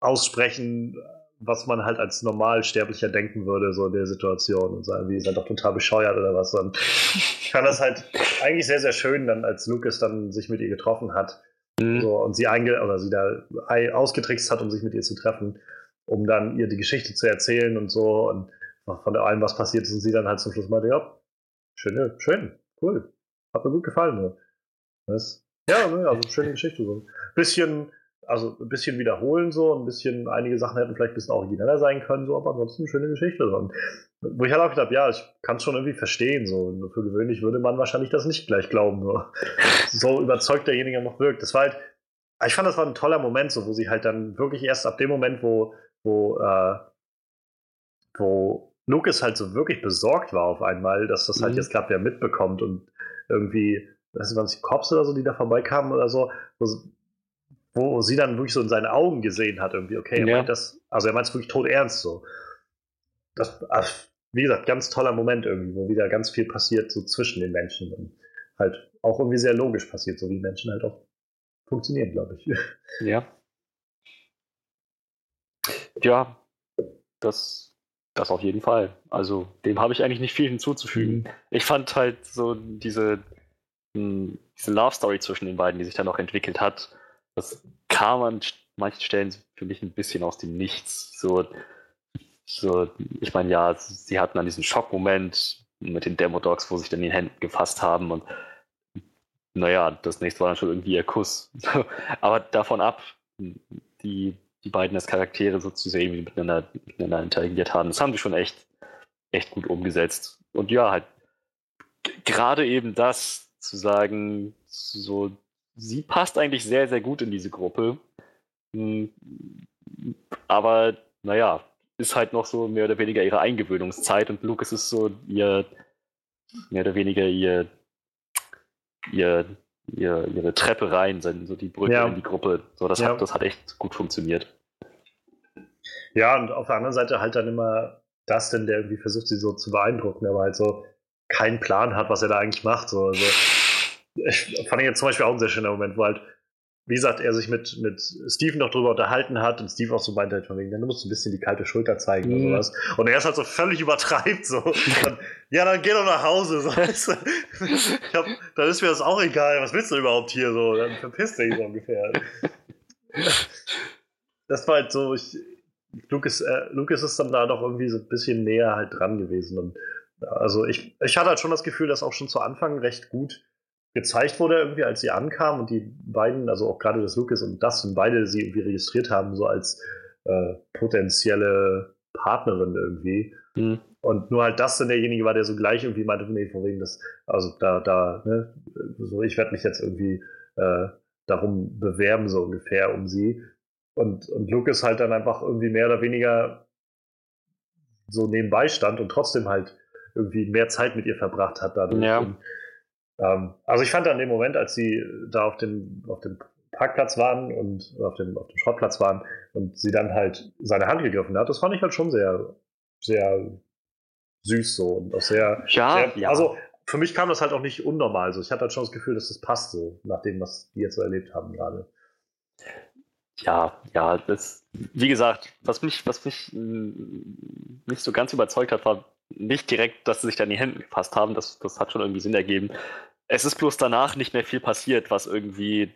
Aussprechen, was man halt als Normalsterblicher denken würde, so in der Situation und sagen, wie ist er doch total bescheuert oder was. Und ich fand das halt eigentlich sehr, sehr schön, dann als Lucas dann sich mit ihr getroffen hat mhm. so, und sie einge oder sie da ausgetrickst hat, um sich mit ihr zu treffen, um dann ihr die Geschichte zu erzählen und so und von allem, was passiert ist, und sie dann halt zum Schluss meinte, ja, schöne, schön, cool, hat mir gut gefallen. So. Das, ja, ne, also schöne Geschichte. So. Bisschen also ein bisschen wiederholen so, ein bisschen, einige Sachen hätten vielleicht ein bisschen origineller sein können, so, aber ansonsten eine schöne Geschichte. Und wo ich halt auch gedacht ja, ich kann es schon irgendwie verstehen, so. Für gewöhnlich würde man wahrscheinlich das nicht gleich glauben, so, [laughs] so überzeugt derjenige noch wirkt. Das war halt, ich fand, das war ein toller Moment, so, wo sie halt dann wirklich erst ab dem Moment, wo, wo, äh, wo Lucas halt so wirklich besorgt war auf einmal, dass das halt mhm. jetzt klappt, wer mitbekommt und irgendwie, weiß nicht, waren es die Cops oder so, die da vorbeikamen oder so, wo, wo sie dann wirklich so in seinen Augen gesehen hat, irgendwie, okay, er ja. meint das, also er meint es wirklich tot ernst so. Das, ach, wie gesagt, ganz toller Moment irgendwie, wo wieder ganz viel passiert so zwischen den Menschen und halt auch irgendwie sehr logisch passiert, so wie Menschen halt auch funktionieren, glaube ich. [laughs] Ja. Ja, das, das auf jeden Fall. Also dem habe ich eigentlich nicht viel hinzuzufügen. Mhm. Ich fand halt so diese, hm, diese Love Story zwischen den beiden, die sich dann noch entwickelt hat, das kam an manchen Stellen für mich ein bisschen aus dem Nichts. So, so ich meine, ja, sie hatten dann diesen Schockmoment mit den Demo-Dogs, wo sich dann in den Händen gefasst haben und naja, das nächste war dann schon irgendwie ihr Kuss. [laughs] Aber davon ab, die, die beiden als Charaktere so zu sehen, wie miteinander, miteinander interagiert haben, das haben sie schon echt, echt gut umgesetzt. Und ja, halt gerade eben das zu sagen, so sie passt eigentlich sehr, sehr gut in diese Gruppe. Hm, aber naja, ist halt noch so mehr oder weniger ihre Eingewöhnungszeit und Lucas ist so ihr, mehr oder weniger ihr, ihr, ihr ihre Treppe rein, so die Brücke ja. in die Gruppe. So, das, ja. hat, das hat echt gut funktioniert. Ja, und auf der anderen Seite halt dann immer Dustin, der irgendwie versucht, sie so zu beeindrucken, aber halt so keinen Plan hat, was er da eigentlich macht. So. Also, fand ich jetzt zum Beispiel auch ein sehr schöner Moment, wo halt, wie gesagt, er sich mit, mit Steven noch drüber unterhalten hat und Steve auch so meinte halt von wegen, dann musst du ein bisschen die kalte Schulter zeigen mhm. oder sowas. Und er ist halt so völlig übertreibt, so. Dann, ja, dann geh doch nach Hause, so. Weißt du? ich hab, dann ist mir das auch egal, was willst du überhaupt hier, so. Dann verpiss dich so ungefähr. Das war halt so, ich, Lucas, äh, Lucas ist dann da doch irgendwie so ein bisschen näher halt dran gewesen und also ich, ich hatte halt schon das Gefühl, dass auch schon zu Anfang recht gut gezeigt wurde, irgendwie, als sie ankam und die beiden, also auch gerade das Lucas und Dustin, beide sie irgendwie registriert haben, so als äh, potenzielle Partnerin irgendwie. Mhm. Und nur halt Dustin derjenige war, der so gleich irgendwie meinte, nee, von wegen das, also da, da, ne, so ich werde mich jetzt irgendwie äh, darum bewerben, so ungefähr, um sie. Und, und Lucas halt dann einfach irgendwie mehr oder weniger so nebenbei stand und trotzdem halt irgendwie mehr Zeit mit ihr verbracht hat dadurch. Ja. Und, ähm, also ich fand an dem Moment, als sie da auf dem, auf dem Parkplatz waren und auf dem, auf dem Schrottplatz waren und sie dann halt seine Hand gegriffen hat, das fand ich halt schon sehr, sehr süß so und auch sehr, ja, sehr, ja. also für mich kam das halt auch nicht unnormal so. Ich hatte halt schon das Gefühl, dass das passt so, nach dem, was die jetzt so erlebt haben gerade. Ja, ja, das, wie gesagt, was mich, was mich nicht so ganz überzeugt hat, war nicht direkt, dass sie sich da in die Hände gefasst haben. Das, das hat schon irgendwie Sinn ergeben. Es ist bloß danach nicht mehr viel passiert, was irgendwie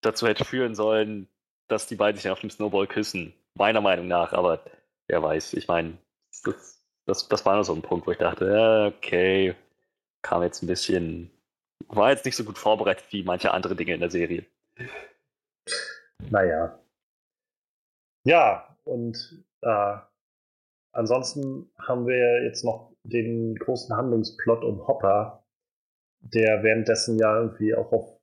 dazu hätte führen sollen, dass die beiden sich auf dem Snowball küssen. Meiner Meinung nach, aber wer weiß. Ich meine, das, das, das war nur so ein Punkt, wo ich dachte, ja, okay, kam jetzt ein bisschen, war jetzt nicht so gut vorbereitet wie manche andere Dinge in der Serie. Naja. Ja, und äh, ansonsten haben wir jetzt noch den großen Handlungsplot um Hopper, der währenddessen ja irgendwie auch auf,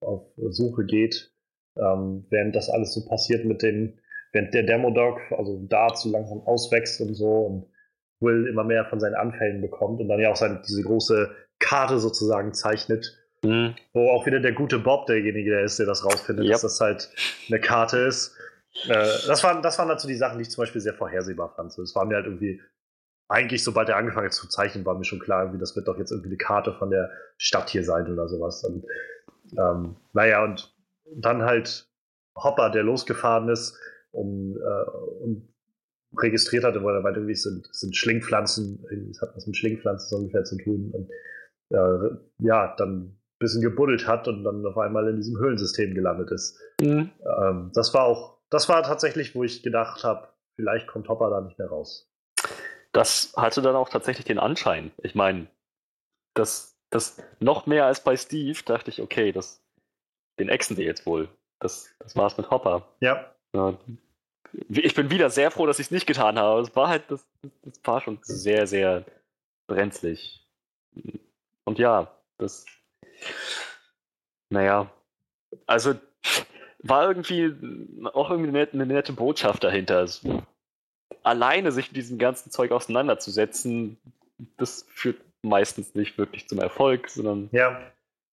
auf Suche geht, ähm, während das alles so passiert mit den, während der Demodog, also da zu langsam auswächst und so und Will immer mehr von seinen Anfällen bekommt und dann ja auch seine, diese große Karte sozusagen zeichnet, mhm. wo auch wieder der gute Bob derjenige der ist, der das rausfindet, yep. dass das halt eine Karte ist. Äh, das, waren, das waren dazu die Sachen, die ich zum Beispiel sehr vorhersehbar fand. So, es war mir halt irgendwie, eigentlich, sobald er angefangen hat zu zeichnen, war mir schon klar, irgendwie, das wird doch jetzt irgendwie eine Karte von der Stadt hier sein oder sowas. Und, ähm, naja, und dann halt Hopper, der losgefahren ist, um, äh, um registriert hatte, wo er meinte, irgendwie sind, sind Schlingpflanzen, es hat was mit Schlingpflanzen so ungefähr zu tun. Und äh, ja, dann bisschen gebuddelt hat und dann auf einmal in diesem Höhlensystem gelandet ist. Mhm. Ähm, das war auch, das war tatsächlich, wo ich gedacht habe, vielleicht kommt Hopper da nicht mehr raus. Das hatte dann auch tatsächlich den Anschein. Ich meine, das, das noch mehr als bei Steve dachte ich, okay, das, den exen die jetzt wohl. Das, das war's mit Hopper. Ja. ja. Ich bin wieder sehr froh, dass ich es nicht getan habe. Es war halt, das, das war schon sehr, sehr brenzlig. Und ja, das, naja, also war irgendwie auch irgendwie eine, eine nette Botschaft dahinter. Also, alleine sich mit diesem ganzen Zeug auseinanderzusetzen, das führt meistens nicht wirklich zum Erfolg, sondern, ja.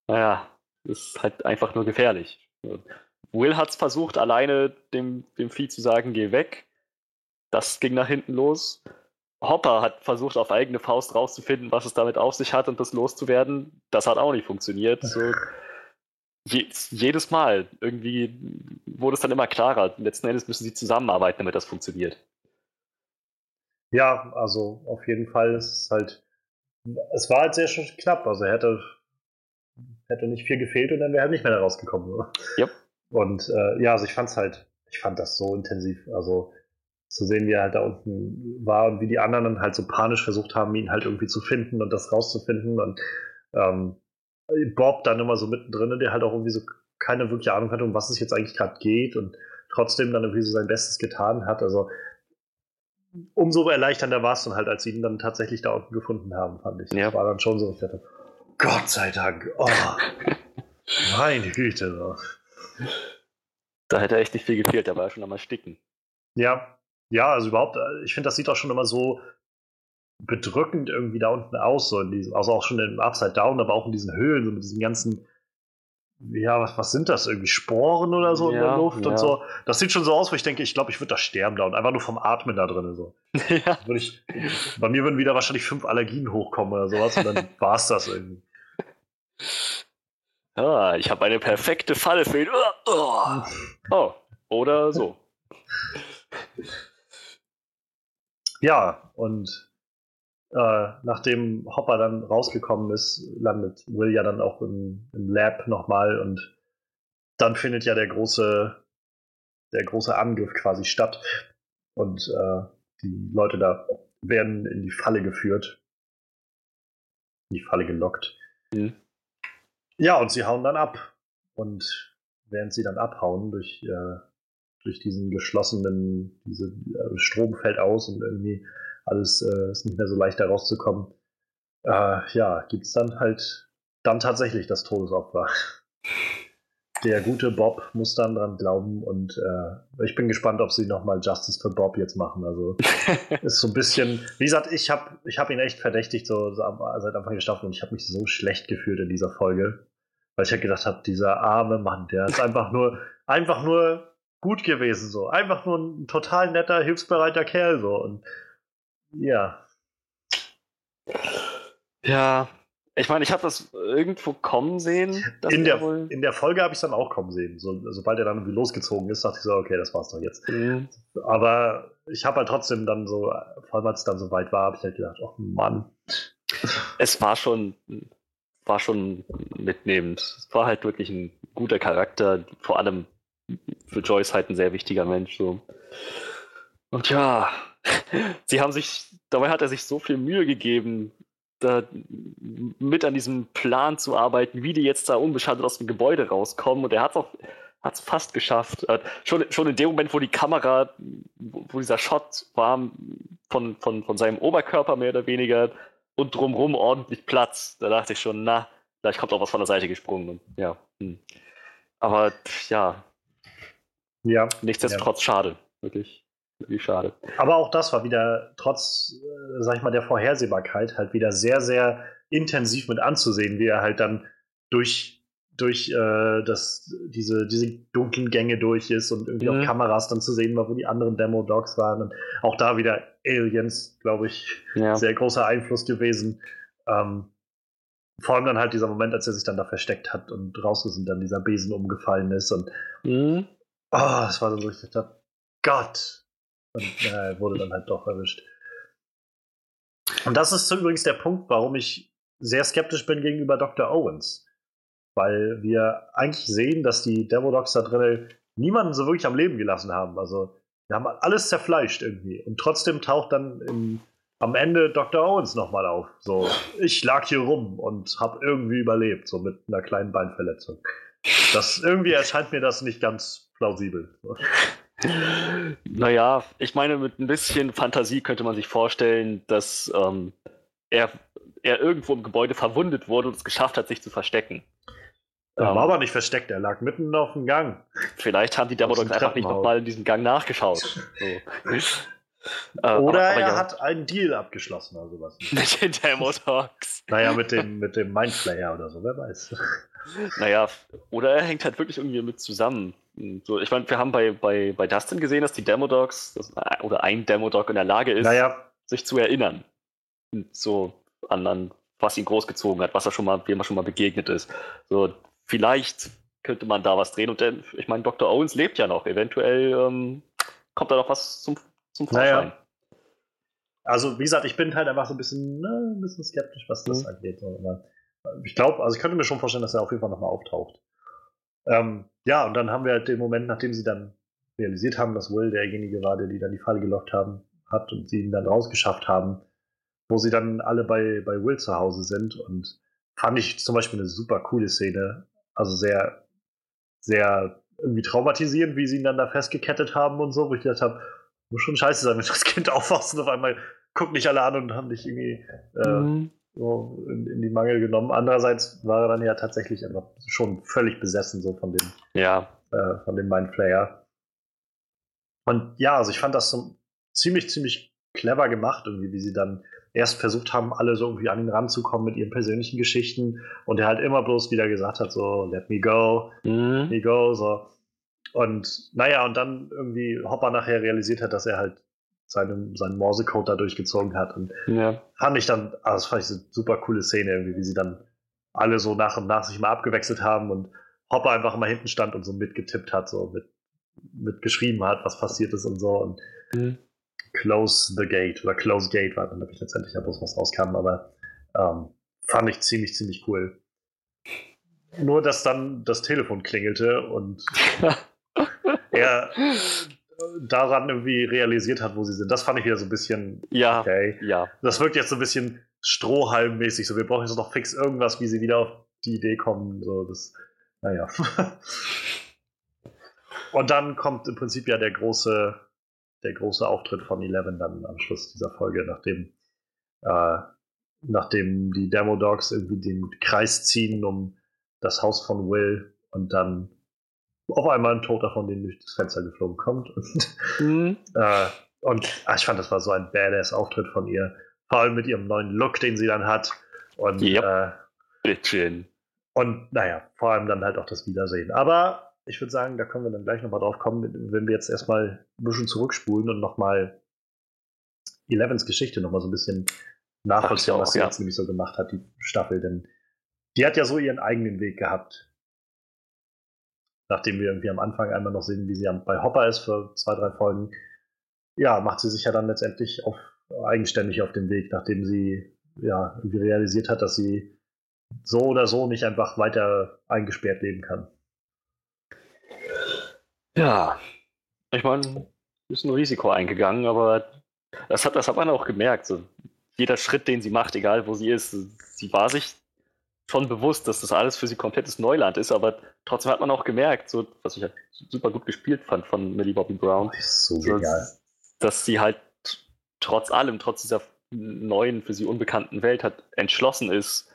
naja, ist halt einfach nur gefährlich. Will hat es versucht, alleine dem, dem Vieh zu sagen, geh weg. Das ging nach hinten los. Hopper hat versucht, auf eigene Faust rauszufinden, was es damit auf sich hat und das loszuwerden. Das hat auch nicht funktioniert. So, je, jedes Mal irgendwie wurde es dann immer klarer. Letzten Endes müssen sie zusammenarbeiten, damit das funktioniert. Ja, also auf jeden Fall ist es halt. Es war halt sehr schön knapp. Also er hätte, hätte nicht viel gefehlt und dann wäre er nicht mehr da rausgekommen. Yep. Und äh, ja, also ich fand es halt, ich fand das so intensiv. Also zu sehen, wie er halt da unten war und wie die anderen dann halt so panisch versucht haben, ihn halt irgendwie zu finden und das rauszufinden. Und ähm, Bob dann immer so mittendrin, der halt auch irgendwie so keine wirkliche Ahnung hatte, um was es jetzt eigentlich gerade geht und trotzdem dann irgendwie so sein Bestes getan hat. Also umso erleichternder war es dann halt, als sie ihn dann tatsächlich da unten gefunden haben, fand ich. Ja. Das war dann schon so, ich dachte, Gott sei Dank, oh, [laughs] meine Güte. Da hätte echt nicht viel gefehlt, da war er schon am Ersticken. Ja, ja, also überhaupt, äh, ich finde, das sieht auch schon immer so bedrückend irgendwie da unten aus, so in diesem, also auch schon im Upside Down, aber auch in diesen Höhlen, so mit diesem ganzen, ja, was, was sind das, irgendwie Sporen oder so ja, in der Luft ja. und so. Das sieht schon so aus, wo ich denke, ich glaube, ich würde da sterben da und einfach nur vom Atmen da drin. So. [laughs] ja. Würde ich, bei mir würden wieder wahrscheinlich fünf Allergien hochkommen oder sowas und dann [laughs] war es das irgendwie. Ah, ich habe eine perfekte Falle für ihn. [laughs] Oh, oh. oder so. Ja, und äh, nachdem Hopper dann rausgekommen ist, landet Will ja dann auch im, im Lab nochmal und dann findet ja der große, der große Angriff quasi statt. Und äh, die Leute da werden in die Falle geführt. In die Falle gelockt. Mhm. Ja, und sie hauen dann ab. Und während sie dann abhauen durch äh, durch diesen geschlossenen, diese äh, Strom fällt aus und irgendwie alles äh, ist nicht mehr so leicht da rauszukommen. Äh, ja, gibt es dann halt dann tatsächlich das Todesopfer. [laughs] Der gute Bob muss dann dran glauben und äh, ich bin gespannt, ob sie nochmal Justice für Bob jetzt machen. Also [laughs] ist so ein bisschen, wie gesagt, ich habe ich hab ihn echt verdächtigt so, so seit Anfang der Staffel und ich habe mich so schlecht gefühlt in dieser Folge, weil ich ja halt gedacht habe, dieser arme Mann, der ist einfach nur einfach nur gut gewesen, so. Einfach nur ein total netter, hilfsbereiter Kerl, so. Und ja. Ja, ich meine, ich habe das irgendwo kommen sehen. In der, in der Folge habe ich es dann auch kommen sehen. So, sobald er dann irgendwie losgezogen ist, dachte ich so, okay, das war's doch jetzt. Mhm. Aber ich habe halt trotzdem dann so, vor allem als es dann so weit war, habe ich halt gedacht, oh Mann. Es war schon, war schon mitnehmend. Es war halt wirklich ein guter Charakter, vor allem für Joyce halt ein sehr wichtiger Mensch. So. Und ja, [laughs] sie haben sich, dabei hat er sich so viel Mühe gegeben, da mit an diesem Plan zu arbeiten, wie die jetzt da unbeschadet aus dem Gebäude rauskommen. Und er hat es auch hat's fast geschafft. Äh, schon, schon in dem Moment, wo die Kamera, wo dieser Shot war von, von, von seinem Oberkörper mehr oder weniger und drumrum ordentlich Platz, da dachte ich schon, na, vielleicht kommt auch was von der Seite gesprungen. Und, ja. Hm. Aber ja. Ja. Nichtsdestotrotz ja. schade. Wirklich. Wirklich schade. Aber auch das war wieder, trotz, äh, sag ich mal, der Vorhersehbarkeit, halt wieder sehr, sehr intensiv mit anzusehen, wie er halt dann durch, durch äh, das, diese, diese dunklen Gänge durch ist und irgendwie mhm. auf Kameras dann zu sehen war, wo die anderen Demo-Dogs waren. Und auch da wieder Aliens, glaube ich, ja. sehr großer Einfluss gewesen. Ähm, vor allem dann halt dieser Moment, als er sich dann da versteckt hat und raus ist und dann dieser Besen umgefallen ist und mhm. Oh, das war so, ich dachte, Gott, und äh, wurde dann halt doch erwischt. Und das ist übrigens der Punkt, warum ich sehr skeptisch bin gegenüber Dr. Owens. Weil wir eigentlich sehen, dass die Demodocs da drin niemanden so wirklich am Leben gelassen haben. Also, wir haben alles zerfleischt irgendwie. Und trotzdem taucht dann im, am Ende Dr. Owens nochmal auf. So, ich lag hier rum und habe irgendwie überlebt, so mit einer kleinen Beinverletzung. Das irgendwie erscheint mir das nicht ganz plausibel. Naja, ich meine, mit ein bisschen Fantasie könnte man sich vorstellen, dass ähm, er, er irgendwo im Gebäude verwundet wurde und es geschafft hat, sich zu verstecken. Er ähm, war aber nicht versteckt, er lag mitten auf dem Gang. Vielleicht haben die Demodogs einfach nicht nochmal in diesen Gang nachgeschaut. So. [laughs] Äh, Oder aber, aber er ja. hat einen Deal abgeschlossen oder sowas. [laughs] Mit den Demodogs. Naja, mit dem, mit dem Mindflayer oder so, wer weiß. Naja, oder er hängt halt wirklich irgendwie mit zusammen. So, ich meine, wir haben bei, bei, bei Dustin gesehen, dass die Demodogs das, oder ein Demodog in der Lage ist, naja. sich zu erinnern. So an, an was ihn großgezogen hat, was er schon mal, wem er schon mal begegnet ist. So, vielleicht könnte man da was drehen. Und denn, ich meine, Dr. Owens lebt ja noch. Eventuell ähm, kommt da noch was zum, zum Vorschein. Naja. Also, wie gesagt, ich bin halt einfach so ein bisschen, ne, ein bisschen skeptisch, was das mhm. angeht. Ich glaube, also ich könnte mir schon vorstellen, dass er auf jeden Fall nochmal auftaucht. Ähm, ja, und dann haben wir halt den Moment, nachdem sie dann realisiert haben, dass Will derjenige war, der die dann die Falle gelockt haben, hat und sie ihn dann rausgeschafft haben, wo sie dann alle bei, bei Will zu Hause sind und fand ich zum Beispiel eine super coole Szene. Also sehr, sehr irgendwie traumatisierend, wie sie ihn dann da festgekettet haben und so, wo ich gedacht habe, muss schon scheiße sein, wenn das Kind [laughs] aufwachst und auf einmal gucken dich alle an und haben dich irgendwie äh, mhm so in, in, die Mangel genommen. Andererseits war er dann ja tatsächlich einfach schon völlig besessen so von dem, ja. äh, von dem Mindflayer. Und ja, also ich fand das so ziemlich, ziemlich clever gemacht, irgendwie, wie sie dann erst versucht haben, alle so irgendwie an ihn ranzukommen mit ihren persönlichen Geschichten und er halt immer bloß wieder gesagt hat, so, let me go, mhm. let me go, so. Und naja, und dann irgendwie Hopper nachher realisiert hat, dass er halt seinen, seinen Morsecode da durchgezogen hat. Und ja. fand ich dann, also das fand ich eine super coole Szene, irgendwie, wie sie dann alle so nach und nach sich mal abgewechselt haben und Hopper einfach mal hinten stand und so mitgetippt hat, so mit, mit geschrieben hat, was passiert ist und so. Und mhm. Close the Gate oder Close Gate war dann ich letztendlich ja bloß was rauskam, aber ähm, fand ich ziemlich, ziemlich cool. Nur, dass dann das Telefon klingelte und [laughs] er daran irgendwie realisiert hat, wo sie sind. Das fand ich wieder so ein bisschen ja, okay. Ja. Das wirkt jetzt so ein bisschen strohhalmmäßig. So, wir brauchen jetzt noch fix irgendwas, wie sie wieder auf die Idee kommen. So, das, naja. [laughs] Und dann kommt im Prinzip ja der große, der große Auftritt von Eleven dann am Schluss dieser Folge, nachdem, äh, nachdem die Demo Dogs irgendwie den Kreis ziehen um das Haus von Will und dann auf einmal ein Toter von denen durch das Fenster geflogen kommt. Und, mhm. [laughs] äh, und ach, ich fand, das war so ein badass Auftritt von ihr. Vor allem mit ihrem neuen Look, den sie dann hat. Und, yep. äh, Bitchin. Und naja, vor allem dann halt auch das Wiedersehen. Aber ich würde sagen, da können wir dann gleich nochmal drauf kommen, wenn wir jetzt erstmal ein bisschen zurückspulen und nochmal Elevens Geschichte nochmal so ein bisschen nachvollziehen, was sie ja. jetzt nämlich so gemacht hat, die Staffel. Denn die hat ja so ihren eigenen Weg gehabt nachdem wir irgendwie am Anfang einmal noch sehen, wie sie bei Hopper ist für zwei, drei Folgen, ja, macht sie sich ja dann letztendlich auf, eigenständig auf den Weg, nachdem sie ja irgendwie realisiert hat, dass sie so oder so nicht einfach weiter eingesperrt leben kann. Ja, ich meine, ist ein Risiko eingegangen, aber Das hat, das hat man auch gemerkt. So. Jeder Schritt, den sie macht, egal wo sie ist, sie war sich schon bewusst, dass das alles für sie komplettes Neuland ist, aber trotzdem hat man auch gemerkt, so, was ich halt super gut gespielt fand von Millie Bobby Brown, so. Dass, dass sie halt trotz allem, trotz dieser neuen, für sie unbekannten Welt hat entschlossen ist,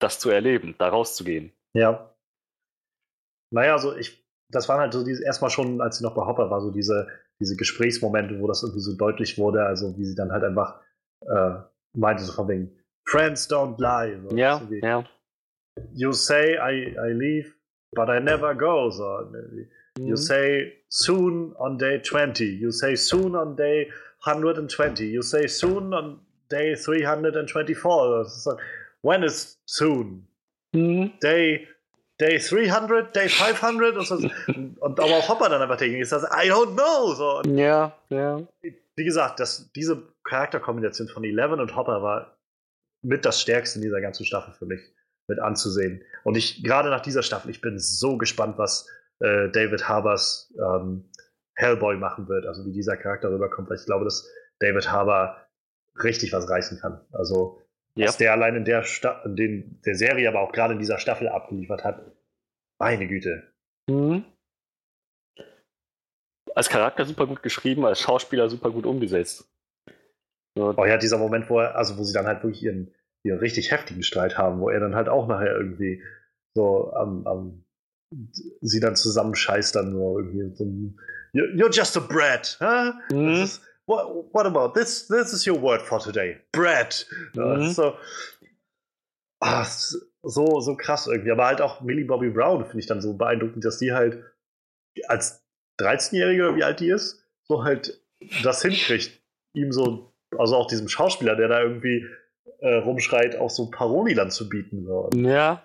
das zu erleben, da rauszugehen. Ja. Naja, also ich, das waren halt so diese, erstmal schon, als sie noch bei Hopper war, so diese, diese Gesprächsmomente, wo das irgendwie so deutlich wurde, also wie sie dann halt einfach äh, meinte, so von wegen, Friends don't lie. So ja, ja. You say I, I leave, but I never go. So, You mhm. say soon on day 20. You say soon on day 120. You say soon on day 324. So, when is soon? Mhm. Day Day 300, Day 500 und, so. und aber auch Hopper dann einfach denken, ist das, I don't know. So. Ja, ja. Wie gesagt, das, diese Charakterkombination von Eleven und Hopper war mit das Stärkste in dieser ganzen Staffel für mich mit anzusehen. Und ich, gerade nach dieser Staffel, ich bin so gespannt, was äh, David Harbers ähm, Hellboy machen wird, also wie dieser Charakter rüberkommt, weil ich glaube, dass David Harbour richtig was reißen kann. Also, ja. was der allein in der, Sta in den, der Serie, aber auch gerade in dieser Staffel abgeliefert hat, meine Güte. Mhm. Als Charakter super gut geschrieben, als Schauspieler super gut umgesetzt. Oh ja, dieser Moment, wo er, also wo sie dann halt wirklich ihren, ihren richtig heftigen Streit haben, wo er dann halt auch nachher irgendwie so am, am sie dann zusammenscheißt dann so irgendwie so You're just a brat, huh? Mhm. Ist, what, what about this? This is your word for today. Brat. Mhm. So, ach, so, so krass irgendwie. Aber halt auch Millie Bobby Brown finde ich dann so beeindruckend, dass die halt als 13-Jährige, wie alt die ist, so halt das hinkriegt, ihm so also auch diesem Schauspieler, der da irgendwie äh, rumschreit, auch so Paroli dann zu bieten. So. Ja.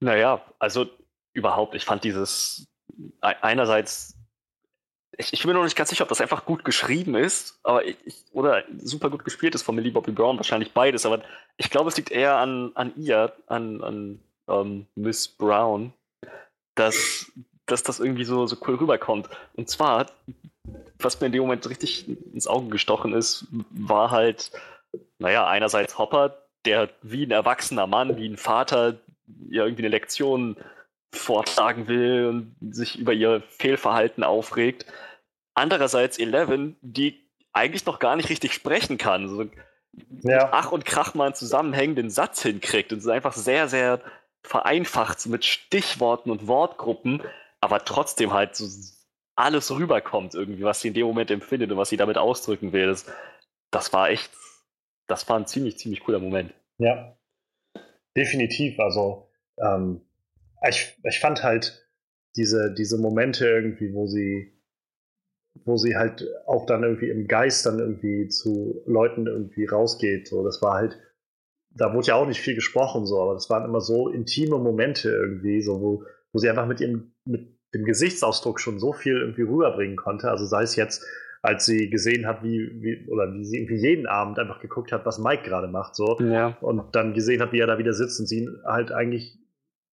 Naja, also überhaupt, ich fand dieses einerseits, ich, ich, bin noch nicht ganz sicher, ob das einfach gut geschrieben ist, aber ich, oder super gut gespielt ist von Millie Bobby Brown, wahrscheinlich beides, aber ich glaube, es liegt eher an, an ihr, an, an ähm, Miss Brown, dass, dass das irgendwie so, so cool rüberkommt. Und zwar was mir in dem Moment richtig ins Auge gestochen ist, war halt, naja, einerseits Hopper, der wie ein erwachsener Mann, wie ein Vater, ja irgendwie eine Lektion vortragen will und sich über ihr Fehlverhalten aufregt. Andererseits Eleven, die eigentlich noch gar nicht richtig sprechen kann. So ja. Ach und Krach mal einen zusammenhängenden Satz hinkriegt und es ist einfach sehr, sehr vereinfacht mit Stichworten und Wortgruppen, aber trotzdem halt so alles rüberkommt, irgendwie, was sie in dem Moment empfindet und was sie damit ausdrücken will. Das, das war echt, das war ein ziemlich, ziemlich cooler Moment. Ja, definitiv. Also, ähm, ich, ich fand halt diese, diese Momente irgendwie, wo sie, wo sie halt auch dann irgendwie im Geist dann irgendwie zu Leuten irgendwie rausgeht. So, das war halt, da wurde ja auch nicht viel gesprochen, so, aber das waren immer so intime Momente irgendwie, so, wo, wo sie einfach mit ihrem, mit dem Gesichtsausdruck schon so viel irgendwie rüberbringen konnte. Also sei es jetzt, als sie gesehen hat, wie, wie oder wie sie irgendwie jeden Abend einfach geguckt hat, was Mike gerade macht, so ja. und dann gesehen hat, wie er da wieder sitzt und sie ihn halt eigentlich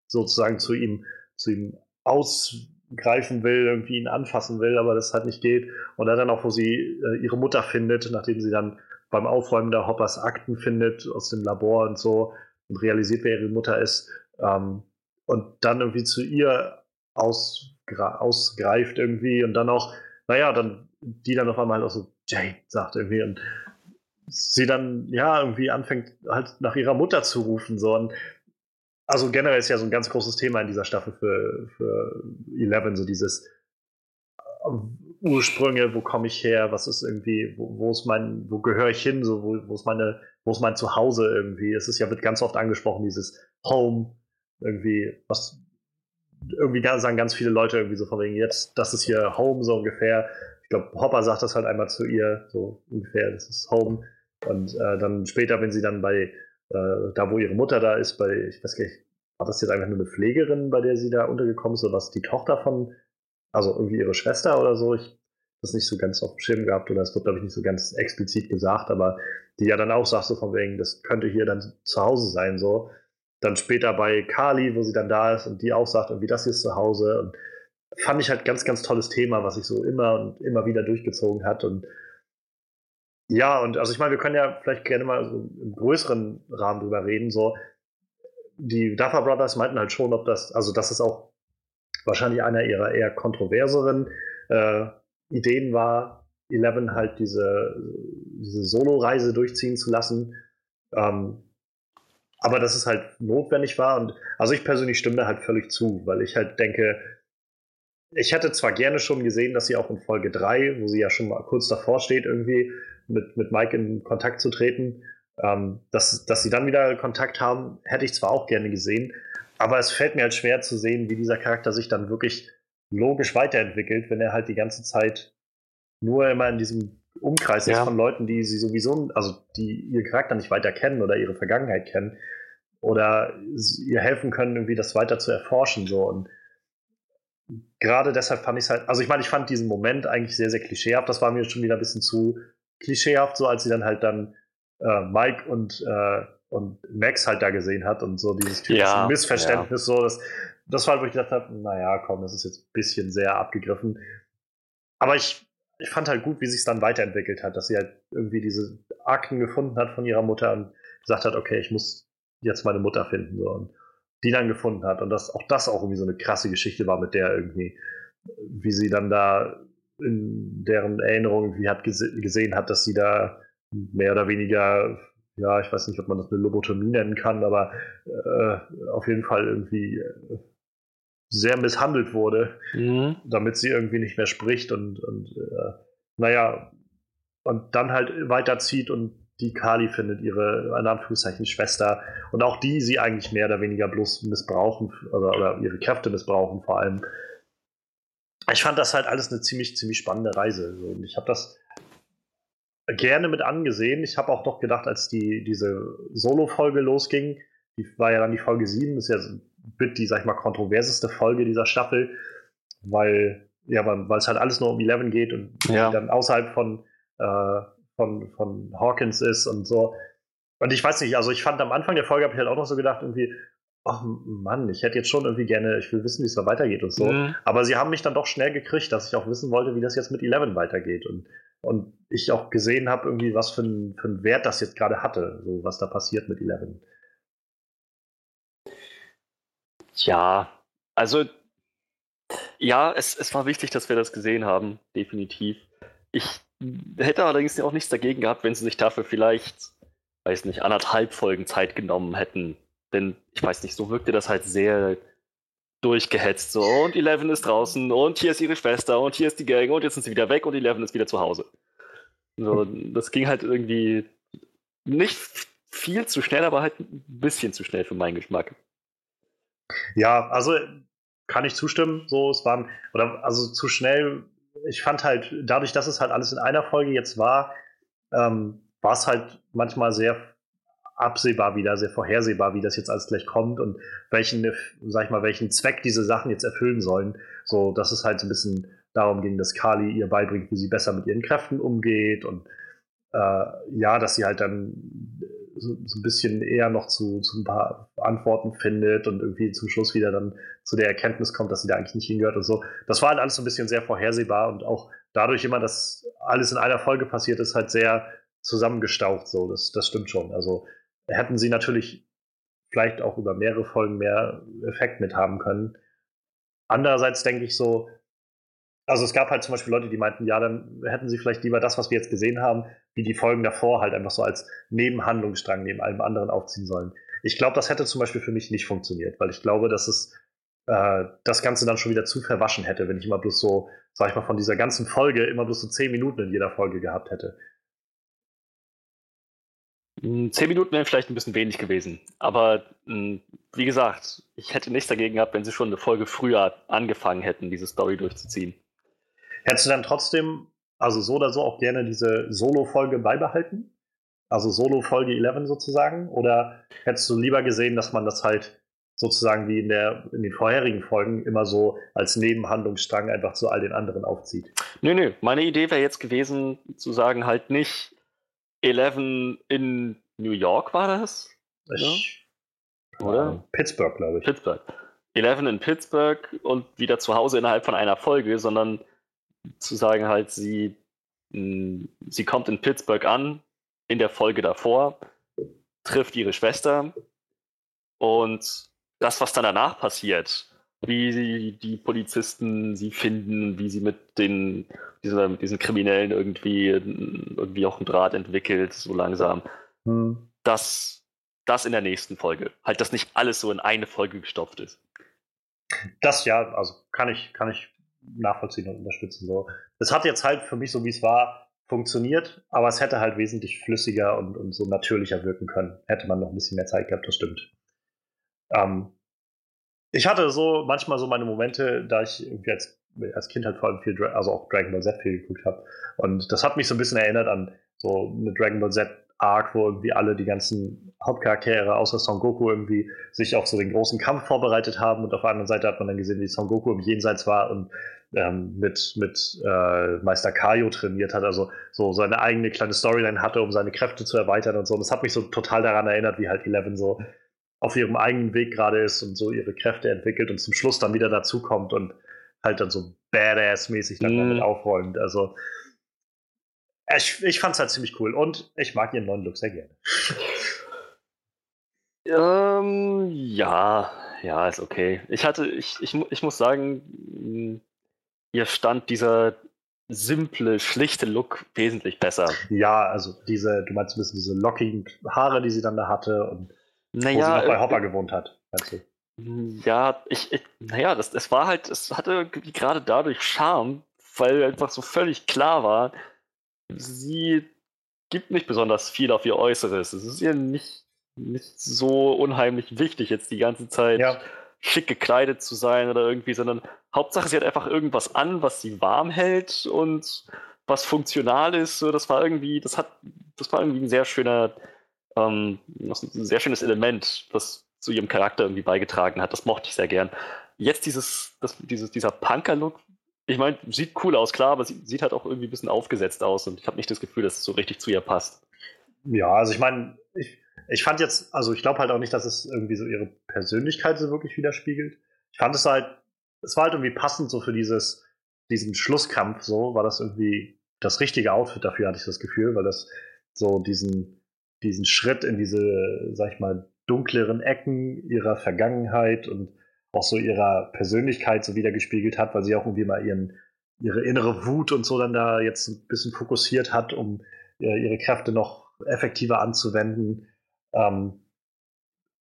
sozusagen zu ihm, zu ihm ausgreifen will, irgendwie ihn anfassen will, aber das halt nicht geht. Und dann auch, wo sie äh, ihre Mutter findet, nachdem sie dann beim Aufräumen der Hoppers Akten findet aus dem Labor und so und realisiert, wer ihre Mutter ist. Ähm, und dann irgendwie zu ihr ausgreift irgendwie und dann auch, naja, dann die dann auf einmal auch so Jane sagt irgendwie und sie dann ja irgendwie anfängt halt nach ihrer Mutter zu rufen so und also generell ist ja so ein ganz großes Thema in dieser Staffel für, für Eleven, so dieses äh, Ursprünge, wo komme ich her, was ist irgendwie, wo, wo ist mein, wo gehöre ich hin, so, wo, wo ist meine, wo ist mein Zuhause irgendwie? Es ist ja, wird ganz oft angesprochen, dieses Home, irgendwie, was irgendwie sagen ganz viele Leute irgendwie so von wegen, jetzt, das ist hier Home so ungefähr. Ich glaube, Hopper sagt das halt einmal zu ihr, so ungefähr, das ist Home. Und äh, dann später, wenn sie dann bei, äh, da wo ihre Mutter da ist, bei, ich weiß gar nicht, war das jetzt einfach nur eine Pflegerin, bei der sie da untergekommen ist, oder was die Tochter von, also irgendwie ihre Schwester oder so, ich das nicht so ganz auf dem Schirm gehabt oder es wird, glaube ich, nicht so ganz explizit gesagt, aber die ja dann auch sagt so von wegen, das könnte hier dann zu Hause sein, so dann später bei Kali, wo sie dann da ist und die auch sagt, irgendwie das hier ist zu Hause. Und fand ich halt ganz, ganz tolles Thema, was sich so immer und immer wieder durchgezogen hat. Und ja, und also ich meine, wir können ja vielleicht gerne mal so im größeren Rahmen drüber reden. So, die Duffer Brothers meinten halt schon, ob das, also das ist auch wahrscheinlich einer ihrer eher kontroverseren äh, Ideen war, Eleven halt diese, diese Solo-Reise durchziehen zu lassen. Ähm, aber dass es halt notwendig war. Und also ich persönlich stimme da halt völlig zu, weil ich halt denke, ich hätte zwar gerne schon gesehen, dass sie auch in Folge 3, wo sie ja schon mal kurz davor steht, irgendwie mit, mit Mike in Kontakt zu treten, ähm, dass, dass sie dann wieder Kontakt haben, hätte ich zwar auch gerne gesehen, aber es fällt mir halt schwer zu sehen, wie dieser Charakter sich dann wirklich logisch weiterentwickelt, wenn er halt die ganze Zeit nur immer in diesem Umkreis ja. ist von Leuten, die sie sowieso, also die ihren Charakter nicht weiter kennen oder ihre Vergangenheit kennen oder ihr helfen können, irgendwie das weiter zu erforschen. So. Und gerade deshalb fand ich es halt, also ich meine, ich fand diesen Moment eigentlich sehr, sehr klischeehaft. Das war mir schon wieder ein bisschen zu klischeehaft, so als sie dann halt dann äh, Mike und, äh, und Max halt da gesehen hat und so dieses ja, Missverständnis, ja. so das, das war, wo ich gedacht habe, naja, komm, das ist jetzt ein bisschen sehr abgegriffen. Aber ich, ich fand halt gut, wie sich es dann weiterentwickelt hat, dass sie halt irgendwie diese Akten gefunden hat von ihrer Mutter und gesagt hat, okay, ich muss jetzt meine Mutter finden. So. Und die dann gefunden hat. Und dass auch das auch irgendwie so eine krasse Geschichte war, mit der irgendwie, wie sie dann da in deren Erinnerung irgendwie hat gese gesehen hat, dass sie da mehr oder weniger, ja, ich weiß nicht, ob man das eine Lobotomie nennen kann, aber äh, auf jeden Fall irgendwie äh, sehr misshandelt wurde, mhm. damit sie irgendwie nicht mehr spricht und, und äh, naja, und dann halt weiterzieht und die Kali findet, ihre, in Anführungszeichen, Schwester. Und auch die sie eigentlich mehr oder weniger bloß missbrauchen oder, oder ihre Kräfte missbrauchen vor allem. Ich fand das halt alles eine ziemlich, ziemlich spannende Reise. Und ich habe das gerne mit angesehen. Ich habe auch doch gedacht, als die, diese Solo-Folge losging, die war ja dann die Folge 7, ist ja mit die, sag ich mal, kontroverseste Folge dieser Staffel, weil ja, weil es halt alles nur um Eleven geht und ja. dann außerhalb von äh, von, von Hawkins ist und so. Und ich weiß nicht, also ich fand am Anfang der Folge habe ich halt auch noch so gedacht, irgendwie, ach Mann, ich hätte jetzt schon irgendwie gerne, ich will wissen, wie es da weitergeht und so. Mhm. Aber sie haben mich dann doch schnell gekriegt, dass ich auch wissen wollte, wie das jetzt mit Eleven weitergeht. Und, und ich auch gesehen habe, irgendwie, was für, ein, für einen Wert das jetzt gerade hatte, so was da passiert mit Eleven. Ja, also ja, es, es war wichtig, dass wir das gesehen haben, definitiv. Ich hätte allerdings auch nichts dagegen gehabt, wenn sie sich dafür vielleicht, weiß nicht, anderthalb Folgen Zeit genommen hätten. Denn ich weiß nicht, so wirkte das halt sehr durchgehetzt. So, und Eleven ist draußen und hier ist ihre Schwester und hier ist die Gang und jetzt sind sie wieder weg und Eleven ist wieder zu Hause. So, das ging halt irgendwie nicht viel zu schnell, aber halt ein bisschen zu schnell für meinen Geschmack. Ja, also kann ich zustimmen. So, es waren, oder also zu schnell ich fand halt, dadurch, dass es halt alles in einer Folge jetzt war, ähm, war es halt manchmal sehr absehbar wieder, sehr vorhersehbar, wie das jetzt alles gleich kommt und welchen, sag ich mal, welchen Zweck diese Sachen jetzt erfüllen sollen. So, dass es halt so ein bisschen darum ging, dass Kali ihr beibringt, wie sie besser mit ihren Kräften umgeht und äh, ja, dass sie halt dann so, so, ein bisschen eher noch zu, zu ein paar Antworten findet und irgendwie zum Schluss wieder dann zu der Erkenntnis kommt, dass sie da eigentlich nicht hingehört und so. Das war halt alles so ein bisschen sehr vorhersehbar und auch dadurch immer, dass alles in einer Folge passiert ist, halt sehr zusammengestaucht. So, das, das stimmt schon. Also hätten sie natürlich vielleicht auch über mehrere Folgen mehr Effekt mit haben können. Andererseits denke ich so, also es gab halt zum Beispiel Leute, die meinten, ja, dann hätten sie vielleicht lieber das, was wir jetzt gesehen haben, wie die Folgen davor halt einfach so als Nebenhandlungsstrang neben allem anderen aufziehen sollen. Ich glaube, das hätte zum Beispiel für mich nicht funktioniert, weil ich glaube, dass es äh, das Ganze dann schon wieder zu verwaschen hätte, wenn ich immer bloß so, sag ich mal, von dieser ganzen Folge immer bloß so zehn Minuten in jeder Folge gehabt hätte. Hm, zehn Minuten wären vielleicht ein bisschen wenig gewesen. Aber hm, wie gesagt, ich hätte nichts dagegen gehabt, wenn sie schon eine Folge früher angefangen hätten, diese Story durchzuziehen. Hättest du dann trotzdem, also so oder so, auch gerne diese Solo-Folge beibehalten? Also Solo-Folge 11 sozusagen? Oder hättest du lieber gesehen, dass man das halt sozusagen wie in, der, in den vorherigen Folgen immer so als Nebenhandlungsstrang einfach zu all den anderen aufzieht? Nö, nö. Meine Idee wäre jetzt gewesen, zu sagen, halt nicht 11 in New York war das? Ich, ja? Oder? Pittsburgh, glaube ich. Pittsburgh. Eleven in Pittsburgh und wieder zu Hause innerhalb von einer Folge, sondern zu sagen halt, sie, mh, sie kommt in Pittsburgh an, in der Folge davor, trifft ihre Schwester und das, was dann danach passiert, wie sie, die Polizisten sie finden, wie sie mit den dieser, diesen Kriminellen irgendwie, irgendwie auch einen Draht entwickelt, so langsam. Hm. Das, das in der nächsten Folge. Halt, dass nicht alles so in eine Folge gestopft ist. Das ja, also kann ich, kann ich nachvollziehen und unterstützen. So. Es hat jetzt halt für mich, so wie es war, funktioniert, aber es hätte halt wesentlich flüssiger und, und so natürlicher wirken können. Hätte man noch ein bisschen mehr Zeit gehabt, das stimmt. Ähm, ich hatte so manchmal so meine Momente, da ich irgendwie als, als Kind halt vor allem viel, also auch Dragon Ball Z viel geguckt habe. Und das hat mich so ein bisschen erinnert an so eine Dragon Ball Z Arc, wo irgendwie alle die ganzen Hauptcharaktere außer Son Goku irgendwie sich auf so den großen Kampf vorbereitet haben und auf der anderen Seite hat man dann gesehen, wie Son Goku im Jenseits war und ähm, mit, mit äh, Meister Kaio trainiert hat, also so seine eigene kleine Storyline hatte, um seine Kräfte zu erweitern und so. Und das hat mich so total daran erinnert, wie halt Eleven so auf ihrem eigenen Weg gerade ist und so ihre Kräfte entwickelt und zum Schluss dann wieder dazukommt und halt dann so badass-mäßig dann mm. damit aufräumt. Also ich, ich fand es halt ziemlich cool und ich mag ihren neuen Look sehr gerne. Ähm, ja, ja, ist okay. Ich hatte, ich, ich, ich muss sagen, ihr stand dieser simple, schlichte Look wesentlich besser. Ja, also diese, du meinst ein bisschen diese lockigen Haare, die sie dann da hatte und naja, wo sie noch bei äh, Hopper äh, gewohnt hat, meinst du? Ja, ich, ich naja, das, das war halt, es hatte gerade dadurch Charme, weil einfach so völlig klar war, sie gibt nicht besonders viel auf ihr Äußeres. Es ist ihr nicht, nicht so unheimlich wichtig, jetzt die ganze Zeit ja. schick gekleidet zu sein oder irgendwie, sondern Hauptsache, sie hat einfach irgendwas an, was sie warm hält und was funktional ist. So, das war irgendwie, das hat, das war irgendwie ein sehr schöner, ähm, ein sehr schönes Element, das zu ihrem Charakter irgendwie beigetragen hat. Das mochte ich sehr gern. Jetzt dieses, das, dieses, dieser Punker-Look ich meine, sieht cool aus, klar, aber sie sieht halt auch irgendwie ein bisschen aufgesetzt aus und ich habe nicht das Gefühl, dass es so richtig zu ihr passt. Ja, also ich meine, ich, ich fand jetzt, also ich glaube halt auch nicht, dass es irgendwie so ihre Persönlichkeit so wirklich widerspiegelt. Ich fand es halt, es war halt irgendwie passend so für dieses, diesen Schlusskampf, so war das irgendwie das richtige Outfit dafür, hatte ich das Gefühl, weil das so diesen, diesen Schritt in diese, sag ich mal, dunkleren Ecken ihrer Vergangenheit und auch so ihrer Persönlichkeit so wiedergespiegelt hat, weil sie auch irgendwie mal ihren, ihre innere Wut und so dann da jetzt ein bisschen fokussiert hat, um äh, ihre Kräfte noch effektiver anzuwenden. Ähm,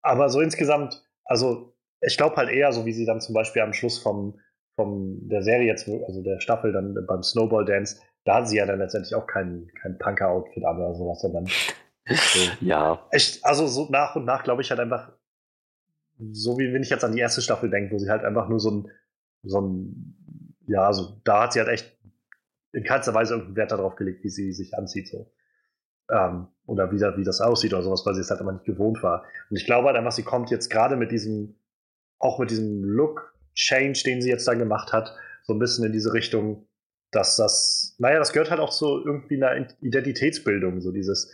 aber so insgesamt, also ich glaube halt eher, so wie sie dann zum Beispiel am Schluss vom, vom der Serie jetzt, also der Staffel dann beim Snowball Dance, da hat sie ja dann letztendlich auch kein, kein Punker-Outfit an oder sowas, sondern so. [laughs] ja. Echt, also so nach und nach glaube ich halt einfach, so wie wenn ich jetzt an die erste Staffel denke, wo sie halt einfach nur so ein, so ein, ja, so, da hat sie halt echt in keinster Weise irgendeinen Wert darauf gelegt, wie sie sich anzieht, so. Ähm, oder wie, wie das aussieht oder sowas, weil sie es halt immer nicht gewohnt war. Und ich glaube halt einfach, sie kommt jetzt gerade mit diesem, auch mit diesem Look-Change, den sie jetzt da gemacht hat, so ein bisschen in diese Richtung, dass das, naja, das gehört halt auch zu irgendwie einer Identitätsbildung, so dieses,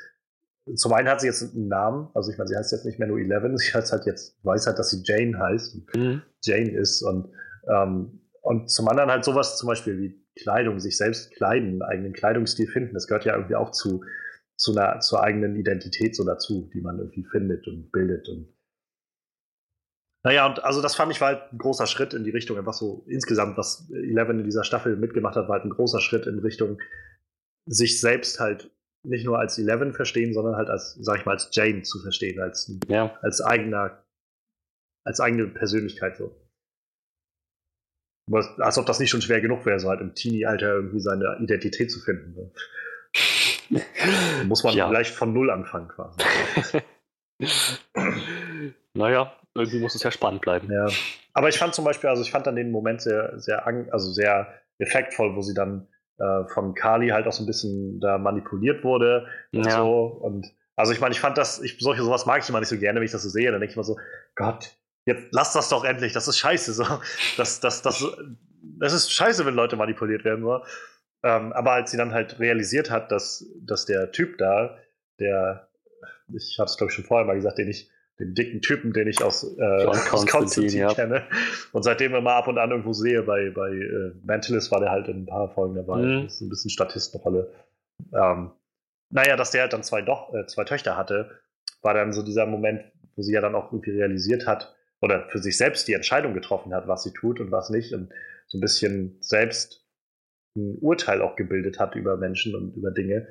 zum einen hat sie jetzt einen Namen, also ich meine, sie heißt jetzt nicht mehr nur Eleven, [laughs] sie heißt halt jetzt, weiß halt, dass sie Jane heißt, mhm. Jane ist und, ähm, und zum anderen halt sowas zum Beispiel wie Kleidung, sich selbst kleiden, einen eigenen Kleidungsstil finden, das gehört ja irgendwie auch zu, zu einer, zur eigenen Identität so dazu, die man irgendwie findet und bildet und naja, und also das fand ich war halt ein großer Schritt in die Richtung, einfach so insgesamt, was Eleven in dieser Staffel mitgemacht hat, war halt ein großer Schritt in Richtung sich selbst halt nicht nur als Eleven verstehen, sondern halt als, sag ich mal, als Jane zu verstehen, als, ja. als eigener, als eigene Persönlichkeit so. Als ob das nicht schon schwer genug wäre, so halt im Teenie-Alter irgendwie seine Identität zu finden. Ne? [laughs] muss man ja. gleich von Null anfangen quasi. [laughs] naja, irgendwie muss es ja spannend bleiben. Ja. Aber ich fand zum Beispiel, also ich fand dann den Moment sehr, sehr, also sehr effektvoll, wo sie dann äh, von Kali halt auch so ein bisschen da manipuliert wurde und ja. so. Und also ich meine, ich fand das, ich, solche sowas mag ich immer nicht so gerne, wenn ich das so sehe. Dann denke ich immer so, Gott, jetzt lass das doch endlich, das ist scheiße. So. Das, das, das, das ist scheiße, wenn Leute manipuliert werden. So. Ähm, aber als sie dann halt realisiert hat, dass, dass der Typ da, der, ich hatte es glaube ich schon vorher mal gesagt, den ich den dicken Typen, den ich aus, äh, aus Konstantin ja. kenne. Und seitdem immer ab und an irgendwo sehe, bei, bei äh, Mentalist war der halt in ein paar Folgen dabei. Mhm. Das ist ein bisschen Statistenrolle. Ähm, naja, dass der halt dann zwei, doch, äh, zwei Töchter hatte, war dann so dieser Moment, wo sie ja dann auch irgendwie realisiert hat oder für sich selbst die Entscheidung getroffen hat, was sie tut und was nicht und so ein bisschen selbst ein Urteil auch gebildet hat über Menschen und über Dinge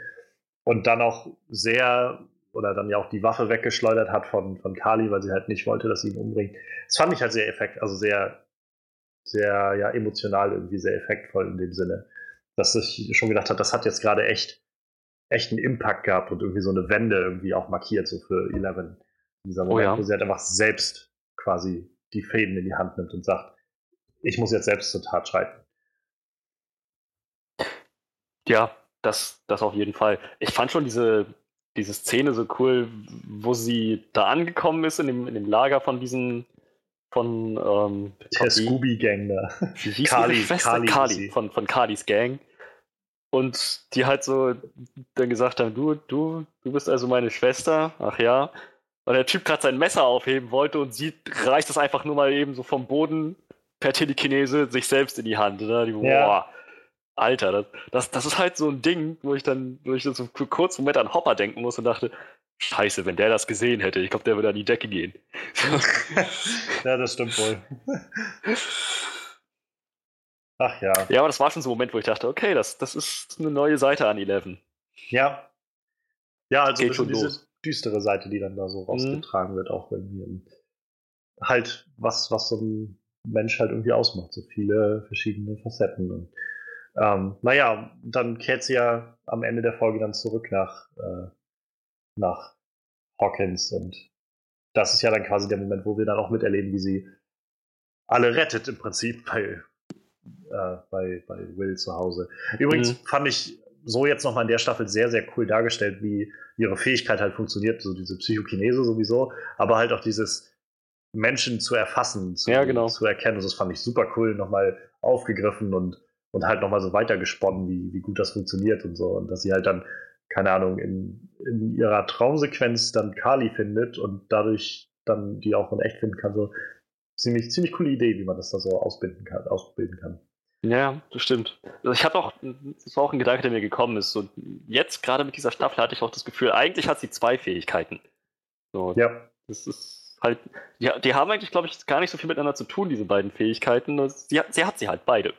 und dann auch sehr oder dann ja auch die Waffe weggeschleudert hat von, von Kali, weil sie halt nicht wollte, dass sie ihn umbringt. Das fand ich halt sehr effekt, also sehr, sehr ja, emotional irgendwie sehr effektvoll in dem Sinne, dass ich schon gedacht habe, das hat jetzt gerade echt, echt einen Impact gehabt und irgendwie so eine Wende irgendwie auch markiert, so für Eleven. In dieser Moment, oh ja. wo sie halt einfach selbst quasi die Fäden in die Hand nimmt und sagt, ich muss jetzt selbst zur Tat schreiten. Ja, das, das auf jeden Fall. Ich fand schon diese, diese Szene so cool, wo sie da angekommen ist in dem, in dem Lager von diesen von ähm, der Scooby-Gang da. Wie hieß Kali, Kali, Kali von, von Kalis Gang. Und die halt so dann gesagt haben, du, du, du bist also meine Schwester, ach ja. Und der Typ gerade sein Messer aufheben wollte und sie reicht das einfach nur mal eben so vom Boden per Telekinese sich selbst in die Hand. Ne? Die, ja. Boah, Alter, das, das, das ist halt so ein Ding, wo ich dann, wo ich so für kurz Moment an Hopper denken muss und dachte, Scheiße, wenn der das gesehen hätte, ich glaube, der würde an die Decke gehen. [laughs] ja, das stimmt wohl. Ach ja. Ja, aber das war schon so ein Moment, wo ich dachte, okay, das, das ist eine neue Seite an Eleven. Ja. Ja, also Geht schon diese los. düstere Seite, die dann da so mhm. rausgetragen mhm. wird, auch irgendwie. Halt, was, was so ein Mensch halt irgendwie ausmacht. So viele verschiedene Facetten. Und ähm, naja, dann kehrt sie ja am Ende der Folge dann zurück nach, äh, nach Hawkins und das ist ja dann quasi der Moment, wo wir dann auch miterleben, wie sie alle rettet im Prinzip bei, äh, bei, bei Will zu Hause. Übrigens mhm. fand ich so jetzt nochmal in der Staffel sehr, sehr cool dargestellt, wie ihre Fähigkeit halt funktioniert, so diese Psychokinese sowieso, aber halt auch dieses Menschen zu erfassen, zu, ja, genau. zu erkennen. das fand ich super cool, nochmal aufgegriffen und und halt nochmal so weitergesponnen, wie, wie gut das funktioniert und so. Und dass sie halt dann, keine Ahnung, in, in ihrer Traumsequenz dann Kali findet und dadurch dann die auch in echt finden kann. So ziemlich, ziemlich coole Idee, wie man das da so ausbilden kann. Ausbilden kann. Ja, das stimmt. Also ich hatte auch, das war auch ein Gedanke, der mir gekommen ist. So jetzt, gerade mit dieser Staffel, hatte ich auch das Gefühl, eigentlich hat sie zwei Fähigkeiten. So, ja. Das ist halt, die, die haben eigentlich, glaube ich, gar nicht so viel miteinander zu tun, diese beiden Fähigkeiten. Sie, sie hat sie halt beide.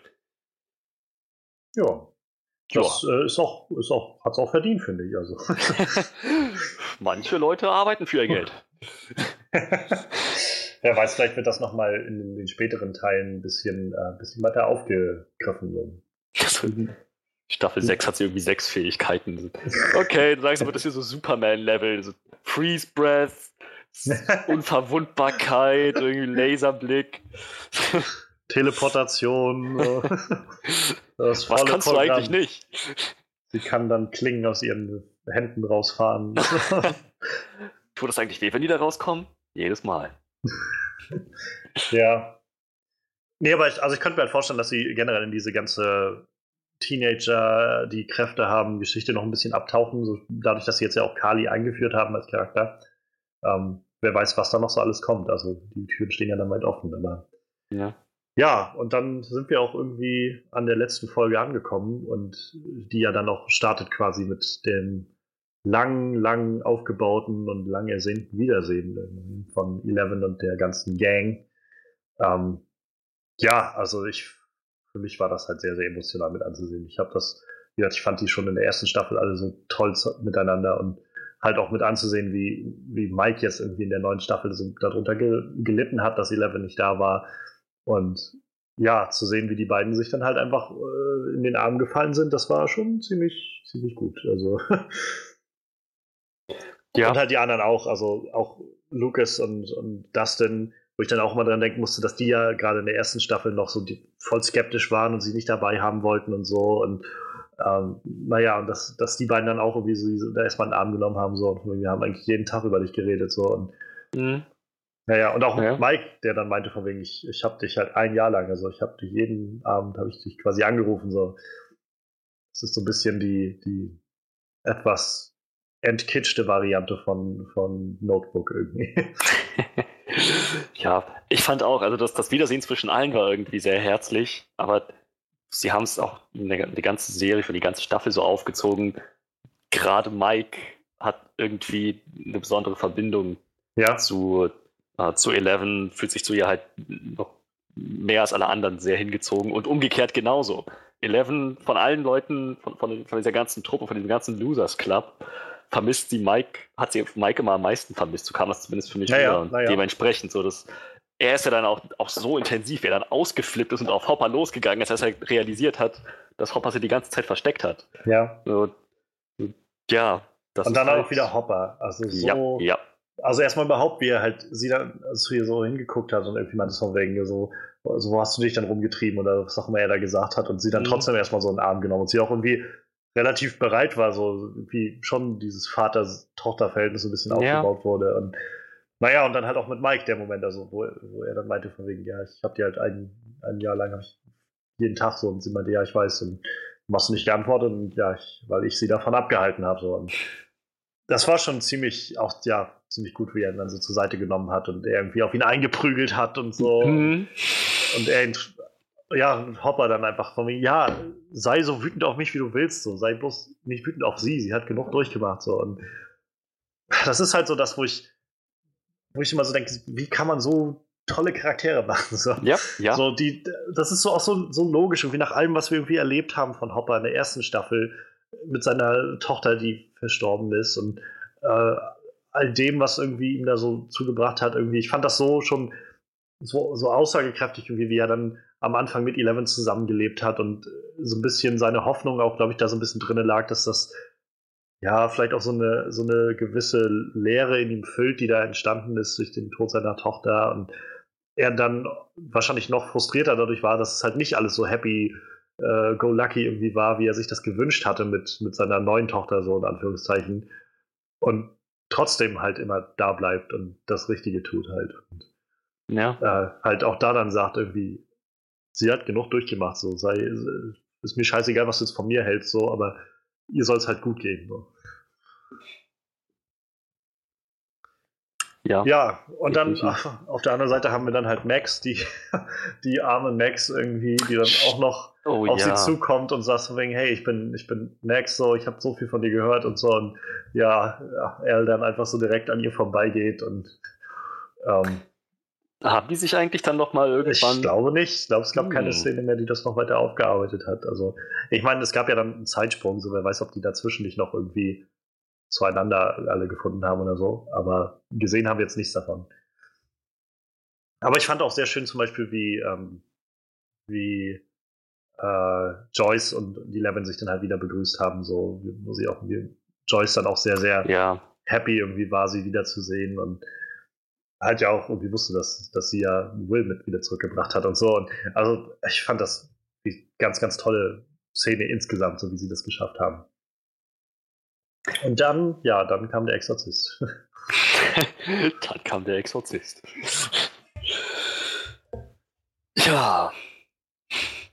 Ja. Das äh, ist auch, ist auch, hat es auch verdient, finde ich. Also. [laughs] Manche Leute arbeiten für ihr Geld. [laughs] Wer weiß, vielleicht wird das nochmal in den späteren Teilen ein bisschen, äh, bisschen weiter aufgegriffen. [laughs] Staffel 6 hat sie irgendwie sechs Fähigkeiten. Okay, du sagst aber, das hier so Superman-Level. So Freeze Breath, Unverwundbarkeit, irgendwie Laserblick. Teleportation. [laughs] Was kannst Programm. du eigentlich nicht? Sie kann dann Klingen aus ihren Händen rausfahren. [laughs] Tut das eigentlich weh, wenn die da rauskommen? Jedes Mal. [laughs] ja. Nee, aber ich, also ich könnte mir halt vorstellen, dass sie generell in diese ganze Teenager, die Kräfte haben, Geschichte noch ein bisschen abtauchen, so dadurch, dass sie jetzt ja auch Kali eingeführt haben als Charakter. Ähm, wer weiß, was da noch so alles kommt. Also die Türen stehen ja dann weit offen, aber. Ja. Ja, und dann sind wir auch irgendwie an der letzten Folge angekommen und die ja dann auch startet quasi mit dem lang, lang aufgebauten und lang ersehnten Wiedersehen von Eleven und der ganzen Gang. Ähm, ja, also ich, für mich war das halt sehr, sehr emotional mit anzusehen. Ich habe das, wie gesagt, ich fand die schon in der ersten Staffel alle so toll miteinander und halt auch mit anzusehen, wie, wie Mike jetzt irgendwie in der neuen Staffel so darunter ge gelitten hat, dass Eleven nicht da war und ja, zu sehen, wie die beiden sich dann halt einfach äh, in den Arm gefallen sind, das war schon ziemlich, ziemlich gut. Also. [laughs] ja. Und halt die anderen auch, also auch Lucas und, und Dustin, wo ich dann auch mal dran denken musste, dass die ja gerade in der ersten Staffel noch so die, voll skeptisch waren und sie nicht dabei haben wollten und so. Und ähm, naja, und dass, dass die beiden dann auch irgendwie so, da erstmal einen Arm genommen haben, so, und wir haben eigentlich jeden Tag über dich geredet, so. Und mhm. Naja, und auch ja. Mike, der dann meinte von wegen, ich, ich habe dich halt ein Jahr lang, also ich habe dich jeden Abend, habe ich dich quasi angerufen, so. Das ist so ein bisschen die, die etwas entkitschte Variante von, von Notebook irgendwie. [laughs] ja, ich fand auch, also das, das Wiedersehen zwischen allen war irgendwie sehr herzlich, aber sie haben es auch eine, die ganze Serie für die ganze Staffel so aufgezogen. Gerade Mike hat irgendwie eine besondere Verbindung ja. zu, äh, zu Eleven, fühlt sich zu ihr halt noch mehr als alle anderen sehr hingezogen und umgekehrt genauso. Eleven von allen Leuten, von, von, von dieser ganzen Truppe, von diesem ganzen Losers Club, vermisst sie Mike, hat sie Mike immer am meisten vermisst. So kam das zumindest für mich ja, ja, ja. dementsprechend so, dass er ist ja dann auch, auch so intensiv, er dann ausgeflippt ist und auf Hopper losgegangen ist, dass er realisiert hat, dass Hopper sie die ganze Zeit versteckt hat. Ja. So, ja. Und dann halt, auch wieder Hopper. Also so. Ja, ja. Also erstmal überhaupt, wie er halt sie dann zu ihr so hingeguckt hat und irgendwie meinte es von wegen so, so, wo hast du dich dann rumgetrieben oder was auch immer er da gesagt hat und sie dann mhm. trotzdem erstmal so in den Arm genommen und sie auch irgendwie relativ bereit war, so wie schon dieses Vater-Tochter-Verhältnis so ein bisschen ja. aufgebaut wurde. Und naja, und dann halt auch mit Mike der Moment, also wo, wo er dann meinte von wegen, ja, ich habe dir halt ein, ein Jahr lang ich jeden Tag so und sie meinte, ja, ich weiß, und machst du nicht geantwortet und ja, ich, weil ich sie davon abgehalten habe. So. Und das war schon ziemlich, auch ja, ziemlich gut, wie er ihn dann so zur Seite genommen hat und er irgendwie auf ihn eingeprügelt hat und so. Mhm. Und er ja, Hopper dann einfach von mir, ja, sei so wütend auf mich, wie du willst, so, sei bloß nicht wütend auf sie, sie hat genug durchgemacht, so, und das ist halt so das, wo ich, wo ich immer so denke, wie kann man so tolle Charaktere machen, so. Ja, ja. So, die, das ist so auch so, so logisch, irgendwie nach allem, was wir irgendwie erlebt haben von Hopper in der ersten Staffel, mit seiner Tochter, die verstorben ist, und äh, all dem, was irgendwie ihm da so zugebracht hat, irgendwie, ich fand das so schon so, so aussagekräftig, irgendwie, wie er dann am Anfang mit Eleven zusammengelebt hat und so ein bisschen seine Hoffnung auch, glaube ich, da so ein bisschen drin lag, dass das ja vielleicht auch so eine, so eine gewisse Leere in ihm füllt, die da entstanden ist durch den Tod seiner Tochter und er dann wahrscheinlich noch frustrierter dadurch war, dass es halt nicht alles so happy äh, go lucky irgendwie war, wie er sich das gewünscht hatte mit, mit seiner neuen Tochter, so in Anführungszeichen. Und trotzdem halt immer da bleibt und das Richtige tut halt. Und, ja. Äh, halt auch da dann sagt irgendwie, sie hat genug durchgemacht, so sei, ist mir scheißegal, was du jetzt von mir hältst, so, aber ihr soll es halt gut gehen. So. Ja. Ja, und dann ach, auf der anderen Seite haben wir dann halt Max, die, [laughs] die arme Max irgendwie, die dann auch noch oh, auf ja. sie zukommt und sagt so wegen, hey, ich bin, ich bin Max, so, ich habe so viel von dir gehört und so und ja, er dann einfach so direkt an ihr vorbeigeht und ähm, haben die sich eigentlich dann noch mal irgendwann? Ich glaube nicht. Ich glaube, es gab hm. keine Szene mehr, die das noch weiter aufgearbeitet hat. Also, ich meine, es gab ja dann einen Zeitsprung, so wer weiß, ob die dazwischen nicht noch irgendwie zueinander alle gefunden haben oder so. Aber gesehen haben wir jetzt nichts davon. Aber ich fand auch sehr schön zum Beispiel, wie, ähm, wie äh, Joyce und die Levin sich dann halt wieder begrüßt haben, so, wo sie auch wie Joyce dann auch sehr, sehr ja. happy irgendwie war, sie wiederzusehen und halt ja auch irgendwie wusste, dass, dass sie ja Will mit wieder zurückgebracht hat und so. Und also ich fand das die ganz, ganz tolle Szene insgesamt, so wie sie das geschafft haben. Und dann, ja, dann kam der Exorzist. [laughs] dann kam der Exorzist. ja.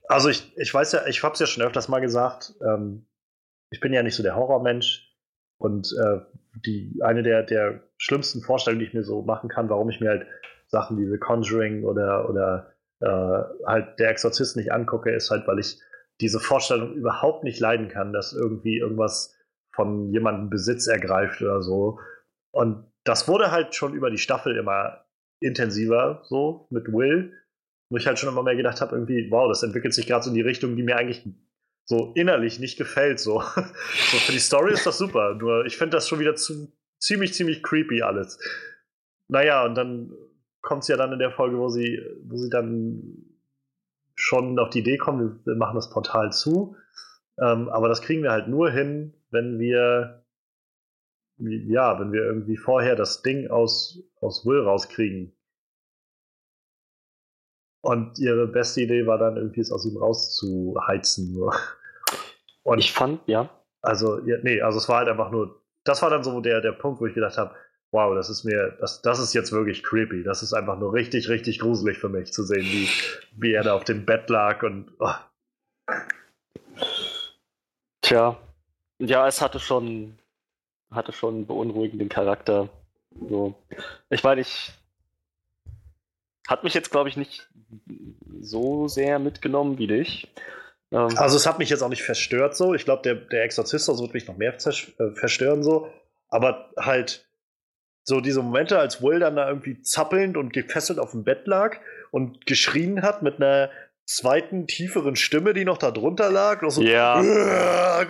Also ich, ich weiß ja, ich hab's ja schon öfters mal gesagt, ähm, ich bin ja nicht so der Horrormensch und äh, die eine der, der schlimmsten Vorstellungen, die ich mir so machen kann, warum ich mir halt Sachen wie The Conjuring oder, oder äh, halt der Exorzist nicht angucke, ist halt, weil ich diese Vorstellung überhaupt nicht leiden kann, dass irgendwie irgendwas von jemandem Besitz ergreift oder so. Und das wurde halt schon über die Staffel immer intensiver, so mit Will, wo ich halt schon immer mehr gedacht habe, irgendwie, wow, das entwickelt sich gerade so in die Richtung, die mir eigentlich so innerlich nicht gefällt. So. [laughs] so für die Story ist das super, nur ich finde das schon wieder zu, ziemlich, ziemlich creepy alles. Naja, und dann kommt es ja dann in der Folge, wo sie, wo sie dann schon auf die Idee kommen, wir machen das Portal zu. Ähm, aber das kriegen wir halt nur hin, wenn wir, ja, wenn wir irgendwie vorher das Ding aus, aus Will rauskriegen. Und ihre beste Idee war dann irgendwie es aus ihm rauszuheizen. Und ich fand, ja. Also, ja, nee, also es war halt einfach nur, das war dann so der, der Punkt, wo ich gedacht habe, wow, das ist mir, das, das ist jetzt wirklich creepy. Das ist einfach nur richtig, richtig gruselig für mich zu sehen, wie, wie er da auf dem Bett lag und. Oh. Tja, ja, es hatte schon hatte schon einen beunruhigenden Charakter. So. Ich meine, ich hat mich jetzt, glaube ich, nicht so sehr mitgenommen wie dich. Ähm, also es hat mich jetzt auch nicht verstört so. Ich glaube, der, der Exorzist also wird mich noch mehr äh, verstören so. Aber halt so diese Momente, als Will dann da irgendwie zappelnd und gefesselt auf dem Bett lag und geschrien hat mit einer zweiten, tieferen Stimme, die noch da drunter lag. So, ja. [laughs]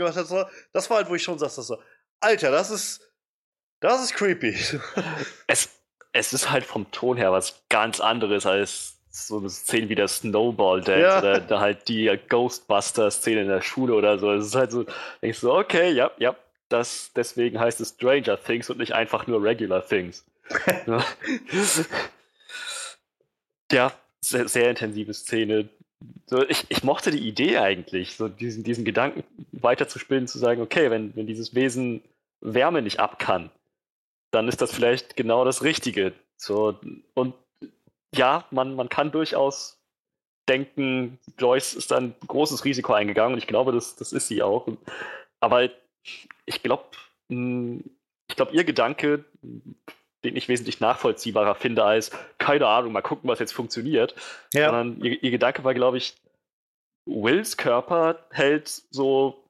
Das war halt, wo ich schon sagte, so, Alter, das ist, das ist creepy. [laughs] Es, es ist halt vom Ton her was ganz anderes als so eine Szene wie der Snowball Dance ja. oder da halt die Ghostbuster-Szene in der Schule oder so. Es ist halt so, denkst du, okay, ja, ja, das, deswegen heißt es Stranger Things und nicht einfach nur Regular Things. [laughs] ja, sehr, sehr intensive Szene. So, ich, ich mochte die Idee eigentlich, so diesen, diesen Gedanken weiterzuspinnen, zu sagen, okay, wenn, wenn dieses Wesen Wärme nicht ab kann, dann ist das vielleicht genau das Richtige. So, und ja, man, man kann durchaus denken, Joyce ist ein großes Risiko eingegangen und ich glaube, das, das ist sie auch. Aber ich glaube, hm, ich glaube, ihr Gedanke, den ich wesentlich nachvollziehbarer finde als, keine Ahnung, mal gucken, was jetzt funktioniert. Ja. Sondern ihr, ihr Gedanke war, glaube ich, Wills Körper hält so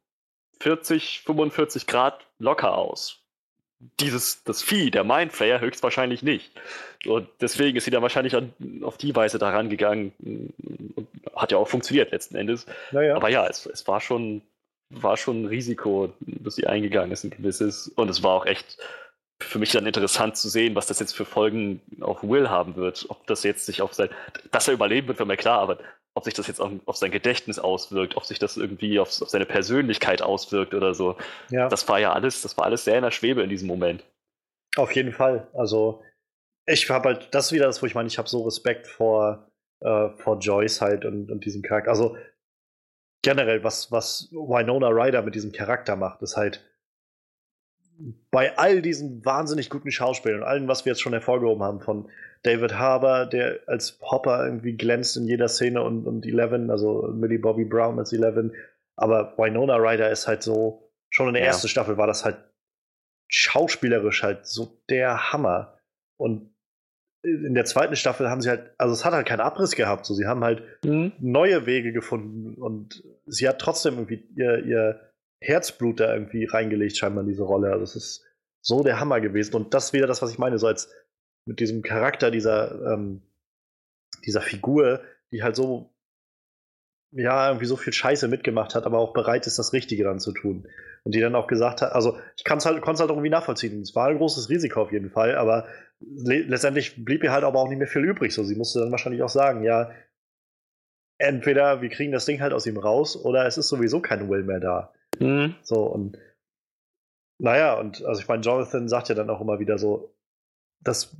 40, 45 Grad locker aus. Dieses, das Vieh, der Mindflayer, höchstwahrscheinlich nicht. Und deswegen ist sie dann wahrscheinlich an, auf die Weise daran gegangen. Und hat ja auch funktioniert letzten Endes. Naja. Aber ja, es, es war schon war schon ein Risiko, dass sie eingegangen ist, ein gewisses. Und es war auch echt für mich dann interessant zu sehen, was das jetzt für Folgen auf Will haben wird. Ob das jetzt sich auf sein, dass er überleben wird, war mir klar, aber ob sich das jetzt auf, auf sein Gedächtnis auswirkt, ob sich das irgendwie auf, auf, seine Persönlichkeit auswirkt oder so. Ja. Das war ja alles, das war alles sehr in der Schwebe in diesem Moment. Auf jeden Fall. Also ich habe halt, das wieder das, wo ich meine, ich habe so Respekt vor, äh, vor Joyce halt und, und diesem Charakter. Also generell, was, was Winona Ryder mit diesem Charakter macht, ist halt bei all diesen wahnsinnig guten Schauspielern und allem, was wir jetzt schon hervorgehoben haben, von David Harbour, der als Hopper irgendwie glänzt in jeder Szene und, und Eleven, also Millie Bobby Brown als Eleven, aber Winona Ryder ist halt so, schon in der ja. ersten Staffel war das halt schauspielerisch halt so der Hammer. Und in der zweiten Staffel haben sie halt, also es hat halt keinen Abriss gehabt, so sie haben halt mhm. neue Wege gefunden und sie hat trotzdem irgendwie ihr, ihr Herzblut da irgendwie reingelegt, scheinbar in diese Rolle. Also es ist so der Hammer gewesen. Und das wieder das, was ich meine, so als mit diesem Charakter dieser, ähm, dieser Figur, die halt so, ja, irgendwie so viel Scheiße mitgemacht hat, aber auch bereit ist, das Richtige dann zu tun. Und die dann auch gesagt hat, also ich kann es halt, halt irgendwie nachvollziehen. Es war ein großes Risiko auf jeden Fall, aber letztendlich blieb ihr halt aber auch nicht mehr viel übrig. So, sie musste dann wahrscheinlich auch sagen, ja, entweder wir kriegen das Ding halt aus ihm raus oder es ist sowieso kein Will mehr da. Mhm. So, und naja, und also ich meine, Jonathan sagt ja dann auch immer wieder so, das,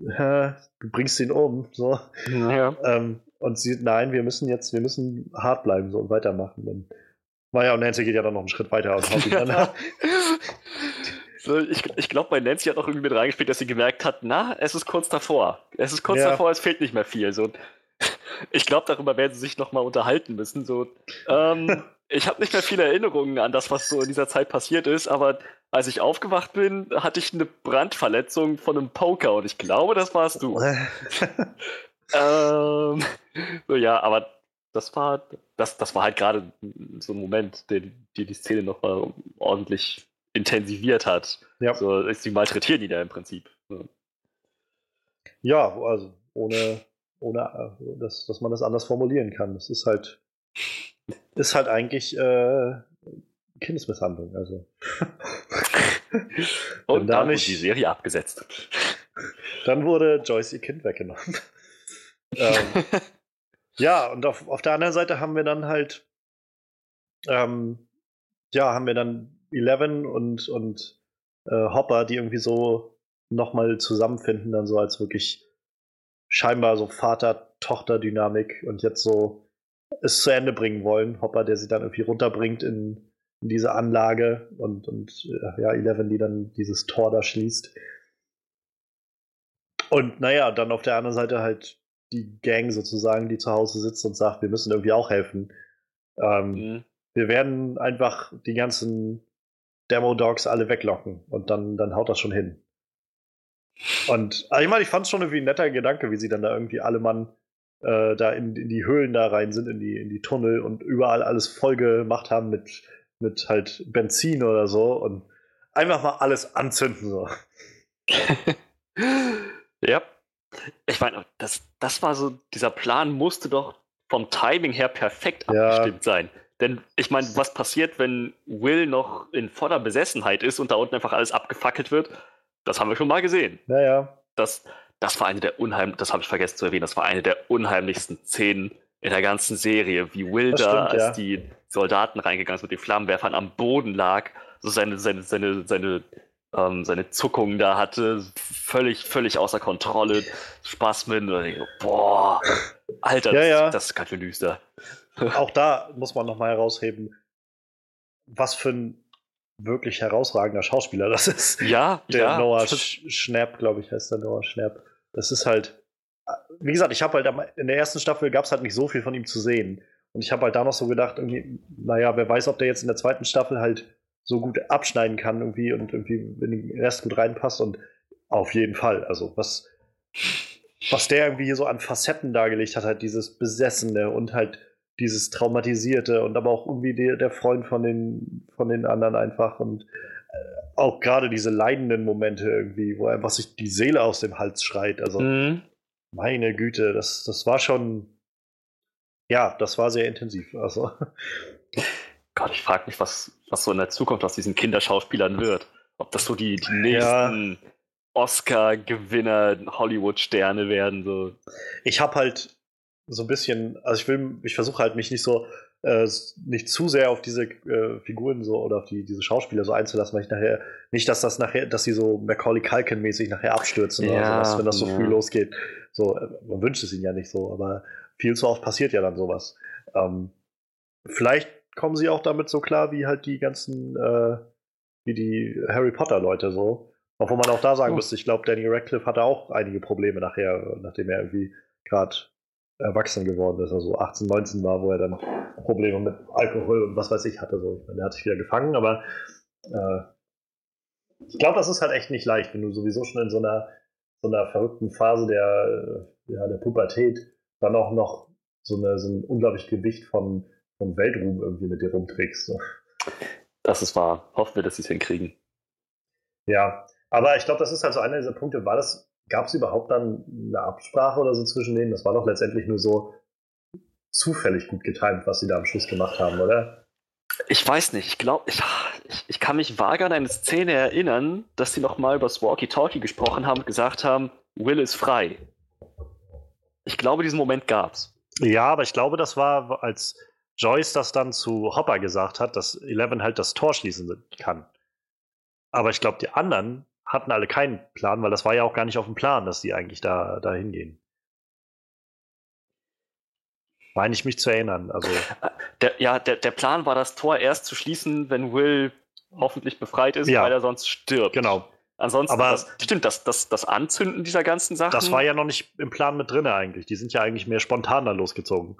äh, du bringst ihn um, so. Ja. Ähm, und sie, nein, wir müssen jetzt, wir müssen hart bleiben so und weitermachen. Und, naja, und Nancy geht ja dann noch einen Schritt weiter und haut ihn dann [laughs] So, ich ich glaube, bei Nancy hat auch irgendwie mit reingespielt, dass sie gemerkt hat, na, es ist kurz davor. Es ist kurz ja. davor, es fehlt nicht mehr viel. So, ich glaube, darüber werden sie sich nochmal unterhalten müssen. So, ähm, [laughs] ich habe nicht mehr viele Erinnerungen an das, was so in dieser Zeit passiert ist, aber als ich aufgewacht bin, hatte ich eine Brandverletzung von einem Poker und ich glaube, das warst du. [laughs] ähm, so, ja, aber das war, das, das war halt gerade so ein Moment, der die, die Szene nochmal ordentlich intensiviert hat. Ja. So, sie malträtieren ihn ja im Prinzip. Ja, also ohne, ohne äh, dass, dass man das anders formulieren kann. Das ist halt ist halt eigentlich äh, Kindesmisshandlung. Also. [laughs] Und dann wurde die Serie abgesetzt. Dann wurde Joyce ihr Kind weggenommen. [laughs] ähm, ja, und auf, auf der anderen Seite haben wir dann halt, ähm, ja, haben wir dann Eleven und, und äh, Hopper, die irgendwie so nochmal zusammenfinden, dann so als wirklich scheinbar so Vater-Tochter-Dynamik und jetzt so es zu Ende bringen wollen. Hopper, der sie dann irgendwie runterbringt in, in diese Anlage und, und äh, ja, Eleven, die dann dieses Tor da schließt. Und naja, dann auf der anderen Seite halt die Gang sozusagen, die zu Hause sitzt und sagt, wir müssen irgendwie auch helfen. Ähm, mhm. Wir werden einfach die ganzen Demo-Dogs alle weglocken und dann, dann haut das schon hin. Und also ich meine, ich fand es schon irgendwie ein netter Gedanke, wie sie dann da irgendwie alle Mann äh, da in, in, die Höhlen da rein sind, in die, in die Tunnel und überall alles voll gemacht haben mit, mit halt Benzin oder so und einfach mal alles anzünden so. [laughs] ja. Ich meine, das, das war so, dieser Plan musste doch vom Timing her perfekt abgestimmt ja. sein. Denn ich meine, was passiert, wenn Will noch in voller Besessenheit ist und da unten einfach alles abgefackelt wird? Das haben wir schon mal gesehen. Naja. Das, das war eine der unheimlichen, das habe ich vergessen zu erwähnen, das war eine der unheimlichsten Szenen in der ganzen Serie, wie Will das da, als ja. die Soldaten reingegangen sind mit den Flammenwerfern am Boden lag, so seine, seine, seine, seine, ähm, seine Zuckungen da hatte, völlig, völlig außer Kontrolle, ich so, boah, Alter, ja, ja. das ist ganz schön düster. [laughs] Auch da muss man nochmal herausheben, was für ein wirklich herausragender Schauspieler das ist. Ja, der ja. Noah Schnapp, glaube ich, heißt der Noah Schnapp. Das ist halt, wie gesagt, ich habe halt in der ersten Staffel gab es halt nicht so viel von ihm zu sehen. Und ich habe halt da noch so gedacht, irgendwie, naja, wer weiß, ob der jetzt in der zweiten Staffel halt so gut abschneiden kann irgendwie und irgendwie in den Rest gut reinpasst. Und auf jeden Fall. Also was, was der irgendwie hier so an Facetten dargelegt hat, halt dieses Besessene und halt dieses Traumatisierte und aber auch irgendwie der, der Freund von den, von den anderen einfach und auch gerade diese leidenden Momente irgendwie, wo einfach sich die Seele aus dem Hals schreit. Also, mhm. meine Güte, das, das war schon, ja, das war sehr intensiv. Also. Gott, ich frage mich, was, was so in der Zukunft aus diesen Kinderschauspielern wird. Ob das so die, die nächsten ja. Oscar-Gewinner, Hollywood-Sterne werden. So. Ich habe halt so ein bisschen, also ich will, ich versuche halt mich nicht so, äh, nicht zu sehr auf diese äh, Figuren so oder auf die, diese Schauspieler so einzulassen, weil ich nachher, nicht, dass das nachher, dass sie so Macaulay Culkin-mäßig nachher abstürzen ja, oder sowas, wenn das so ja. früh losgeht. So, äh, man wünscht es ihnen ja nicht so, aber viel zu oft passiert ja dann sowas. Ähm, vielleicht kommen sie auch damit so klar, wie halt die ganzen, äh, wie die Harry Potter-Leute so. Obwohl man auch da sagen oh. müsste, ich glaube, Danny Radcliffe hatte auch einige Probleme nachher, nachdem er irgendwie gerade erwachsen geworden ist, also 18, 19 war, wo er dann Probleme mit Alkohol und was weiß ich hatte. So. Ich meine, der hat sich wieder gefangen, aber äh, ich glaube, das ist halt echt nicht leicht, wenn du sowieso schon in so einer, so einer verrückten Phase der, ja, der Pubertät dann auch noch so, eine, so ein unglaubliches Gewicht von, von Weltruhm irgendwie mit dir rumträgst. So. Das ist wahr. Hoffen wir, dass sie es hinkriegen. Ja, aber ich glaube, das ist halt so einer dieser Punkte. War das Gab es überhaupt dann eine Absprache oder so zwischen denen? Das war doch letztendlich nur so zufällig gut getimt, was sie da am Schluss gemacht haben, oder? Ich weiß nicht. Ich glaube, ich, ich, ich, kann mich vage an eine Szene erinnern, dass sie nochmal über das Walkie-Talkie gesprochen haben und gesagt haben, Will ist frei. Ich glaube, diesen Moment gab's. Ja, aber ich glaube, das war, als Joyce das dann zu Hopper gesagt hat, dass Eleven halt das Tor schließen kann. Aber ich glaube, die anderen hatten alle keinen Plan, weil das war ja auch gar nicht auf dem Plan, dass die eigentlich da, da hingehen. Meine ich mich zu erinnern. Also der, ja, der, der Plan war, das Tor erst zu schließen, wenn Will hoffentlich befreit ist, ja. weil er sonst stirbt. Genau. Ansonsten, Aber das, stimmt, das, das, das Anzünden dieser ganzen Sachen. Das war ja noch nicht im Plan mit drin eigentlich. Die sind ja eigentlich mehr spontan da losgezogen.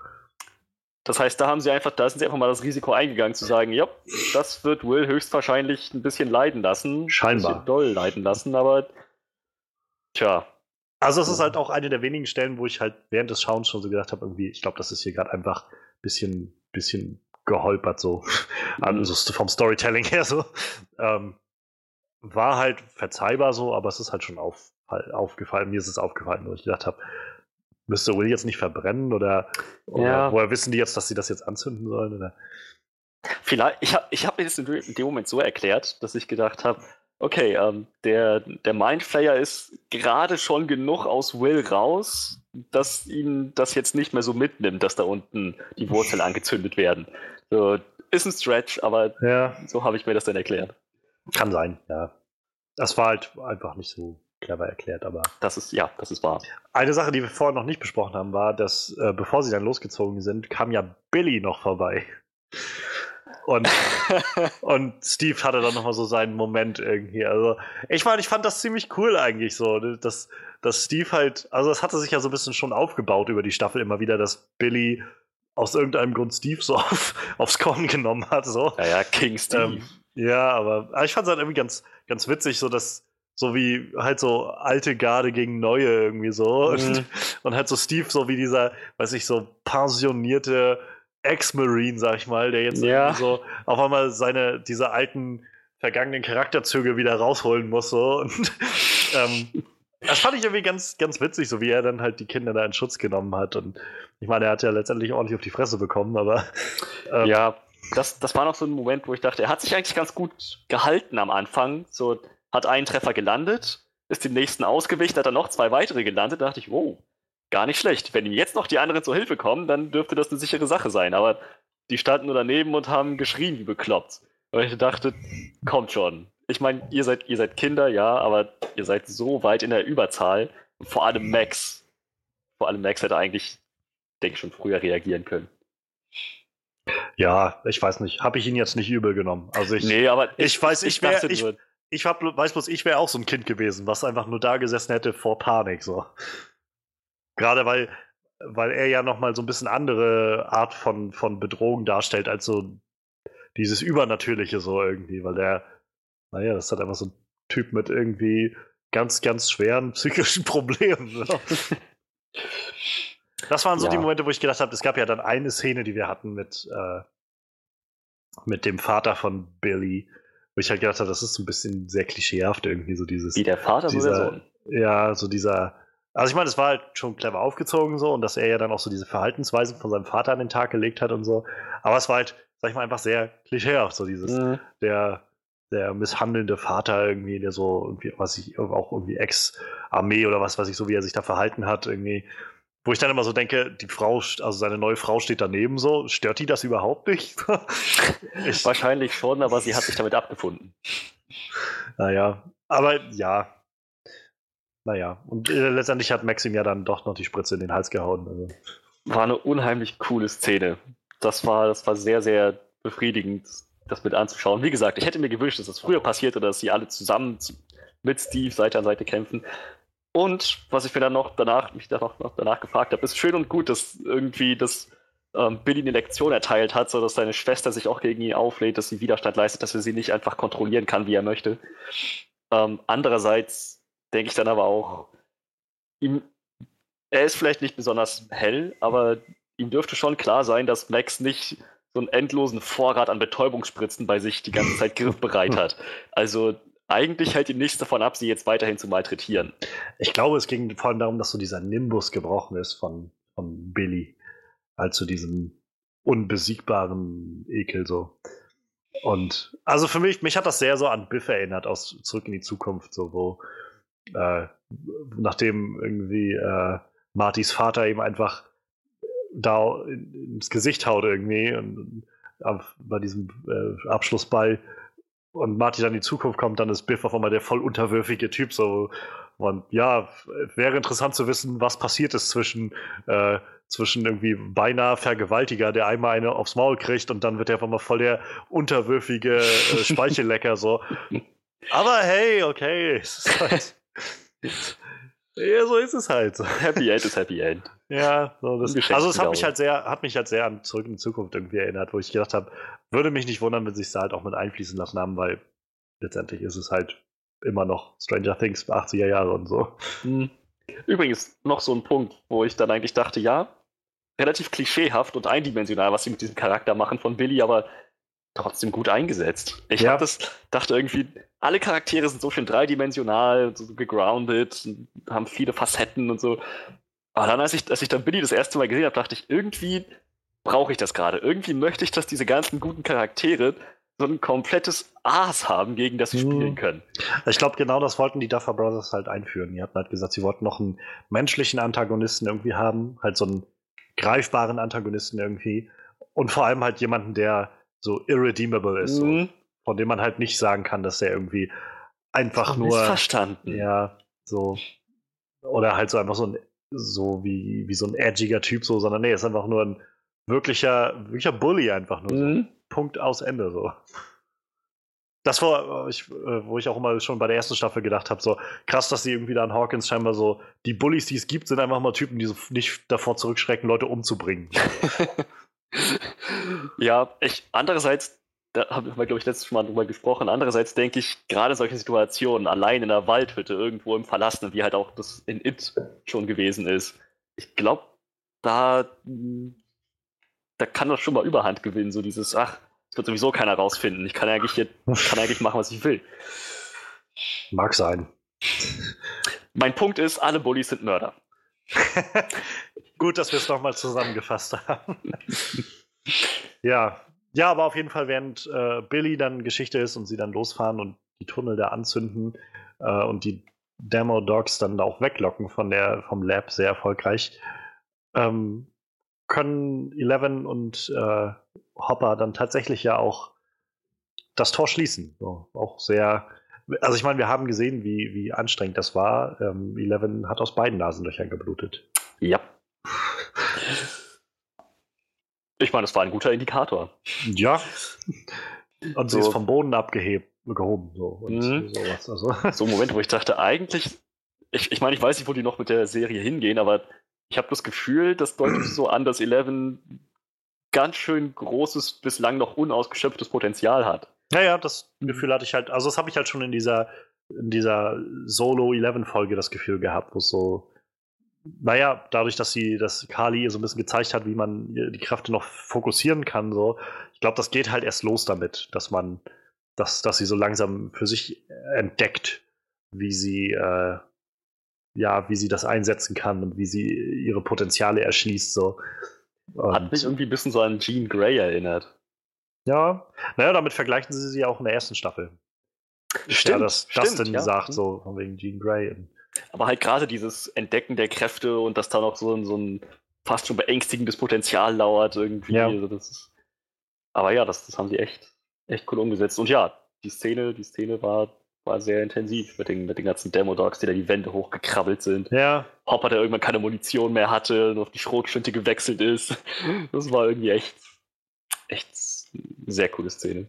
Das heißt, da haben sie einfach, da sind sie einfach mal das Risiko eingegangen zu sagen, ja, das wird Will höchstwahrscheinlich ein bisschen leiden lassen. Scheinbar. Ein bisschen doll leiden lassen, aber tja. Also es ist halt auch eine der wenigen Stellen, wo ich halt während des Schauens schon so gedacht habe, irgendwie, ich glaube, das ist hier gerade einfach ein bisschen, bisschen geholpert so. Also vom Storytelling her so. Ähm, war halt verzeihbar so, aber es ist halt schon auf, aufgefallen. Mir ist es aufgefallen, wo ich gedacht habe, müsste Will jetzt nicht verbrennen oder, oder ja. woher wissen die jetzt, dass sie das jetzt anzünden sollen? Oder? Vielleicht, ich habe ich hab mir das in dem Moment so erklärt, dass ich gedacht habe, okay, ähm, der, der Mindflayer ist gerade schon genug aus Will raus, dass ihn das jetzt nicht mehr so mitnimmt, dass da unten die Wurzeln angezündet werden. So, ist ein Stretch, aber ja. so habe ich mir das dann erklärt. Kann sein, ja. Das war halt einfach nicht so clever erklärt, aber. Das ist, ja, das ist wahr. Eine Sache, die wir vorher noch nicht besprochen haben, war, dass äh, bevor sie dann losgezogen sind, kam ja Billy noch vorbei. Und, [laughs] und Steve hatte dann nochmal so seinen Moment irgendwie. Also, ich meine, ich fand das ziemlich cool eigentlich so, dass, dass Steve halt, also es hatte sich ja so ein bisschen schon aufgebaut über die Staffel immer wieder, dass Billy aus irgendeinem Grund Steve so [laughs] auf, aufs Korn genommen hat. So. Ja, ja, King Steve. Ähm, Ja, aber, aber ich fand es halt irgendwie ganz, ganz witzig, so dass so wie halt so alte Garde gegen neue irgendwie so. Mhm. Und, halt so Steve, so wie dieser, weiß ich, so pensionierte Ex-Marine, sag ich mal, der jetzt ja. so auf einmal seine, diese alten vergangenen Charakterzüge wieder rausholen muss. So. Und [laughs] ähm, das fand ich irgendwie ganz, ganz witzig, so wie er dann halt die Kinder da in Schutz genommen hat. Und ich meine, er hat ja letztendlich ordentlich auf die Fresse bekommen, aber. Ähm, ja, das, das war noch so ein Moment, wo ich dachte, er hat sich eigentlich ganz gut gehalten am Anfang. So hat einen Treffer gelandet, ist dem nächsten ausgewichen, hat dann noch zwei weitere gelandet. Da dachte ich, wow, gar nicht schlecht. Wenn ihm jetzt noch die anderen zur Hilfe kommen, dann dürfte das eine sichere Sache sein. Aber die standen nur daneben und haben geschrien wie bekloppt. Und ich dachte, kommt schon. Ich meine, ihr seid, ihr seid Kinder, ja, aber ihr seid so weit in der Überzahl. Vor allem Max. Vor allem Max hätte eigentlich, denke ich, schon früher reagieren können. Ja, ich weiß nicht. Habe ich ihn jetzt nicht übel genommen. Also ich, nee, aber ich, ich weiß, ich, ich, wär, ich, ich hab, weiß bloß, ich wäre auch so ein Kind gewesen, was einfach nur da gesessen hätte vor Panik. So. Gerade weil, weil er ja nochmal so ein bisschen andere Art von, von Bedrohung darstellt, als so dieses Übernatürliche so irgendwie, weil der, naja, das ist halt einfach so ein Typ mit irgendwie ganz, ganz schweren [laughs] psychischen Problemen. So. das waren so ja. die Momente, wo ich gedacht habe, es gab ja dann eine Szene, die wir hatten mit, äh, mit dem Vater von Billy, wo ich halt gedacht habe, das ist so ein bisschen sehr klischeehaft irgendwie, so dieses. Wie der Vater dieser, oder Sohn? Ja, so dieser. Also ich meine, es war halt schon clever aufgezogen so und dass er ja dann auch so diese Verhaltensweisen von seinem Vater an den Tag gelegt hat und so. Aber es war halt, sag ich mal, einfach sehr klischeehaft, so dieses, mhm. der, der misshandelnde Vater irgendwie, der so irgendwie, was ich, auch irgendwie Ex-Armee oder was weiß ich, so wie er sich da verhalten hat, irgendwie. Wo ich dann immer so denke, die Frau, also seine neue Frau steht daneben so, stört die das überhaupt nicht? [laughs] ich, Wahrscheinlich schon, aber sie hat sich damit abgefunden. Naja, aber ja. Naja, und äh, letztendlich hat Maxim ja dann doch noch die Spritze in den Hals gehauen. Also. War eine unheimlich coole Szene. Das war, das war sehr, sehr befriedigend, das mit anzuschauen. Wie gesagt, ich hätte mir gewünscht, dass das früher passiert oder dass sie alle zusammen mit Steve Seite an Seite kämpfen. Und was ich mir dann noch danach, mich dann noch, noch danach gefragt habe, ist schön und gut, dass irgendwie das ähm, Billy eine Lektion erteilt hat, so dass seine Schwester sich auch gegen ihn auflädt, dass sie Widerstand leistet, dass er sie nicht einfach kontrollieren kann, wie er möchte. Ähm, andererseits denke ich dann aber auch, ihm, er ist vielleicht nicht besonders hell, aber ihm dürfte schon klar sein, dass Max nicht so einen endlosen Vorrat an Betäubungsspritzen bei sich die ganze Zeit griffbereit hat. Also eigentlich hält ihm nichts davon ab, sie jetzt weiterhin zu malträtieren. Ich glaube, es ging vor allem darum, dass so dieser Nimbus gebrochen ist von, von Billy. Zu diesem unbesiegbaren Ekel so. Und also für mich, mich hat das sehr so an Biff erinnert aus Zurück in die Zukunft, so wo äh, nachdem irgendwie äh, Martys Vater ihm einfach da ins Gesicht haut irgendwie und, und bei diesem äh, Abschlussball und Marty dann in die Zukunft kommt, dann ist Biff auf einmal der voll unterwürfige Typ. So. Und ja, wäre interessant zu wissen, was passiert ist zwischen, äh, zwischen irgendwie beinahe Vergewaltiger, der einmal eine aufs Maul kriegt und dann wird er auf einmal voll der unterwürfige äh, [laughs] Speichellecker. so. Aber hey, okay. [laughs] Es ist halt, [laughs] ja, so ist es halt. [laughs] Happy End ist Happy End. Ja, so das, also es hat mich halt sehr, hat mich halt sehr an Zurück in die Zukunft irgendwie erinnert, wo ich gedacht habe, würde mich nicht wundern, wenn sie es da halt auch mit einfließen lassen haben, weil letztendlich ist es halt immer noch Stranger Things 80er Jahre und so. Hm. Übrigens, noch so ein Punkt, wo ich dann eigentlich dachte, ja, relativ klischeehaft und eindimensional, was sie mit diesem Charakter machen von Billy, aber trotzdem gut eingesetzt. Ich ja. das, dachte irgendwie, alle Charaktere sind so schön dreidimensional, so gegroundet, haben viele Facetten und so. Aber dann, als ich, als ich dann Billy das erste Mal gesehen habe, dachte ich, irgendwie brauche ich das gerade. Irgendwie möchte ich, dass diese ganzen guten Charaktere so ein komplettes Aas haben, gegen das sie hm. spielen können. Ich glaube, genau das wollten die Duffer Brothers halt einführen. Die hatten halt gesagt, sie wollten noch einen menschlichen Antagonisten irgendwie haben, halt so einen greifbaren Antagonisten irgendwie. Und vor allem halt jemanden, der so irredeemable ist. Mhm. So, von dem man halt nicht sagen kann, dass er irgendwie einfach nur. Verstanden. Ja, so. Oder halt so einfach so ein, so wie, wie so ein edgiger Typ, so, sondern nee, ist einfach nur ein wirklicher, wirklicher Bully einfach nur. Mhm. So. Punkt aus Ende so. Das war, ich, äh, wo ich auch immer schon bei der ersten Staffel gedacht habe, so krass, dass sie irgendwie da an Hawkins scheinbar so, die Bullies, die es gibt, sind einfach mal Typen, die so nicht davor zurückschrecken, Leute umzubringen. [laughs] [laughs] ja, ich, andererseits da haben wir, glaube ich, letztes Mal drüber gesprochen. Andererseits denke ich, gerade solche Situationen, allein in der Waldhütte, irgendwo im Verlassenen, wie halt auch das in It schon gewesen ist, ich glaube, da, da kann das schon mal Überhand gewinnen, so dieses, ach, das wird sowieso keiner rausfinden. Ich kann eigentlich, hier, kann eigentlich machen, was ich will. Mag sein. Mein Punkt ist, alle Bullies sind Mörder. [laughs] Gut, dass wir es nochmal zusammengefasst haben. [laughs] ja, ja, aber auf jeden Fall, während äh, Billy dann Geschichte ist und sie dann losfahren und die Tunnel da anzünden äh, und die Demo-Dogs dann auch weglocken von der, vom Lab sehr erfolgreich, ähm, können Eleven und äh, Hopper dann tatsächlich ja auch das Tor schließen. So, auch sehr, also ich meine, wir haben gesehen, wie, wie anstrengend das war. Ähm, Eleven hat aus beiden Nasenlöchern geblutet. Ja. Ich meine, das war ein guter Indikator. Ja. Und so. sie ist vom Boden abgehoben. So, und mhm. sowas. Also. [laughs] So ein Moment, wo ich dachte, eigentlich, ich, ich meine, ich weiß nicht, wo die noch mit der Serie hingehen, aber ich habe das Gefühl, das deutet so an, dass Eleven ganz schön großes, bislang noch unausgeschöpftes Potenzial hat. Naja, das Gefühl hatte ich halt, also das habe ich halt schon in dieser, in dieser Solo-11-Folge das Gefühl gehabt, wo es so naja, dadurch, dass sie, dass Kali so ein bisschen gezeigt hat, wie man die Kräfte noch fokussieren kann, so, ich glaube, das geht halt erst los damit, dass man, dass, dass sie so langsam für sich entdeckt, wie sie, äh, ja, wie sie das einsetzen kann und wie sie ihre Potenziale erschließt, so. Und hat mich irgendwie ein bisschen so an Jean Grey erinnert. Ja, naja, damit vergleichen sie sie auch in der ersten Staffel. Stimmt, ja, dass stimmt, Dustin ja. sagt, so von wegen Jean Grey. Aber halt gerade dieses Entdecken der Kräfte und dass da noch so ein, so ein fast schon beängstigendes Potenzial lauert irgendwie. Ja. Also das ist, aber ja, das, das haben sie echt, echt cool umgesetzt. Und ja, die Szene, die Szene war, war sehr intensiv mit den, mit den ganzen Demo-Dogs, die da die Wände hochgekrabbelt sind. Ja. Hopper, der irgendwann keine Munition mehr hatte und auf die Schrotflinte gewechselt ist. Das war irgendwie echt, echt sehr coole Szene.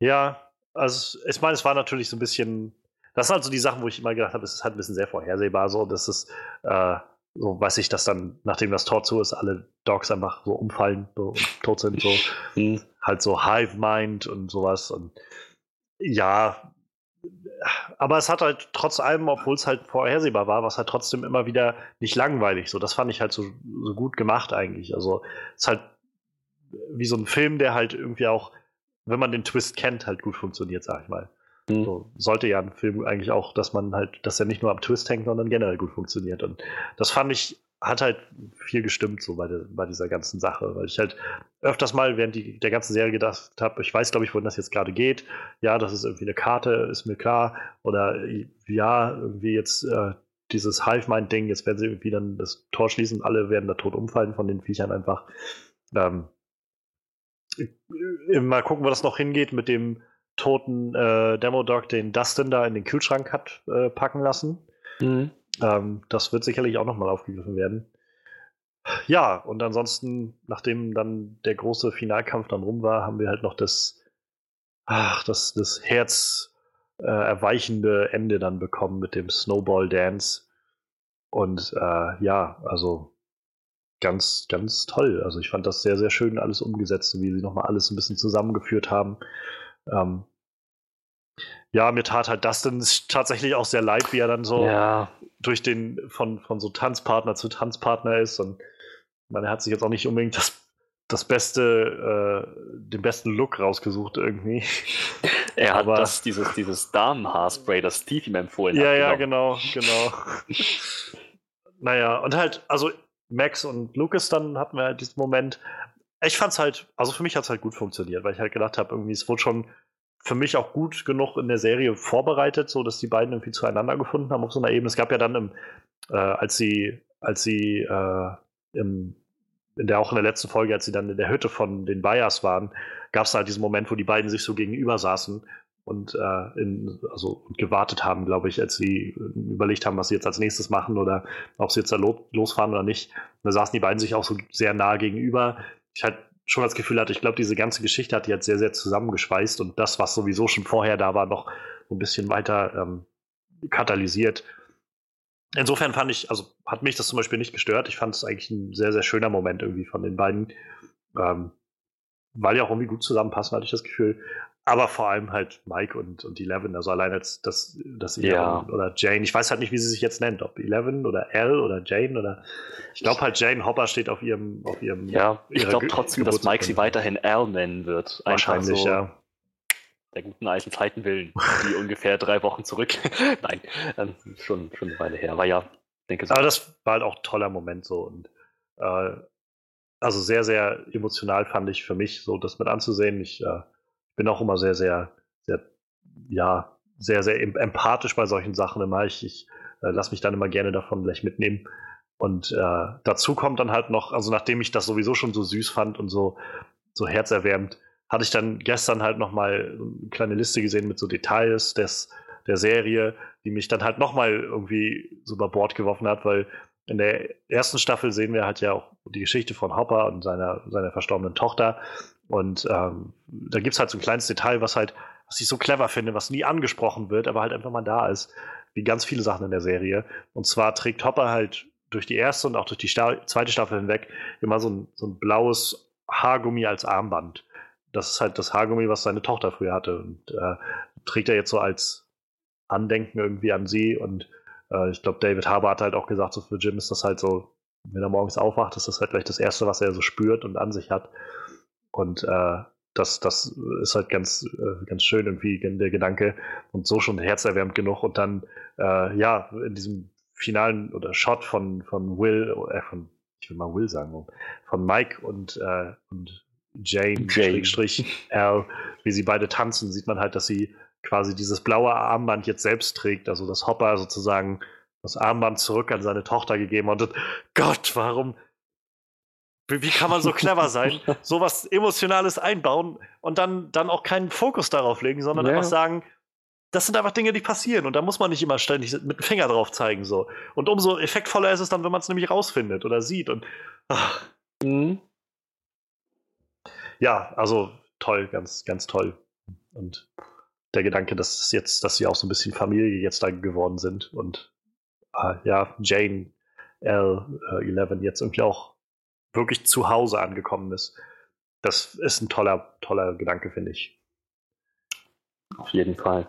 Ja, also ich meine, es war natürlich so ein bisschen das sind halt so die Sachen, wo ich immer gedacht habe, es ist halt ein bisschen sehr vorhersehbar so, dass es, äh, so weiß ich, dass dann, nachdem das Tor zu ist, alle Dogs einfach so umfallen so, und tot sind, so [laughs] mhm. halt so Hive Mind und sowas und ja, aber es hat halt trotz allem, obwohl es halt vorhersehbar war, was halt trotzdem immer wieder nicht langweilig. So, das fand ich halt so, so gut gemacht eigentlich. Also es ist halt wie so ein Film, der halt irgendwie auch, wenn man den Twist kennt, halt gut funktioniert, sag ich mal. Mhm. So, sollte ja ein Film eigentlich auch, dass man halt, dass er nicht nur am Twist hängt, sondern generell gut funktioniert. Und das fand ich, hat halt viel gestimmt so bei, de, bei dieser ganzen Sache, weil ich halt öfters mal während die, der ganzen Serie gedacht habe, ich weiß, glaube ich, wohin das jetzt gerade geht. Ja, das ist irgendwie eine Karte, ist mir klar. Oder ja, irgendwie jetzt äh, dieses Hive-Mind-Ding, jetzt werden sie irgendwie dann das Tor schließen, alle werden da tot umfallen von den Viechern einfach. Ähm, mal gucken, wo das noch hingeht mit dem toten äh, Demo-Dog den Dustin da in den Kühlschrank hat äh, packen lassen. Mhm. Ähm, das wird sicherlich auch nochmal aufgegriffen werden. Ja, und ansonsten, nachdem dann der große Finalkampf dann rum war, haben wir halt noch das, ach, das, das Herz äh, erweichende Ende dann bekommen mit dem Snowball Dance. Und äh, ja, also ganz, ganz toll. Also ich fand das sehr, sehr schön alles umgesetzt, wie sie nochmal alles ein bisschen zusammengeführt haben. Ähm, ja, mir tat halt das dann tatsächlich auch sehr leid, wie er dann so ja. durch den von, von so Tanzpartner zu Tanzpartner ist. Und man hat sich jetzt auch nicht unbedingt das, das beste, äh, den besten Look rausgesucht irgendwie. Er hat Aber, das, dieses, dieses Damenhaarspray, das Steve ihm empfohlen ja, hat. Ja, ja, genau, genau. [laughs] naja, und halt, also Max und Lucas, dann hatten wir halt diesen Moment. Ich fand's halt, also für mich hat es halt gut funktioniert, weil ich halt gedacht habe, irgendwie, es wurde schon für mich auch gut genug in der Serie vorbereitet, so dass die beiden irgendwie zueinander gefunden haben auf so einer Ebene. Es gab ja dann, im, äh, als sie, als sie äh, im, in der auch in der letzten Folge, als sie dann in der Hütte von den Bayers waren, gab es halt diesen Moment, wo die beiden sich so gegenüber saßen und äh, in, also gewartet haben, glaube ich, als sie überlegt haben, was sie jetzt als nächstes machen oder ob sie jetzt da lo losfahren oder nicht. da saßen die beiden sich auch so sehr nah gegenüber. Ich halt schon das Gefühl hatte, ich glaube, diese ganze Geschichte hat die jetzt sehr, sehr zusammengeschweißt und das, was sowieso schon vorher da war, noch ein bisschen weiter ähm, katalysiert. Insofern fand ich, also hat mich das zum Beispiel nicht gestört. Ich fand es eigentlich ein sehr, sehr schöner Moment irgendwie von den beiden. Ähm, weil die auch irgendwie gut zusammenpassen, hatte ich das Gefühl. Aber vor allem halt Mike und, und Eleven, also allein als das, das Ja. oder Jane. Ich weiß halt nicht, wie sie sich jetzt nennt, ob Eleven oder L oder Jane oder ich glaube halt Jane Hopper steht auf ihrem, auf ihrem Ja, ich glaube Ge- trotzdem, dass Mike sie weiterhin Al nennen wird. Wahrscheinlich, so ja. der guten alten Zeiten willen, die ungefähr drei Wochen zurück. [laughs] Nein, ähm, schon, schon eine Weile her. Aber ja, denke so. Aber das war halt auch ein toller Moment so und äh, also sehr, sehr emotional fand ich für mich, so das mit anzusehen. Ich äh, bin auch immer sehr, sehr, sehr, ja, sehr, sehr em- empathisch bei solchen Sachen immer. Ich, ich äh, lasse mich dann immer gerne davon gleich mitnehmen. Und äh, dazu kommt dann halt noch, also nachdem ich das sowieso schon so süß fand und so, so herzerwärmend, hatte ich dann gestern halt nochmal eine kleine Liste gesehen mit so Details des, der Serie, die mich dann halt nochmal irgendwie so über Bord geworfen hat, weil in der ersten Staffel sehen wir halt ja auch die Geschichte von Hopper und seiner, seiner verstorbenen Tochter. Und ähm, da gibt es halt so ein kleines Detail, was halt, was ich so clever finde, was nie angesprochen wird, aber halt einfach mal da ist, wie ganz viele Sachen in der Serie. Und zwar trägt Hopper halt durch die erste und auch durch die Sta zweite Staffel hinweg immer so ein, so ein blaues Haargummi als Armband. Das ist halt das Haargummi, was seine Tochter früher hatte. Und äh, trägt er jetzt so als Andenken irgendwie an sie. Und äh, ich glaube, David Harbour hat halt auch gesagt, so für Jim ist das halt so, wenn er morgens aufwacht, ist das halt vielleicht das Erste, was er so spürt und an sich hat. Und äh, das, das ist halt ganz, äh, ganz schön irgendwie der Gedanke und so schon herzerwärmend genug. Und dann, äh, ja, in diesem finalen oder Shot von, von Will, äh, von, ich will mal Will sagen, von Mike und, äh, und Jane, Jane. Schrägstrich [laughs] Al, wie sie beide tanzen, sieht man halt, dass sie quasi dieses blaue Armband jetzt selbst trägt, also das Hopper sozusagen das Armband zurück an seine Tochter gegeben hat. und Gott, warum, wie, kann man so clever sein, [laughs] sowas Emotionales einbauen und dann, dann auch keinen Fokus darauf legen, sondern Ja. einfach sagen, das sind einfach Dinge, die passieren und da muss man nicht immer ständig mit dem Finger drauf zeigen. so. Und umso effektvoller ist es dann, wenn man es nämlich rausfindet oder sieht. Und Mhm. ja, also toll, ganz, ganz toll. Und der Gedanke, dass jetzt, dass sie auch so ein bisschen Familie jetzt da geworden sind und äh, ja, Jane L11 jetzt irgendwie auch wirklich zu Hause angekommen ist. Das ist ein toller, toller Gedanke, finde ich. Auf jeden Fall.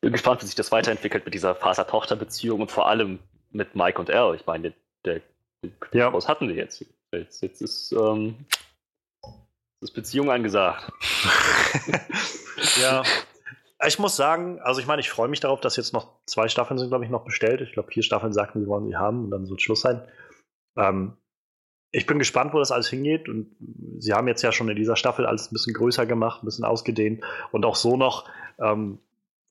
Bin gespannt, wie sich das weiterentwickelt mit dieser Vater-Tochter-Beziehung und vor allem mit Mike und Al. Ich meine, der, der Ja. was hatten wir jetzt? Jetzt, jetzt ist, ähm, ist Beziehung angesagt. [laughs] ja. Ich muss sagen, also ich meine, ich freue mich darauf, dass jetzt noch zwei Staffeln sind, glaube ich, noch bestellt. Ich glaube, vier Staffeln sagten sie, wollen sie haben und dann soll Schluss sein. Ähm, ich bin gespannt, wo das alles hingeht. Und sie haben jetzt ja schon in dieser Staffel alles ein bisschen größer gemacht, ein bisschen ausgedehnt und auch so noch ähm,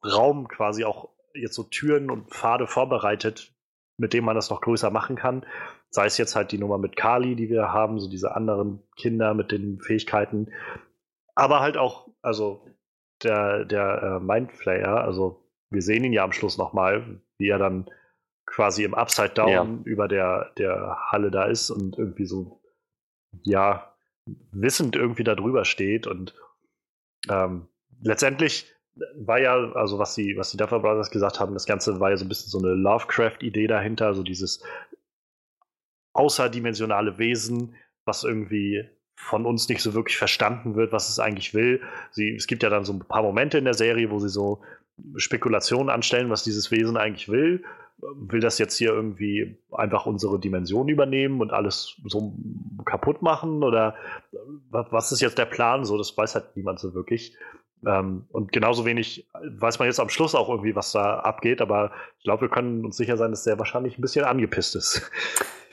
Raum quasi auch jetzt so Türen und Pfade vorbereitet, mit denen man das noch größer machen kann. Sei es jetzt halt die Nummer mit Kali, die wir haben, so diese anderen Kinder mit den Fähigkeiten. Aber halt auch, also der, der äh, Mindflayer, also wir sehen ihn ja am Schluss nochmal, wie er dann quasi im Upside Down Ja. über der, der Halle da ist und irgendwie so, ja, wissend irgendwie da drüber steht und ähm, letztendlich war ja, also was die, was die Duffer Brothers gesagt haben, das Ganze war ja so ein bisschen so eine Lovecraft-Idee dahinter, also dieses außerdimensionale Wesen, was irgendwie von uns nicht so wirklich verstanden wird, was es eigentlich will. Sie, es gibt ja dann so ein paar Momente in der Serie, wo sie so Spekulationen anstellen, was dieses Wesen eigentlich will. Will das jetzt hier irgendwie einfach unsere Dimension übernehmen und alles so kaputt machen? Oder wa- was ist jetzt der Plan? So, das weiß halt niemand so wirklich. Ähm, und genauso wenig weiß man jetzt am Schluss auch irgendwie, was da abgeht, aber ich glaube, wir können uns sicher sein, dass der wahrscheinlich ein bisschen angepisst ist.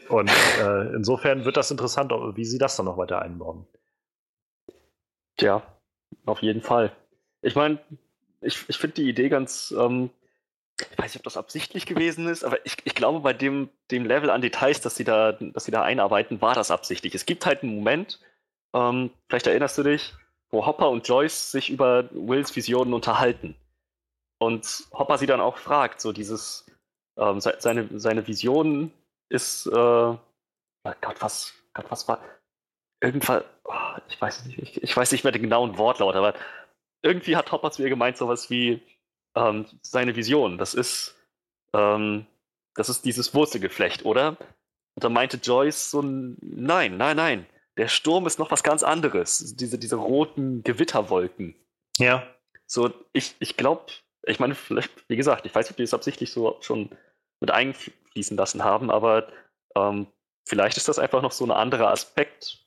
Und äh, insofern wird das interessant, wie sie das dann noch weiter einbauen. Ja, auf jeden Fall. Ich meine, ich, ich finde die Idee ganz, ähm, ich weiß nicht, ob das absichtlich gewesen ist, aber ich, ich glaube, bei dem, dem Level an Details, dass sie da, dass sie da einarbeiten, war das absichtlich. Es gibt halt einen Moment, ähm, vielleicht erinnerst du dich, wo Hopper und Joyce sich über Wills Visionen unterhalten. Und Hopper sie dann auch fragt, so dieses, ähm, se- seine, seine Vision ist, äh, oh Gott, was, Gott, was war, irgendwann, oh, ich weiß nicht, ich, ich weiß nicht mehr den genauen Wortlaut, aber irgendwie hat Hopper zu ihr gemeint, sowas wie ähm, seine Vision. Das ist, ähm, das ist dieses Wurzelgeflecht, oder? Und da meinte Joyce so, ein, nein, nein, nein. der Sturm ist noch was ganz anderes. Diese, diese roten Gewitterwolken. Ja. So, ich, ich glaube, ich meine, vielleicht, wie gesagt, ich weiß nicht, ob die das absichtlich so schon mit einfließen lassen haben, aber ähm, vielleicht ist das einfach noch so ein anderer Aspekt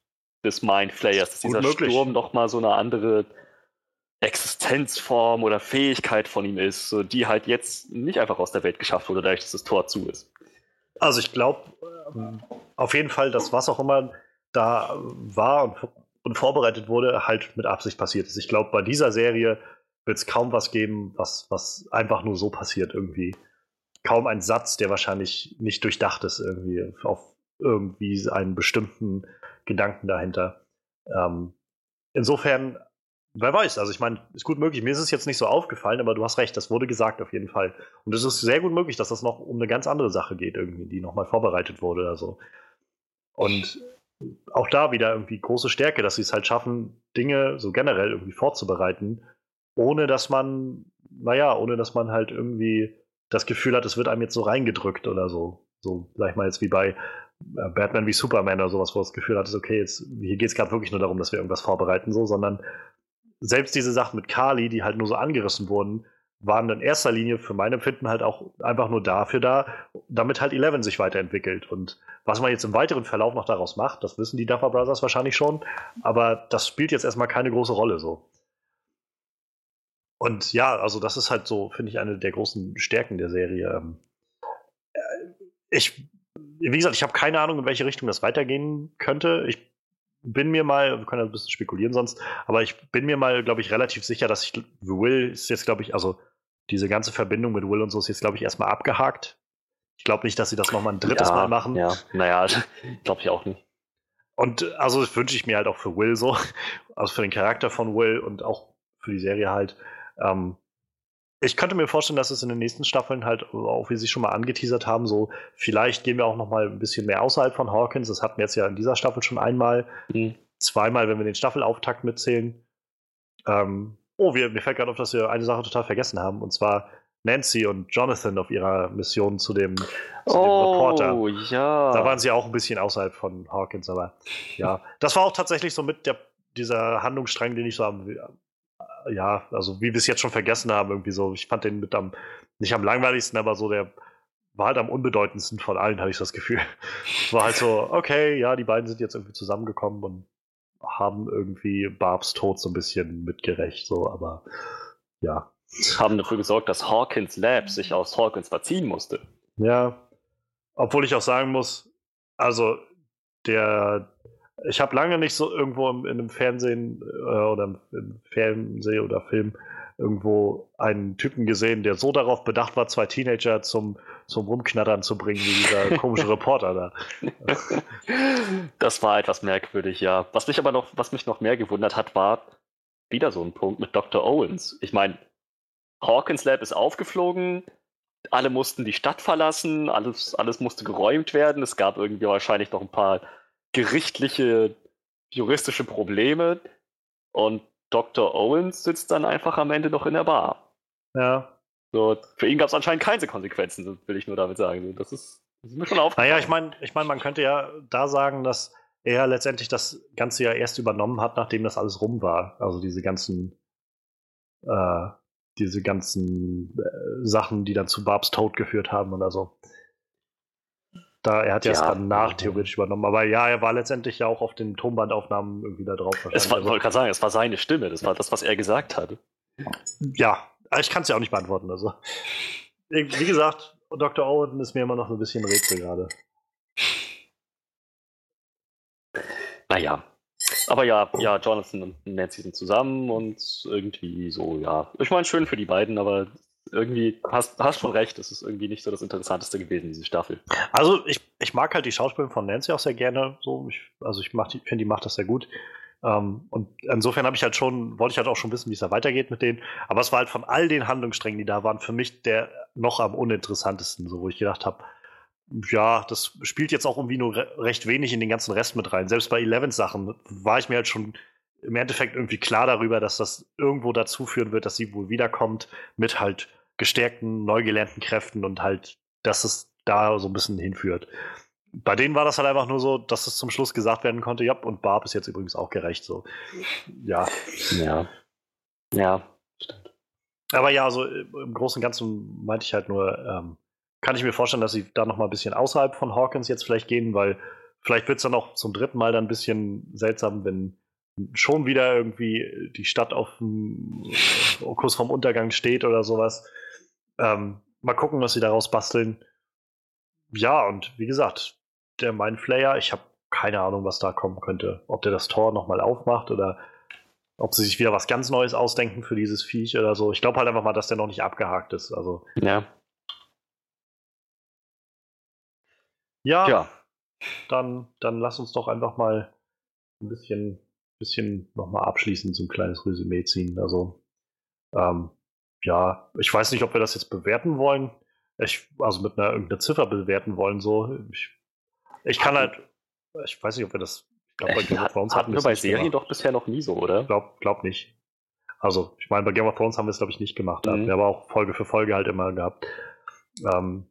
des Mindflayers, dass dieser möglich. Sturm noch mal so eine andere Existenzform oder Fähigkeit von ihm ist, die halt jetzt nicht einfach aus der Welt geschafft wurde, dadurch, dass das Tor zu ist. Also ich glaube ähm, auf jeden Fall, dass was auch immer da war und, und vorbereitet wurde, halt mit Absicht passiert ist. Ich glaube, bei dieser Serie wird es kaum was geben, was, was einfach nur so passiert irgendwie. Kaum ein Satz, der wahrscheinlich nicht durchdacht ist, irgendwie auf irgendwie einen bestimmten Gedanken dahinter. Ähm, insofern, wer weiß, also ich meine, ist gut möglich. Mir ist es jetzt nicht so aufgefallen, aber du hast recht, das wurde gesagt auf jeden Fall. Und es ist sehr gut möglich, dass das noch um eine ganz andere Sache geht, irgendwie, die nochmal vorbereitet wurde oder so. Und auch da wieder irgendwie große Stärke, dass sie es halt schaffen, Dinge so generell irgendwie vorzubereiten, ohne dass man, naja, ohne dass man halt irgendwie das Gefühl hat, es wird einem jetzt so reingedrückt oder so. So, sag ich mal jetzt wie bei äh, Batman wie Superman oder sowas, wo das Gefühl hat, okay, jetzt, hier geht es gerade wirklich nur darum, dass wir irgendwas vorbereiten, so, sondern selbst diese Sachen mit Kali, die halt nur so angerissen wurden, waren in erster Linie für mein Empfinden halt auch einfach nur dafür da, damit halt Eleven sich weiterentwickelt. Und was man jetzt im weiteren Verlauf noch daraus macht, das wissen die Duffer Brothers wahrscheinlich schon, aber das spielt jetzt erstmal keine große Rolle so. Und ja, also das ist halt so, finde ich, eine der großen Stärken der Serie. Ähm, äh, ich, wie gesagt, ich habe keine Ahnung, in welche Richtung das weitergehen könnte. Ich bin mir mal, wir können ja ein bisschen spekulieren sonst, aber ich bin mir mal, glaube ich, relativ sicher, dass ich Will ist jetzt, glaube ich, also diese ganze Verbindung mit Will und so ist jetzt, glaube ich, erstmal abgehakt. Ich glaube nicht, dass sie das nochmal ein drittes ja, Mal machen. Ja, naja, [laughs] glaube ich auch nicht. Und also das wünsche ich mir halt auch für Will so, [laughs] also für den Charakter von Will und auch für die Serie halt, ähm, ich könnte mir vorstellen, dass es in den nächsten Staffeln halt, auch wie Sie schon mal angeteasert haben, so vielleicht gehen wir auch noch mal ein bisschen mehr außerhalb von Hawkins. Das hatten wir jetzt ja in dieser Staffel schon einmal, mhm. zweimal, wenn wir den Staffelauftakt mitzählen. Ähm, oh, wir, mir fällt gerade auf, dass wir eine Sache total vergessen haben, und zwar Nancy und Jonathan auf ihrer Mission zu dem, zu oh, dem Reporter. ja. Da waren sie auch ein bisschen außerhalb von Hawkins, aber ja. Das war auch tatsächlich so mit der, dieser Handlungsstrang, den ich so am, ja, also wie wir es jetzt schon vergessen haben, irgendwie so. Ich fand den mit am, nicht am langweiligsten, aber so der war halt am unbedeutendsten von allen, habe ich das Gefühl. [laughs] War halt so, okay, ja, die beiden sind jetzt irgendwie zusammengekommen und haben irgendwie Barbs Tod so ein bisschen mitgerecht, so, aber ja. Haben dafür gesorgt, dass Hawkins Lab sich aus Hawkins verziehen musste. Ja. Obwohl ich auch sagen muss, also der, ich habe lange nicht so irgendwo im, in einem Fernsehen äh, oder im, Fernsehen oder Film irgendwo einen Typen gesehen, der so darauf bedacht war, zwei Teenager zum, zum Rumknattern zu bringen, wie dieser [laughs] komische Reporter da. Das war etwas merkwürdig, ja. Was mich aber noch, was mich noch mehr gewundert hat, war wieder so ein Punkt mit Dr. Owens. Ich meine, Hawkins Lab ist aufgeflogen, alle mussten die Stadt verlassen, alles, alles musste geräumt werden. Es gab irgendwie wahrscheinlich noch ein paar gerichtliche, juristische Probleme und Dr. Owens sitzt dann einfach am Ende noch in der Bar. Ja. So, für ihn gab es anscheinend keine Konsequenzen, will ich nur damit sagen. Das ist, das ist mir schon aufgefallen. Naja, ich meine, ich mein, man könnte ja da sagen, dass er letztendlich das Ganze ja erst übernommen hat, nachdem das alles rum war. Also diese ganzen, äh, diese ganzen äh, Sachen, die dann zu Barbs Tod geführt haben oder so. Da, er hat ja, es danach theoretisch übernommen. Aber ja, er war letztendlich ja auch auf den Tonbandaufnahmen irgendwie da drauf. Es war, also, wollte gerade sagen, es war seine Stimme, das war das, was er gesagt hat. Ja, ich kann es ja auch nicht beantworten. Also, wie gesagt, Dr. Owen ist mir immer noch ein bisschen Rätsel gerade. Naja. Aber ja, ja, Jonathan und Nancy sind zusammen und irgendwie so, ja. Ich meine, schön für die beiden, aber irgendwie hast, hast schon recht, es ist irgendwie nicht so das Interessanteste gewesen, diese Staffel. Also ich, ich mag halt die Schauspielerin von Nancy auch sehr gerne. So. Ich, also ich finde, die macht das sehr gut. Um, ähm, und insofern habe ich halt schon, wollte ich halt auch schon wissen, wie es da weitergeht mit denen. Aber es war halt von all den Handlungssträngen, die da waren, für mich der noch am uninteressantesten, so wo ich gedacht habe, ja, das spielt jetzt auch irgendwie nur re recht wenig in den ganzen Rest mit rein. Selbst bei Elevens Sachen war ich mir halt schon im Endeffekt irgendwie klar darüber, dass das irgendwo dazu führen wird, dass sie wohl wiederkommt mit halt gestärkten, neu gelernten Kräften und halt, dass es da so ein bisschen hinführt. bei denen war das halt einfach nur so, dass es zum Schluss gesagt werden konnte, ja, und Barb ist jetzt übrigens auch gerecht. So. Ja. Ja. Ja, stimmt. Aber ja, also im Großen und Ganzen meinte ich halt nur, ähm, kann ich mir vorstellen, dass sie da noch mal ein bisschen außerhalb von Hawkins jetzt vielleicht gehen, weil vielleicht wird es dann auch zum dritten Mal dann ein bisschen seltsam, wenn schon wieder irgendwie die Stadt auf dem Kurs vom Untergang steht oder sowas. Ähm, mal gucken, was sie daraus basteln. Ja, und wie gesagt, der Mindflayer, ich habe keine Ahnung, was da kommen könnte. Ob der das Tor nochmal aufmacht oder ob sie sich wieder was ganz Neues ausdenken für dieses Viech oder so. Ich glaube halt einfach mal, dass der noch nicht abgehakt ist. Also. Ja. Ja. ja. Dann, dann lass uns doch einfach mal ein bisschen, bisschen nochmal abschließend so ein kleines Resümee ziehen. Also, ähm, ja, ich weiß nicht, ob wir das jetzt bewerten wollen. Ich, also mit einer irgendeiner Ziffer bewerten wollen. So. Ich, ich kann halt, ich weiß nicht, ob wir das Glaub, bei Game of Thrones hatten wir bei Serien gemacht. doch bisher noch nie so, oder? Glaub, glaub nicht. Also, ich meine, bei Game of Thrones haben wir es, glaube ich, nicht gemacht. Mhm. wir aber auch Folge für Folge halt immer gehabt. Ähm,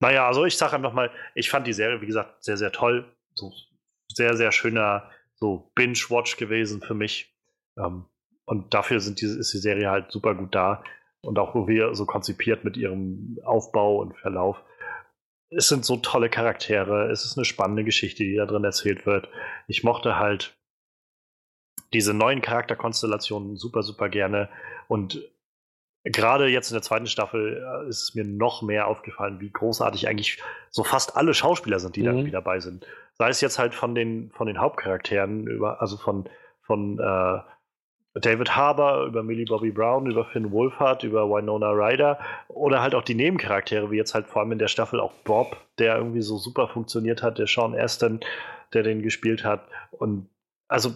naja, also ich sage einfach mal, ich fand die Serie, wie gesagt, sehr, sehr toll. So sehr, sehr schöner so Binge-Watch gewesen für mich. Ähm, und dafür sind die, ist die Serie halt super gut da. Und auch wir so konzipiert mit ihrem Aufbau und Verlauf es sind so tolle Charaktere, es ist eine spannende Geschichte, die da drin erzählt wird. Ich mochte halt diese neuen Charakterkonstellationen super, super gerne. Und gerade jetzt in der zweiten Staffel äh, ist es mir noch mehr aufgefallen, wie großartig eigentlich so fast alle Schauspieler sind, die mhm. da irgendwie dabei sind. Sei es jetzt halt von den, von den Hauptcharakteren, über, also von, von äh, David Harbour, über Millie Bobby Brown, über Finn Wolfhard, über Winona Ryder oder halt auch die Nebencharaktere, wie jetzt halt vor allem in der Staffel auch Bob, der irgendwie so super funktioniert hat, der Sean Aston, der den gespielt hat. Und also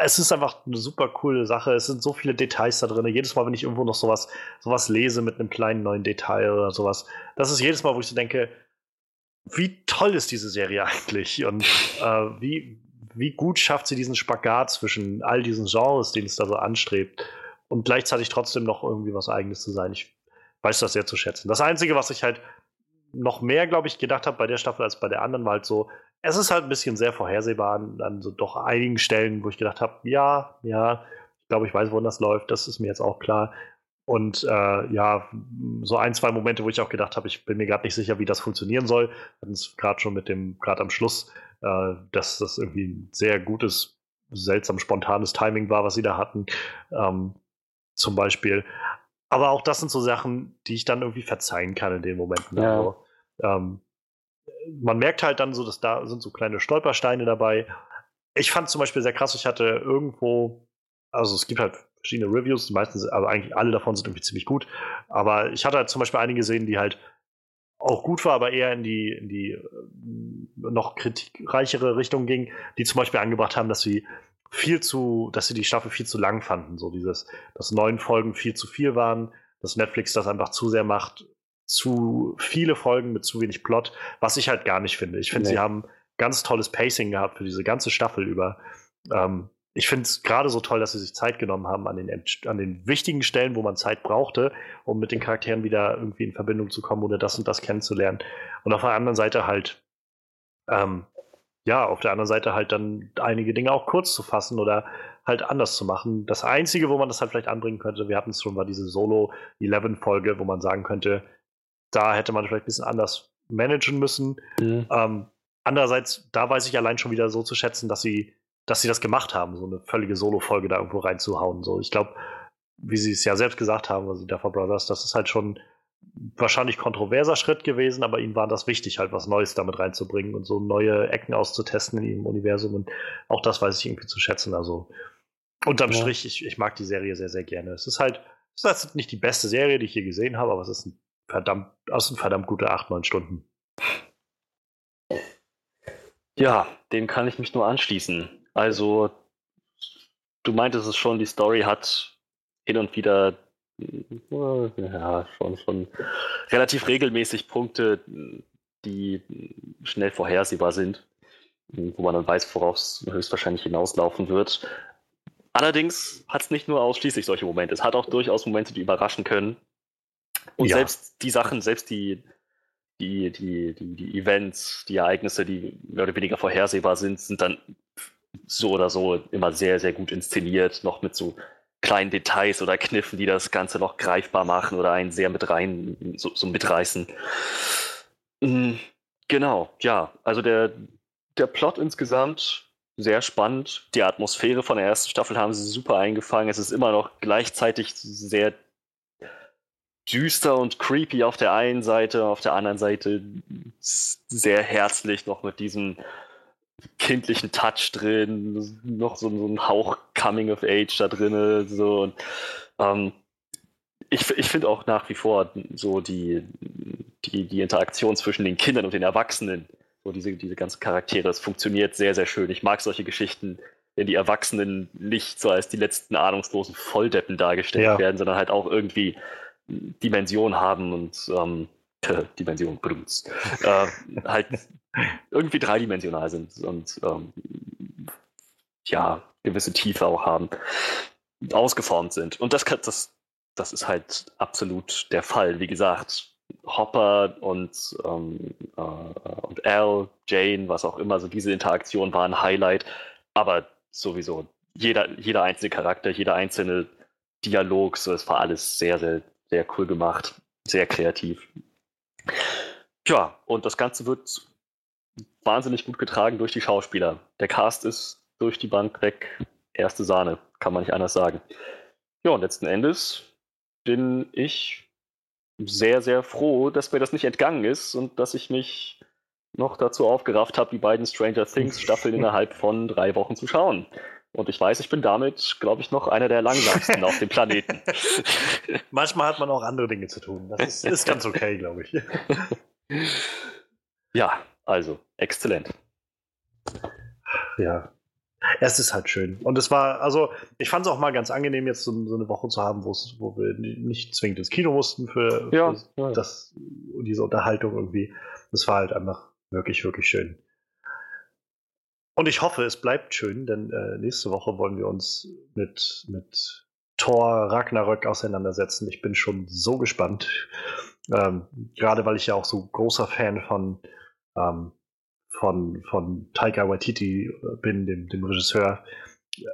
es ist einfach eine super coole Sache. Es sind so viele Details da drin. Jedes Mal, wenn ich irgendwo noch sowas, sowas lese mit einem kleinen neuen Detail oder sowas, das ist jedes Mal, wo ich so denke, wie toll ist diese Serie eigentlich? Und [laughs] äh, wie, wie gut schafft sie diesen Spagat zwischen all diesen Genres, den es da so anstrebt, und gleichzeitig trotzdem noch irgendwie was Eigenes zu sein. Ich weiß das sehr zu schätzen. Das Einzige, was ich halt noch mehr, glaube ich, gedacht habe bei der Staffel als bei der anderen, war halt so, es ist halt ein bisschen sehr vorhersehbar an, an so doch einigen Stellen, wo ich gedacht habe, ja, ja, ich glaube, ich weiß, wohin das läuft, das ist mir jetzt auch klar. Und äh, ja, so ein, zwei Momente, wo ich auch gedacht habe, ich bin mir gerade nicht sicher, wie das funktionieren soll. Wir hatten es gerade schon mit dem, gerade am Schluss, äh, dass das irgendwie ein sehr gutes, seltsam spontanes Timing war, was sie da hatten. Ähm, zum Beispiel. Aber auch das sind so Sachen, die ich dann irgendwie verzeihen kann in den Momenten. Ja. Also, ähm, man merkt halt dann so, dass da sind so kleine Stolpersteine dabei. Ich fand zum Beispiel sehr krass, ich hatte irgendwo, also es gibt halt verschiedene Reviews, die meisten, also eigentlich alle davon sind irgendwie ziemlich gut. Aber ich hatte halt zum Beispiel einige gesehen, die halt auch gut war, aber eher in die, in die äh, noch kritikreichere Richtung ging, die zum Beispiel angebracht haben, dass sie viel zu, dass sie die Staffel viel zu lang fanden. So dieses, dass neun Folgen viel zu viel waren, dass Netflix das einfach zu sehr macht, zu viele Folgen mit zu wenig Plot, was ich halt gar nicht finde. Ich finde, nee. sie haben ganz tolles Pacing gehabt für diese ganze Staffel über. Ähm, ich finde es gerade so toll, dass sie sich Zeit genommen haben an den, an den wichtigen Stellen, wo man Zeit brauchte, um mit den Charakteren wieder irgendwie in Verbindung zu kommen oder das und das kennenzulernen. Und auf der anderen Seite halt, ähm, ja, auf der anderen Seite halt dann einige Dinge auch kurz zu fassen oder halt anders zu machen. Das Einzige, wo man das halt vielleicht anbringen könnte, wir hatten es schon, war diese Solo-11-Folge, wo man sagen könnte, da hätte man vielleicht ein bisschen anders managen müssen. Mhm. Ähm, andererseits, da weiß ich allein schon wieder so zu schätzen, dass sie dass sie das gemacht haben, so eine völlige Solo-Folge da irgendwo reinzuhauen. So, ich glaube, wie sie es ja selbst gesagt haben, also die Duffer Brothers, das ist halt schon wahrscheinlich kontroverser Schritt gewesen, aber ihnen war das wichtig, halt was Neues damit reinzubringen und so neue Ecken auszutesten in ihrem Universum. Und auch das weiß ich irgendwie zu schätzen. Also unterm ja. Strich, ich, ich mag die Serie sehr, sehr gerne. Es ist halt, es ist nicht die beste Serie, die ich je gesehen habe, aber es ist ein verdammt, es sind verdammt gute acht, neun Stunden. Ja, dem kann ich mich nur anschließen. Also, du meintest es schon, die Story hat hin und wieder ja, schon, schon relativ regelmäßig Punkte, die schnell vorhersehbar sind, wo man dann weiß, worauf es höchstwahrscheinlich hinauslaufen wird. Allerdings hat es nicht nur ausschließlich solche Momente. Es hat auch durchaus Momente, die überraschen können. Und ja. selbst die Sachen, selbst die die, die, die, die Events, die Ereignisse, die mehr oder weniger vorhersehbar sind, sind dann so oder so immer sehr, sehr gut inszeniert, noch mit so kleinen Details oder Kniffen, die das Ganze noch greifbar machen oder einen sehr mit rein, so, so mitreißen. Mhm, genau, ja, also der, der Plot insgesamt sehr spannend. Die Atmosphäre von der ersten Staffel haben sie super eingefangen. Es ist immer noch gleichzeitig sehr düster und creepy auf der einen Seite, auf der anderen Seite sehr herzlich noch mit diesem kindlichen Touch drin, noch so, so ein Hauch Coming of Age da drin. So. Und, ähm, ich, ich finde auch nach wie vor so die, die, die Interaktion zwischen den Kindern und den Erwachsenen, so diese, diese ganzen Charaktere, das funktioniert sehr, sehr schön. Ich mag solche Geschichten, wenn die Erwachsenen nicht so als die letzten ahnungslosen Volldeppen dargestellt ja. werden, sondern halt auch irgendwie Dimension haben und ähm, [laughs] Dimension benutzt, äh, halt irgendwie dreidimensional sind und ähm, ja, gewisse Tiefe auch haben, ausgeformt sind. Und das, das, das ist halt absolut der Fall. Wie gesagt, Hopper und, ähm, äh, und Al, Jane, was auch immer, so diese Interaktion war ein Highlight, aber sowieso jeder, jeder einzelne Charakter, jeder einzelne Dialog, so es war alles sehr, sehr, sehr cool gemacht, sehr kreativ. Ja, und das Ganze wird wahnsinnig gut getragen durch die Schauspieler. Der Cast ist durch die Bank weg erste Sahne, kann man nicht anders sagen. Ja, und letzten Endes bin ich sehr, sehr froh, dass mir das nicht entgangen ist und dass ich mich noch dazu aufgerafft habe, die beiden Stranger Things Staffeln [laughs] innerhalb von drei Wochen zu schauen. Und ich weiß, ich bin damit, glaube ich, noch einer der langsamsten auf dem Planeten. [laughs] Manchmal hat man auch andere Dinge zu tun. Das ist, ist ganz okay, glaube ich. Ja, also, exzellent. Ja. Es ist halt schön. Und es war, also, ich fand es auch mal ganz angenehm, jetzt so, so eine Woche zu haben, wo wir nicht zwingend ins Kino mussten für, ja, für ja. Das, diese Unterhaltung irgendwie. Es war halt einfach wirklich, wirklich schön. Und ich hoffe, es bleibt schön, denn äh, nächste Woche wollen wir uns mit, mit Thor Ragnarök auseinandersetzen. Ich bin schon so gespannt. Ähm, gerade weil ich ja auch so großer Fan von, ähm, von, von Taika Waititi äh, bin, dem, dem Regisseur.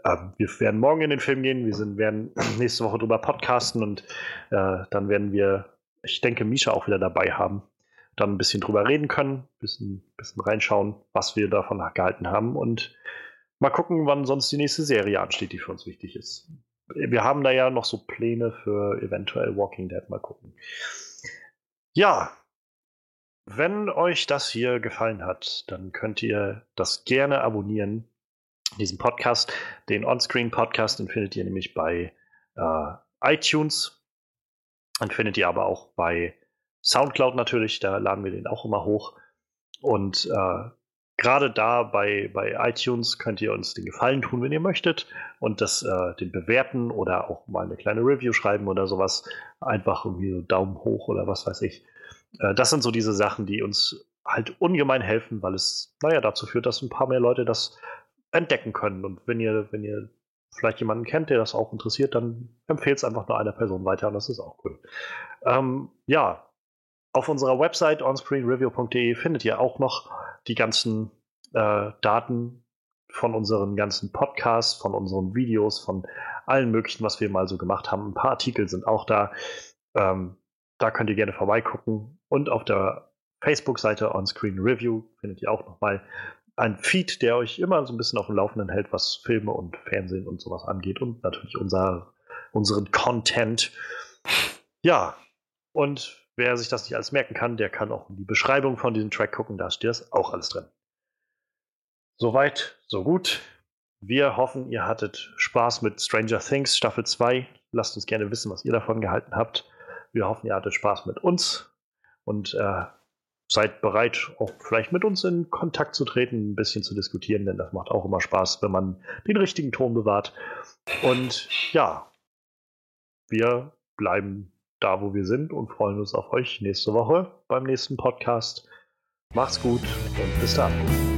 Ähm, wir werden morgen in den Film gehen. Wir sind, werden nächste Woche drüber podcasten und äh, dann werden wir, ich denke, Misha auch wieder dabei haben dann ein bisschen drüber reden können, ein bisschen, bisschen reinschauen, was wir davon gehalten haben und mal gucken, wann sonst die nächste Serie ansteht, die für uns wichtig ist. Wir haben da ja noch so Pläne für eventuell Walking Dead, mal gucken. Ja, wenn euch das hier gefallen hat, dann könnt ihr das gerne abonnieren, diesen Podcast. Den Onscreen Podcast, den findet ihr nämlich bei äh, iTunes. Dann findet ihr aber auch bei Soundcloud natürlich, da laden wir den auch immer hoch. Und äh, gerade da bei, bei iTunes könnt ihr uns den Gefallen tun, wenn ihr möchtet und das äh, den bewerten oder auch mal eine kleine Review schreiben oder sowas. Einfach irgendwie so Daumen hoch oder was weiß ich. Äh, das sind so diese Sachen, die uns halt ungemein helfen, weil es, naja, dazu führt, dass ein paar mehr Leute das entdecken können. Und wenn ihr, wenn ihr vielleicht jemanden kennt, der das auch interessiert, dann empfehlt es einfach nur einer Person weiter und das ist auch cool. Ähm, ja, auf unserer Website onscreenreview.de findet ihr auch noch die ganzen äh, Daten von unseren ganzen Podcasts, von unseren Videos, von allen möglichen, was wir mal so gemacht haben. Ein paar Artikel sind auch da. Ähm, da könnt ihr gerne vorbeigucken. Und auf der Facebook-Seite Onscreen Review findet ihr auch nochmal ein Feed, der euch immer so ein bisschen auf dem Laufenden hält, was Filme und Fernsehen und sowas angeht und natürlich unser, unseren Content. Ja, und Wer sich das nicht alles merken kann, der kann auch in die Beschreibung von diesem Track gucken, da steht das auch alles drin. Soweit, so gut. Wir hoffen, ihr hattet Spaß mit Stranger Things Staffel 2. Lasst uns gerne wissen, was ihr davon gehalten habt. Wir hoffen, ihr hattet Spaß mit uns und äh, seid bereit, auch vielleicht mit uns in Kontakt zu treten, ein bisschen zu diskutieren, denn das macht auch immer Spaß, wenn man den richtigen Ton bewahrt. Und ja, wir bleiben da, wo wir sind und freuen uns auf euch nächste Woche beim nächsten Podcast. Macht's gut und bis dann.